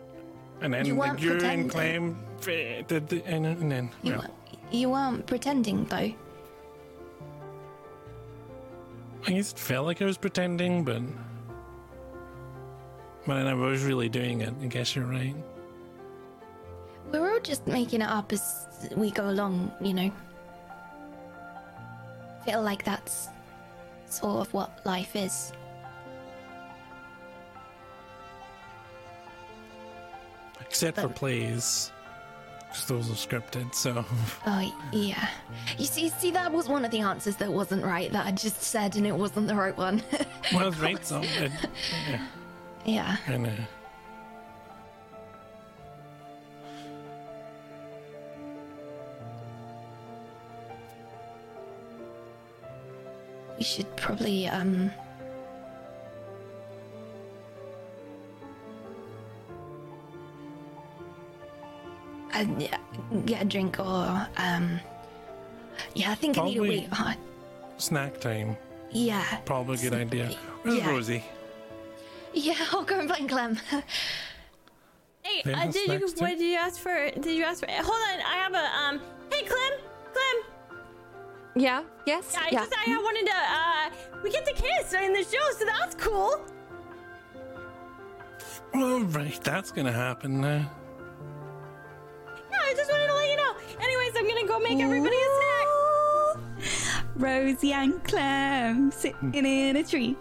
and then You the pretending. Clem and, then You, weren't- you weren't pretending, though. I guess it felt like I was pretending but but I was really doing it I guess you're right We're all just making it up as we go along, you know. Feel like that's sort of what life is. except for plays those are scripted so Oh yeah. You see, see, that was one of the answers that wasn't right. That I just said, and it wasn't the right one. well right so it, yeah yeah. I know We should probably um. Uh, yeah, get a drink or um. Yeah, I think I need to Probably- wait. Uh, snack time yeah. probably a good idea where's Yeah. Rosie Yeah, I'll go and find Clem. Hey, uh, did you? What did you ask for? Did you ask for? Hold on, I have a um. Hey, Clem, Clem. Yeah. Yes. I yeah. just I wanted to. Uh, we get to kiss in the show, so that's cool. All right, that's gonna happen now. Yeah, I just wanted to let you know. Anyways, I'm gonna go make everybody a snack. Rosie and Clem sitting in a tree,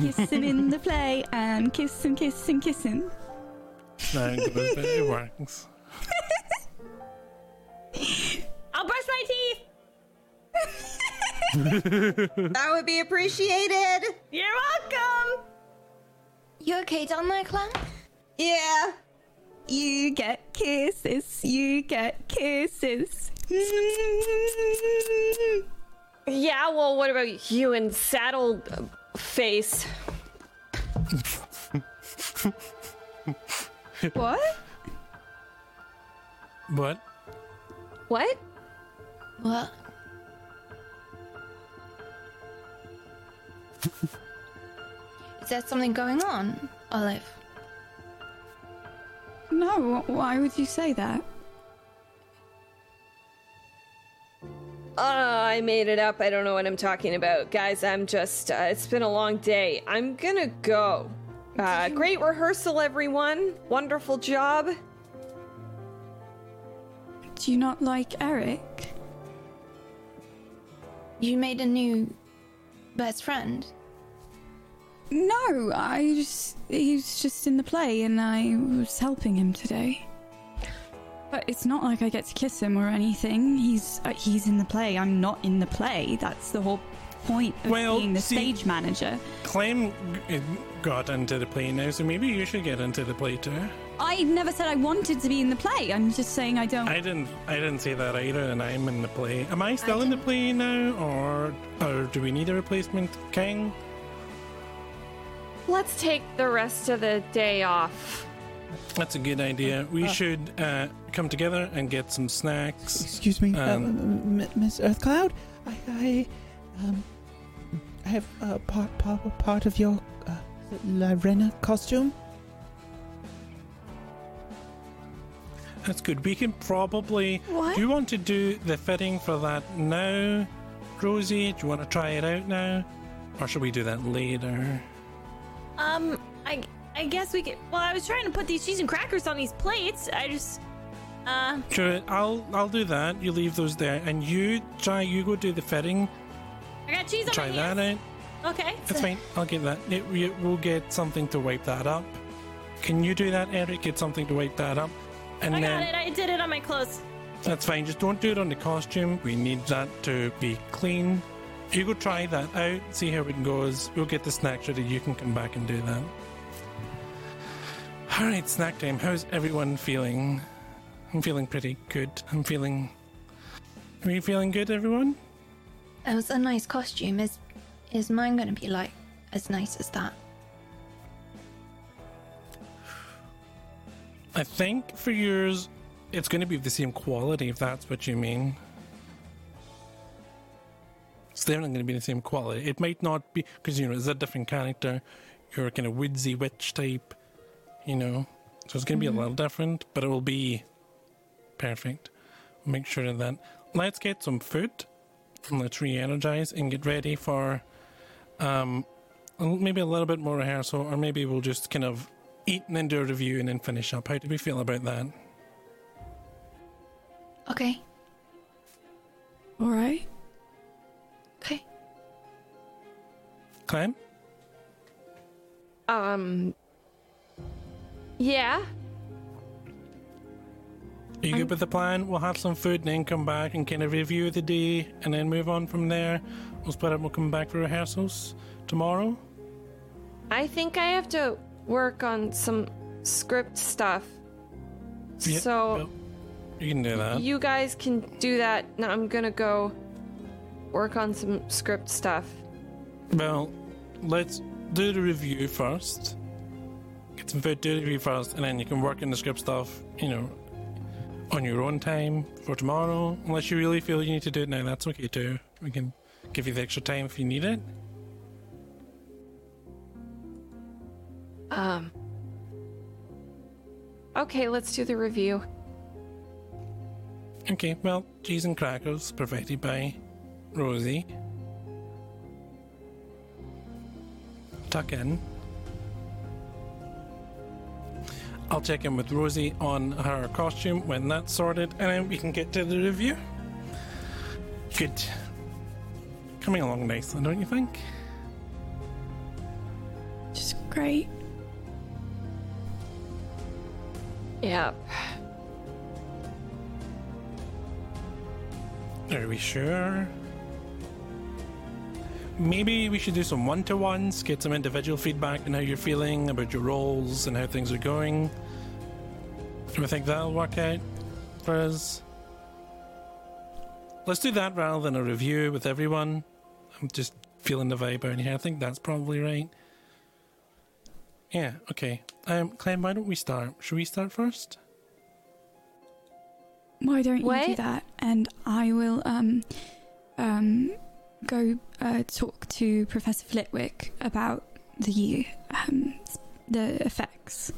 kissing in the play and kissing, kissing, kissing. No, it goes, but it works. I'll brush my teeth. That would be appreciated. You're welcome. You okay down there, Clem? Yeah. You get kisses, you get kisses. Yeah. Well, what about you and Saddle uh, Face? What? But What? What? Is there something going on, Olive? No, why would you say that? Uh, I made it up. I don't know what I'm talking about. Guys, I'm just, uh, it's been a long day. I'm gonna go. Uh, great rehearsal, everyone. Wonderful job. Do you not like Eric? You made a new best friend. No, I just. He's just in the play and I was helping him today. But it's not like I get to kiss him or anything. He's uh, he's in the play. I'm not in the play. That's the whole point of Well, being the see- stage manager. Clem g- got into the play now, so maybe you should get into the play too. I never said I wanted to be in the play. I'm just saying I don't. I didn't. I didn't say that either, and I'm in the play. Am I still in the play now, or or do we need a replacement, King? Let's take the rest of the day off. That's a good idea. We should uh, come together and get some snacks. Excuse me, uh, Um, M- M- Miss Earthcloud. I, I, um, I have uh, part, part, part of your uh, Lyrena costume. That's good. We can probably. What? Do you want to do the fitting for that now, Rosie? Do you want to try it out now, or should we do that later? Um, I I guess we could. Well, I was trying to put these cheese and crackers on these plates. I just, uh, Sure, I'll I'll do that. You leave those there, and you try. You go do the fitting. I got cheese on Try my that hands. out. Okay. That's fine. I'll get that. It, we, we'll get something to wipe that up. Can you do that, Eric? Get something to wipe that up, and I got then it. I did it on my clothes. that's fine. Just don't do it on the costume. We need that to be clean. You go try that out. See how it goes. We'll get the snacks ready. You can come back and do that. All right, snack time. How's everyone feeling? I'm feeling pretty good. I'm feeling. Are you feeling good, everyone? That was a nice costume. Is is mine going to be like as nice as that? I think for yours, it's going to be the same quality, if that's what you mean. It's definitely going to be the same quality. It might not be, because, you know, it's a different character. You're a kind of woodsy witch type, you know. So it's going to be a little different, but it will be perfect. Make sure of that. Let's get some food. and Let's re energize and get ready for um, maybe a little bit more rehearsal, or maybe we'll just kind of eat and then do a review and then finish up. How do we feel about that? Okay. All right. Clem? Um. Yeah. Are you good with the plan? We'll have some food and then come back and kind of review the day and then move on from there. We'll split up, we'll come back for rehearsals tomorrow. I think I have to work on some script stuff. Yeah, so well, you can do that. you guys can do that. Now I'm gonna go work on some script stuff. Well, let's do the review first. Get some food, do the review first, and then you can work in the script stuff, you know, on your own time for tomorrow. Unless you really feel you need to do it now, that's okay too. We can give you the extra time if you need it. Um. Okay, let's do the review. Okay, well, cheese and crackers provided by Rosie. Tuck in. I'll check in with Rosie on her costume when that's sorted, and then we can get to the review. Good. Coming along nicely, don't you think? Just great. Yep. Are we sure? Maybe we should do some one to ones, get some individual feedback on how you're feeling about your roles and how things are going. Do we think that'll work out for us? Let's do that rather than a review with everyone. I'm just feeling the vibe out here. I think that's probably right. Yeah, okay. Um, Clem, why don't we start? Should we start first? Why don't you do that? And I will um um go uh, talk to Professor Flitwick about the um the effects.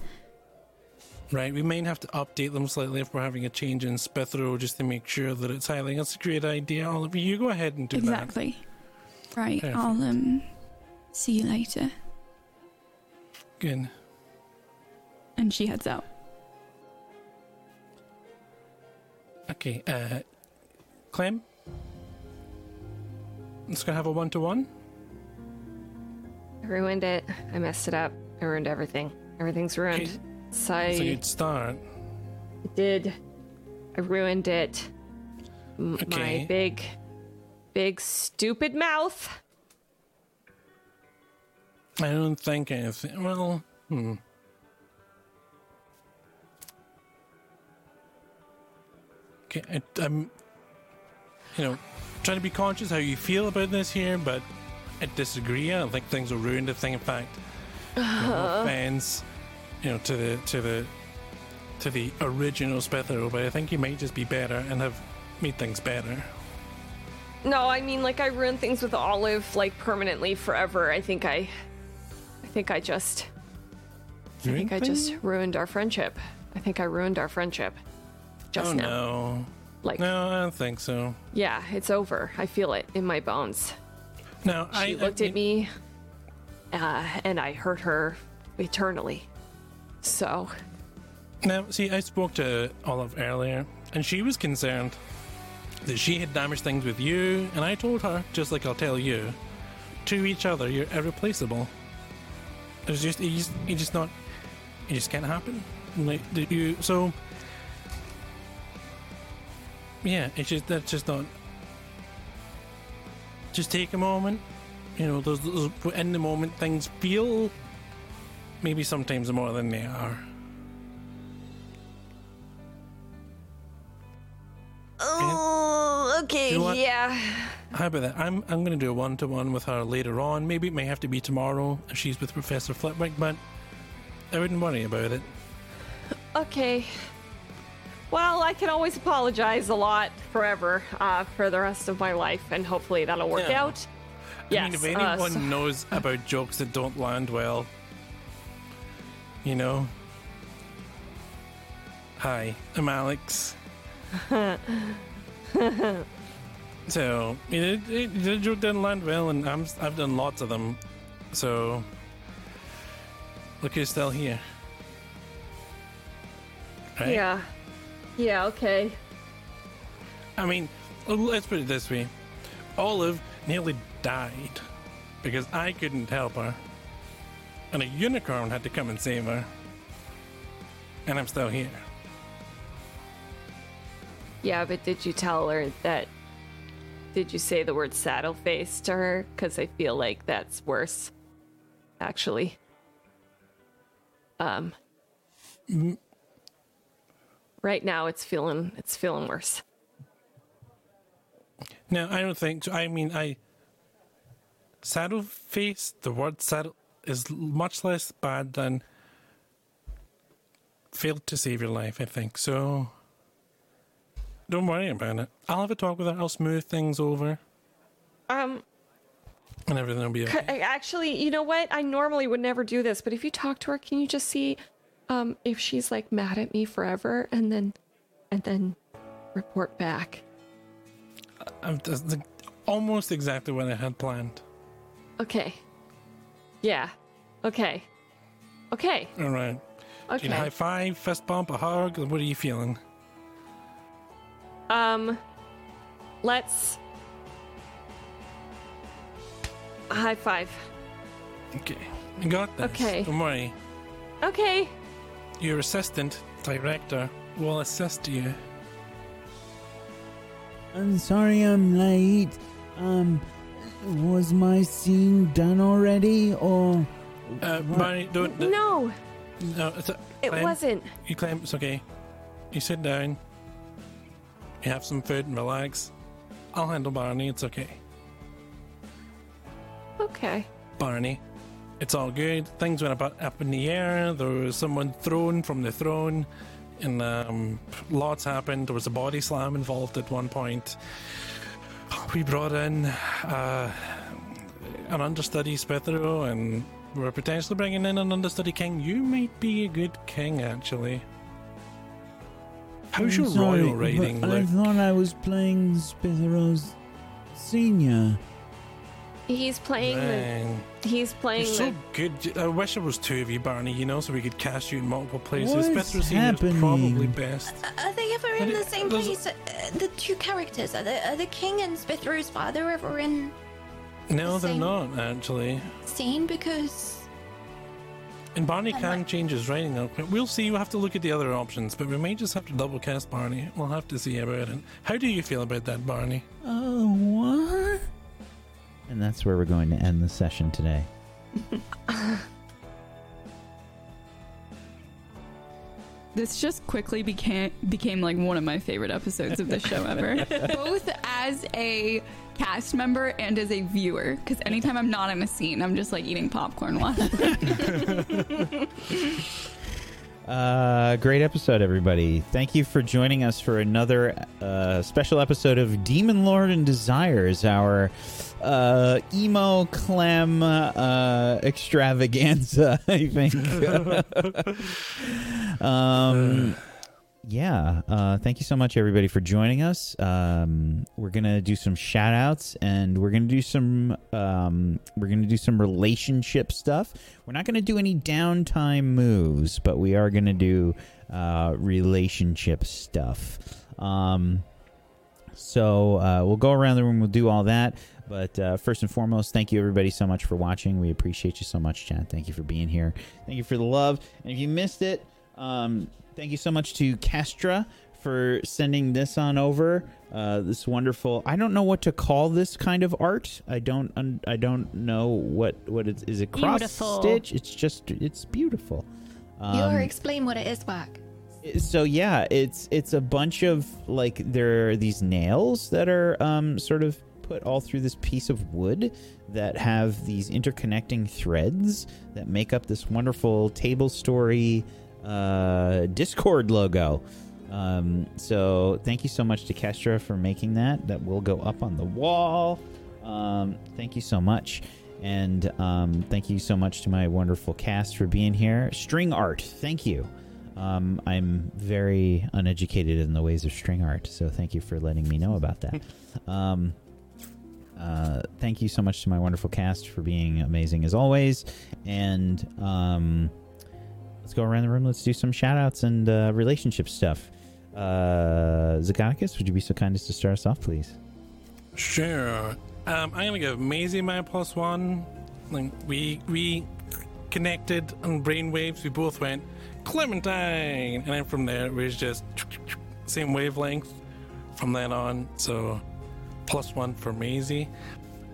Right, we might have to update them slightly if we're having a change in Spithro just to make sure that it's highlighting. That's a great idea, Oliver. You go ahead and do that. exactly. Right. Perfect. I'll um see you later. Good. And she heads out. Okay, uh, Clem? Let's go have a one to one. I ruined it. I messed it up. I ruined everything. Everything's ruined. Okay. So I good start. did. I ruined it. M- Okay. My big, big, stupid mouth. I don't think anything. Well, hmm. Okay, I, I'm, you know, trying to be conscious how you feel about this here, but I disagree. I don't think things will ruin the thing. in fact, you know, no uh-huh. offense, you know, to the to the to the original Spithro, but I think you might just be better and have made things better. No, I mean like I ruined things with Olive like permanently forever. I think I, I think I just, I think I just ruined our friendship. I think I ruined our friendship. Just oh now. no, Like, no, I don't think so. yeah, it's over. I feel it in my bones. No, She I looked I, at me, uh, and I hurt her eternally. So, Now, see, I spoke to Olive earlier, and she was concerned that she had damaged things with you, and I told her, just like I'll tell you, to each other, you're irreplaceable. It's just, you just, you just not, it just can't happen. Like, you, so, yeah, it's just, that's just not, just take a moment, you know, those, those in the moment things feel maybe sometimes more than they are. oh, okay, You know yeah. How about that? I'm I'm going to do a one to one with her later on. Maybe it may have to be tomorrow if she's with Professor Flitwick, but I wouldn't worry about it. Okay. Well, I can always apologize a lot forever uh, for the rest of my life, and hopefully that'll work Yeah. out. I Yes. mean, if uh, anyone so- knows about jokes that don't land well, you know. Hi, I'm Alex. so, it, it, the joke didn't land well, and I'm, I've done lots of them. So, look who's still here. Right? Yeah. Yeah. Okay. I mean, let's put it this way Olive nearly died because I couldn't help her, and a unicorn had to come and save her. And I'm still here. Yeah, but did you tell her that? Did you say the word saddle face to her? Because I feel like that's worse. Actually. Um. Right now, it's feeling it's feeling worse. No, I don't think. I mean, I. Saddle face, the word saddle is much less bad than failed to save your life, I think. So. Don't worry about it. I'll have a talk with her. I'll smooth things over, Um. and everything will be okay. Actually, you know what? I normally would never do this, but if you talk to her, can you just see um if she's like mad at me forever and then and then report back? That's the, almost exactly what I had planned. Okay. Yeah. Okay. Okay. All right. You high Okay. five, fist bump, a hug? What are you feeling? Um let's high five. Okay. You got this. Okay. Don't worry. Okay. Your assistant, director, will assist you. I'm sorry I'm late. Um, was my scene done already, or Uh, Barney, don't. No, No, no it's a, it Clem, wasn't. You Clem it's okay. You sit down. You have some food and relax. I'll handle Barney. It's okay. Okay. Barney. It's all good. Things went up, up in the air. There was someone thrown from the throne, and um, lots happened. There was a body slam involved at one point. We brought in uh, an understudy Spithro, and we're potentially bringing in an understudy king. You might be a good king, actually. How's I'm your sorry, royal but I thought I was playing Spithros Senior. He's playing Dang. the. He's playing You're the. so good. I wish there was two of you, Barney. You know, so we could cast you in multiple places. What's Spectre Senior is happening? probably best. Are they ever in it- the same there's- place? Uh, the two characters are the, are the king and Spithro's father ever in No, the they're same- not actually. scene? Because And Barney I can might- change his writing up. We'll see. We'll have to look at the other options, but we may just have to double cast Barney. We'll have to see about it. How do you feel about that, Barney? Oh, what? And that's where we're going to end the session today. This just quickly became became like one of my favorite episodes of the show ever. Both as a cast member and as a viewer, because anytime I'm not in a scene, I'm just like eating popcorn while. Uh, great episode, everybody. Thank you for joining us for another uh, special episode of Demon Lord and Desires, our uh, emo clam uh, extravaganza, I think. um, yeah. Uh, thank you so much, everybody, for joining us. Um, we're gonna do some shout outs and we're gonna do some um, we're gonna do some relationship stuff. We're not gonna do any downtime moves, but we are gonna do uh, relationship stuff. Um, so uh, we'll go around the room. We'll do all that. But uh, first and foremost, thank you everybody so much for watching. We appreciate you so much, Chad. Thank you for being here. Thank you for the love. And if you missed it, um, thank you so much to Castra for sending this on over. Uh, this wonderful. I don't know what to call this kind of art. I don't. Un, I don't know what what it is. It cross Beautiful. stitch. It's just. It's beautiful. Um, Yor, explain what it is, Whack. so yeah it's it's a bunch of like there are these nails that are um sort of put all through this piece of wood that have these interconnecting threads that make up this wonderful table story uh discord logo um so thank you so much to kestra for making that that will go up on the wall um thank you so much and um, thank you so much to my wonderful cast for being here. String art, thank you. Um, I'm very uneducated in the ways of string art, so thank you for letting me know about that. um, uh, thank you so much to my wonderful cast for being amazing as always. And um, let's go around the room. Let's do some shout outs and uh, relationship stuff. Uh, Zagonicus, would you be so kind as to start us off, please? Sure. Um, I'm gonna give Maisie my plus one. Like we we connected on brainwaves. We both went Clementine, and then from there it was just same wavelength from then on. So plus one for Maisie.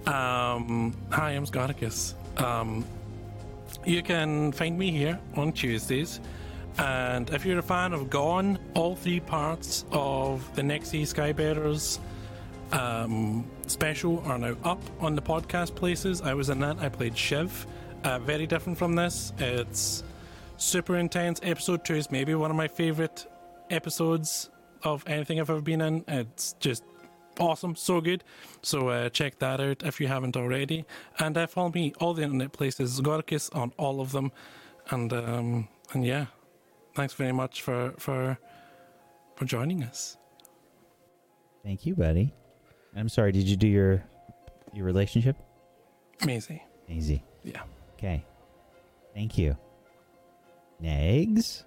Um, hi, I'm Scoticus. Um, you can find me here on Tuesdays. And if you're a fan of Gone, all three parts of the Nexi Skybearers um, special are now up on the podcast places. I was in that. I played Shiv. Uh, very different from this. It's super intense. Episode two is maybe one of my favorite episodes of anything I've ever been in. It's just awesome, so good. So uh, check that out if you haven't already. And uh, follow me all the internet places, Gorkis on all of them. And um, and yeah, thanks very much for for for joining us. Thank you, buddy. I'm sorry, did you do your your relationship? Amazing. Easy. Yeah. Okay. Thank you. Negs?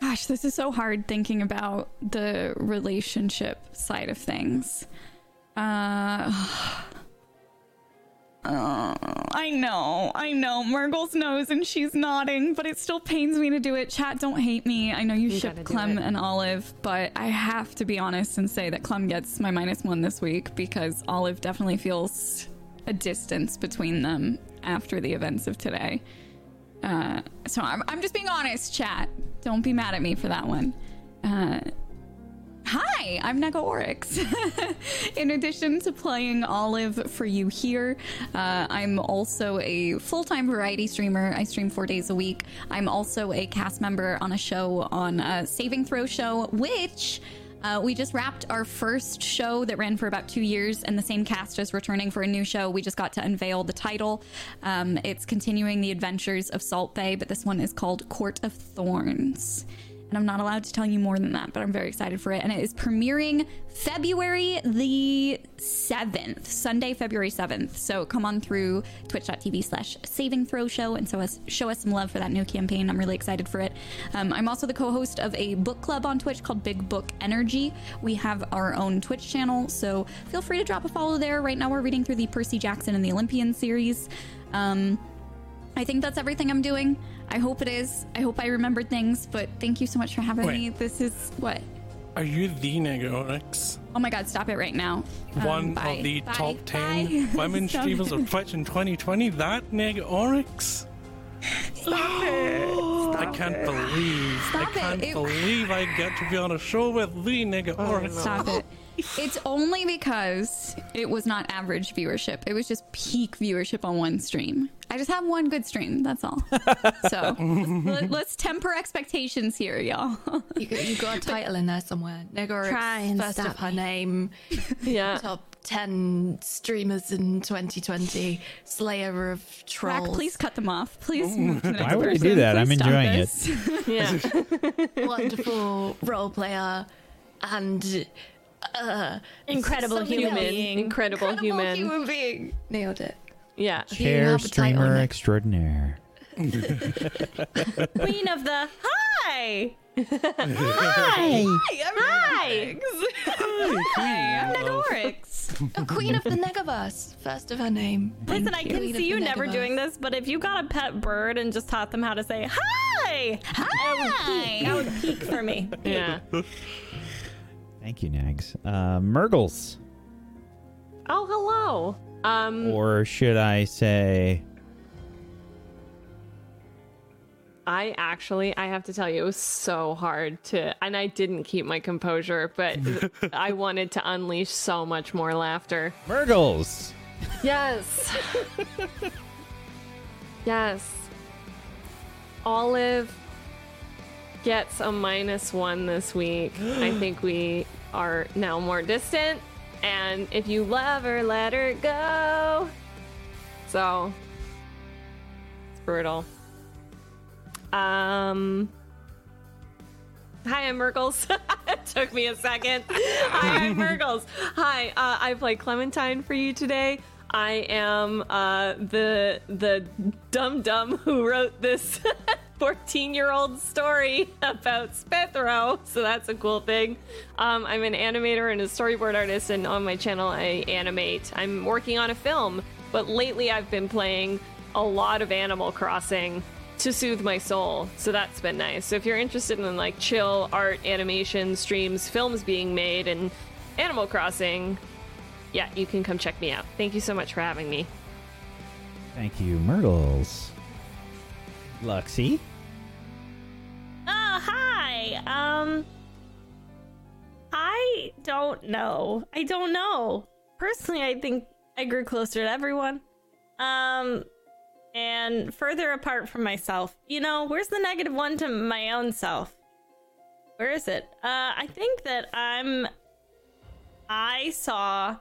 Gosh, this is so hard thinking about the relationship side of things. Uh, uh, I know, I know. Murgles knows and she's nodding, but it still pains me to do it. Chat, don't hate me. I know you, You ship Clem and Olive, but I have to be honest and say that Clem gets my minus one this week because Olive definitely feels a distance between them after the events of today. Uh, so I'm, I'm just being honest, chat. Don't be mad at me for that one. Uh, hi, I'm Nega Oryx. In addition to playing Olive for you here, uh, I'm also a full time variety streamer. I stream four days a week. I'm also a cast member on a show on a Saving Throw show, which. Uh, we just wrapped our first show that ran for about two years, and the same cast is returning for a new show. We just got to unveil the title. Um, it's continuing the adventures of Salt Bay, but this one is called Court of Thorns. And I'm not allowed to tell you more than that, but I'm very excited for it. And it is premiering February the 7th, Sunday, February 7th. So come on through twitch.tv slash saving throw show and so us, show us some love for that new campaign. I'm really excited for it. Um, I'm also the co host of a book club on Twitch called Big Book Energy. We have our own Twitch channel, so feel free to drop a follow there. Right now, we're reading through the Percy Jackson and the Olympian series. Um, I think that's everything I'm doing. I hope it is. I hope I remembered things, but thank you so much for having Wait. me. This is what? Are you the Negaoryx? Oh my god, stop it right now. Um, One bye. of the Bye. top 10 Bye. women Stop streamers of Twitch in 2020? That Negaoryx? I can't believe, Stop I can't It- believe I get to be on a show with the Negaoryx. Stop it. It's only because it was not average viewership. It was just peak viewership on one stream. I just have one good stream. That's all. So let, us temper expectations here, y'all. You got, you got a title in there somewhere. Negaoryx, Try and first stop of her me. name, Yeah. top 10 streamers in 2020, slayer of Rack, trolls. please cut them off. Please move to the next Why would I person. do that? I'm Please stop enjoying it. this. Yeah. Wonderful role player and uh, Incredible something human else. being. Incredible, Incredible human. human being. Nailed it. Yeah. you Chair have a streamer extraordinaire. Queen of the Hi! Hi. Hi! I'm Negaoryx. A queen of the Negaverse, first of her name. Listen, Thank I can Queen see you never doing this, but if you got a pet bird and just taught them how to say hi, Hi. that would peak for me. Yeah. Thank you, Nags. Uh, Murgles. Oh, hello. Um, Or should I say I actually, I have to tell you, it was so hard to, and I didn't keep my composure, but I wanted to unleash so much more laughter. Murgles? Yes. yes. Olive gets a minus one this week. I think we are now more distant. And if you love her, let her go. So it's brutal. Um Hi, I'm Merkles. it took me a second. Hi, I'm Merkles. Hi, uh, I play Clementine for you today. I am uh, the the dumb dumb who wrote this 14 year old story about Spithro, so that's a cool thing. Um, I'm an animator and a storyboard artist, and on my channel I animate. I'm working on a film, but lately I've been playing a lot of Animal Crossing to soothe my soul. So that's been nice. So if you're interested in like chill art, animation, streams, films being made, and Animal Crossing, yeah, you can come check me out. Thank you so much for having me. Thank you, Myrtles. Luxie? Hi. Um, I don't know. I don't know. Personally, I think I grew closer to everyone. Um, and further apart from myself. You know, where's the negative one to my own self? Where is it? Uh, I think that I'm. I saw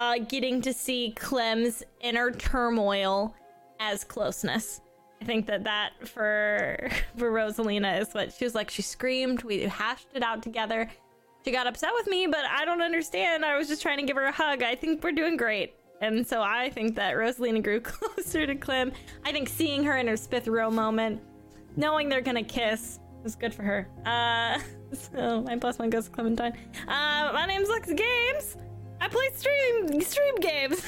uh, getting to see Clem's inner turmoil as closeness. I think that that for for Rosalina is what she was like. She screamed. We hashed it out together. She got upset with me, but I don't understand. I was just trying to give her a hug. I think we're doing great. And so I think that Rosalina grew closer to Clem. I think seeing her in her Spithro moment, knowing they're gonna kiss, was good for her. Uh, so my plus one goes to Clementine. Uh, my name's Lex Games. I play stream stream games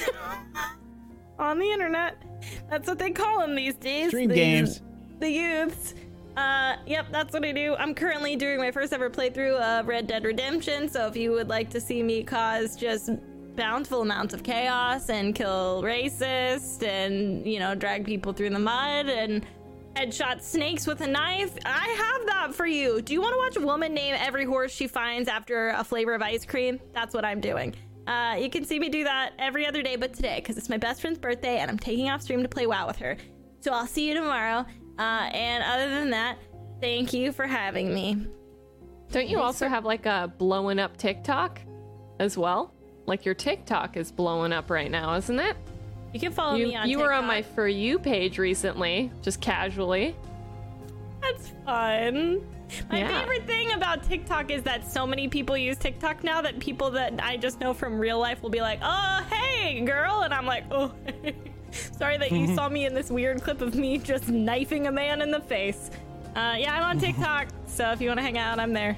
on the internet. That's what they call them these days. Stream the- games. The youths. Uh, yep, that's what I do. I'm currently doing my first ever playthrough of Red Dead Redemption. So if you would like to see me cause just bountiful amounts of chaos and kill racists and you know drag people through the mud and headshot snakes with a knife, I have that for you. Do you want to watch a woman name every horse she finds after a flavor of ice cream? That's what I'm doing. Uh, you can see me do that every other day but today because it's my best friend's birthday and I'm taking off stream to play WoW with her. So I'll see you tomorrow. Uh, and other than that, thank you for having me. Don't you also have like a blowing up TikTok as well? Like your TikTok is blowing up right now, isn't it? You can follow You, me on you were on my For You page recently, just casually. That's fun. My Yeah. favorite thing about TikTok is that so many people use TikTok now that people that I just know from real life will be like, "Oh, hey, girl," and I'm like, "Oh, hey. sorry that you saw me in this weird clip of me just knifing a man in the face." Uh, yeah, I'm on TikTok, so if you want to hang out, I'm there.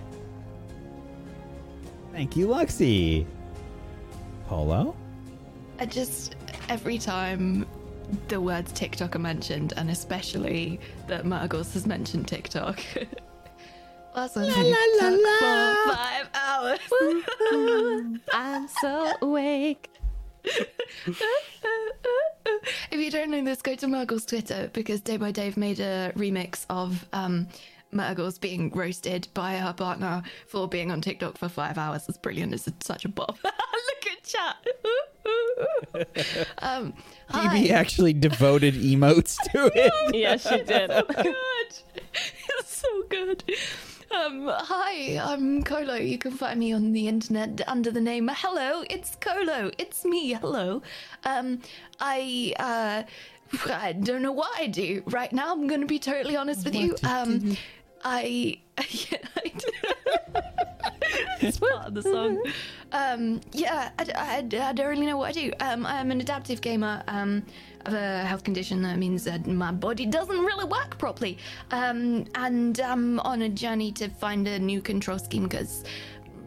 Thank you, Luxie. Polo? I just every time the words TikTok are mentioned, and especially that Margos has mentioned TikTok. Last one, TikTok for five hours. I'm so awake. if you don't know this, go to Murgle's Twitter because Day by Dave made a remix of um, Murgle's being roasted by her partner for being on TikTok for five hours. It's brilliant. It's such a bop. Look at chat. um, PB hi. actually devoted emotes to it. Yes, she did. Oh, God. It's so good. Um, hi, I'm Colo. You can find me on the internet under the name Hello, it's Colo. It's me. Hello. Um, I uh I don't know what I do right now. I'm going to be totally honest with you. Um I yeah, I part of the song. Um, yeah, I, I, I don't really know what I do. Um, I'm an adaptive gamer. Um, I have a health condition that means that my body doesn't really work properly. Um, and I'm on a journey to find a new control scheme because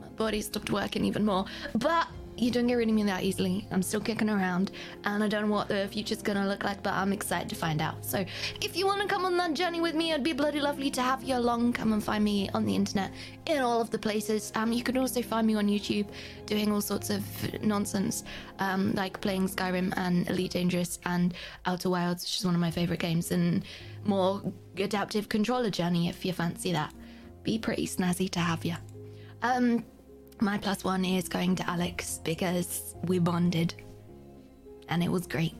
my body stopped working even more. But you don't get rid of me that easily. I'm still kicking around, and I don't know what the future's gonna look like, but I'm excited to find out. So, if you want to come on that journey with me, it'd be bloody lovely to have you along. Come and find me on the internet in all of the places. Um, you can also find me on YouTube doing all sorts of nonsense, um, like playing Skyrim and Elite Dangerous and Outer Wilds, which is one of my favorite games, and more adaptive controller journey if you fancy that. Be pretty snazzy to have you. Um, my plus one is going to Alex because we bonded and it was great.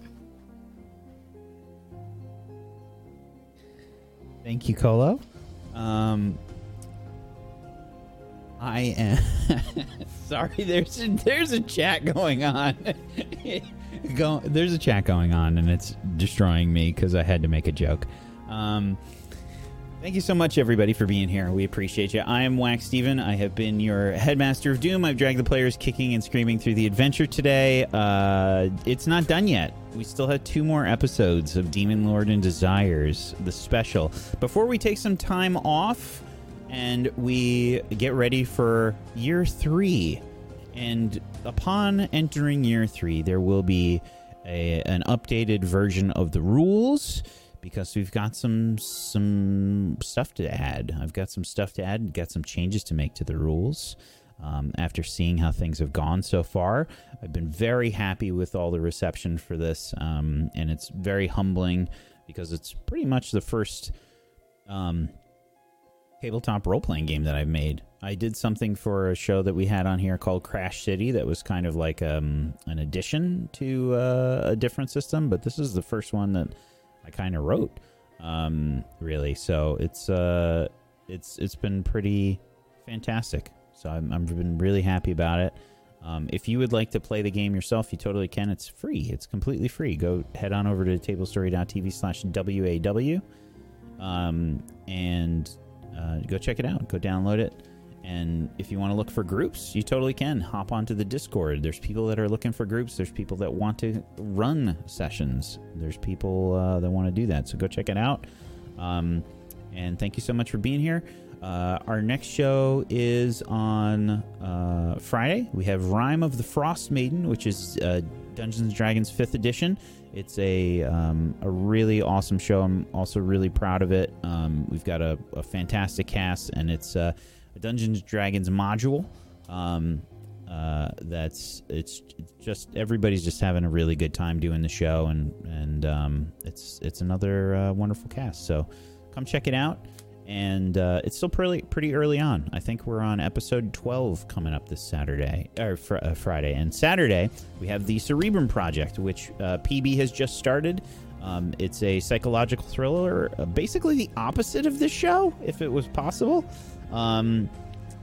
Thank you, Colo. Um, I am sorry. There's a, there's a chat going on. Go, there's a chat going on, and it's destroying me because I had to make a joke. Um, thank you so much, everybody, for being here. We appreciate you. I am Wax Steven. I have been your headmaster of Doom. I've dragged the players kicking and screaming through the adventure today. Uh, it's not done yet. We still have two more episodes of Demon Lord and Desires, the special. Before we take some time off and we get ready for year three. And upon entering year three, there will be a, an updated version of the rules because we've got some some stuff to add. I've got some stuff to add, got some changes to make to the rules. Um, after seeing how things have gone so far, I've been very happy with all the reception for this, um, and it's very humbling because it's pretty much the first um, tabletop role playing game that I've made. I did something for a show that we had on here called Crash City that was kind of like um, an addition to uh, a different system, but this is the first one that I kind of wrote, um, really. So it's uh, it's it's been pretty fantastic. So I'm I've been really happy about it. Um, if you would like to play the game yourself, you totally can. It's free. It's completely free. Go head on over to tablestory.tv slash WAW um, and uh, go check it out. Go download it. And if you want to look for groups, you totally can. Hop onto the Discord. There's people that are looking for groups. There's people that want to run sessions. There's people uh, that want to do that. So go check it out. Um, and thank you so much for being here. Uh, our next show is on uh, Friday. We have Rime of the Frostmaiden, which is uh, Dungeons and Dragons 5th edition. It's a um, a really awesome show. I'm also really proud of it. Um, we've got a, a fantastic cast, and it's uh, a Dungeons Dragons module. Um, uh, that's it's just everybody's just having a really good time doing the show, and and um, it's it's another uh, wonderful cast. So come check it out. And uh, it's still pretty pretty early on. I think we're on episode 12 coming up this Saturday or fr- uh, Friday. And Saturday we have the Cerebrum Project, which uh, PB has just started. Um, it's a psychological thriller, uh, basically the opposite of this show, if it was possible. Um,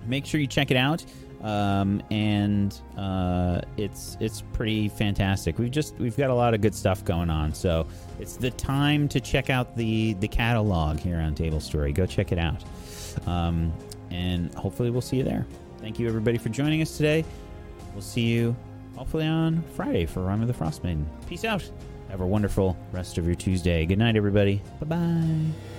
make sure you check it out. um, and uh, it's it's pretty fantastic. We've just we've got a lot of good stuff going on, so it's the time to check out the the catalog here on Table Story. Go check it out, um, and hopefully we'll see you there. Thank you everybody for joining us today. We'll see you hopefully on Friday for Rime of the Frostmaiden. Peace out. Have a wonderful rest of your Tuesday. Good night, everybody. Bye bye.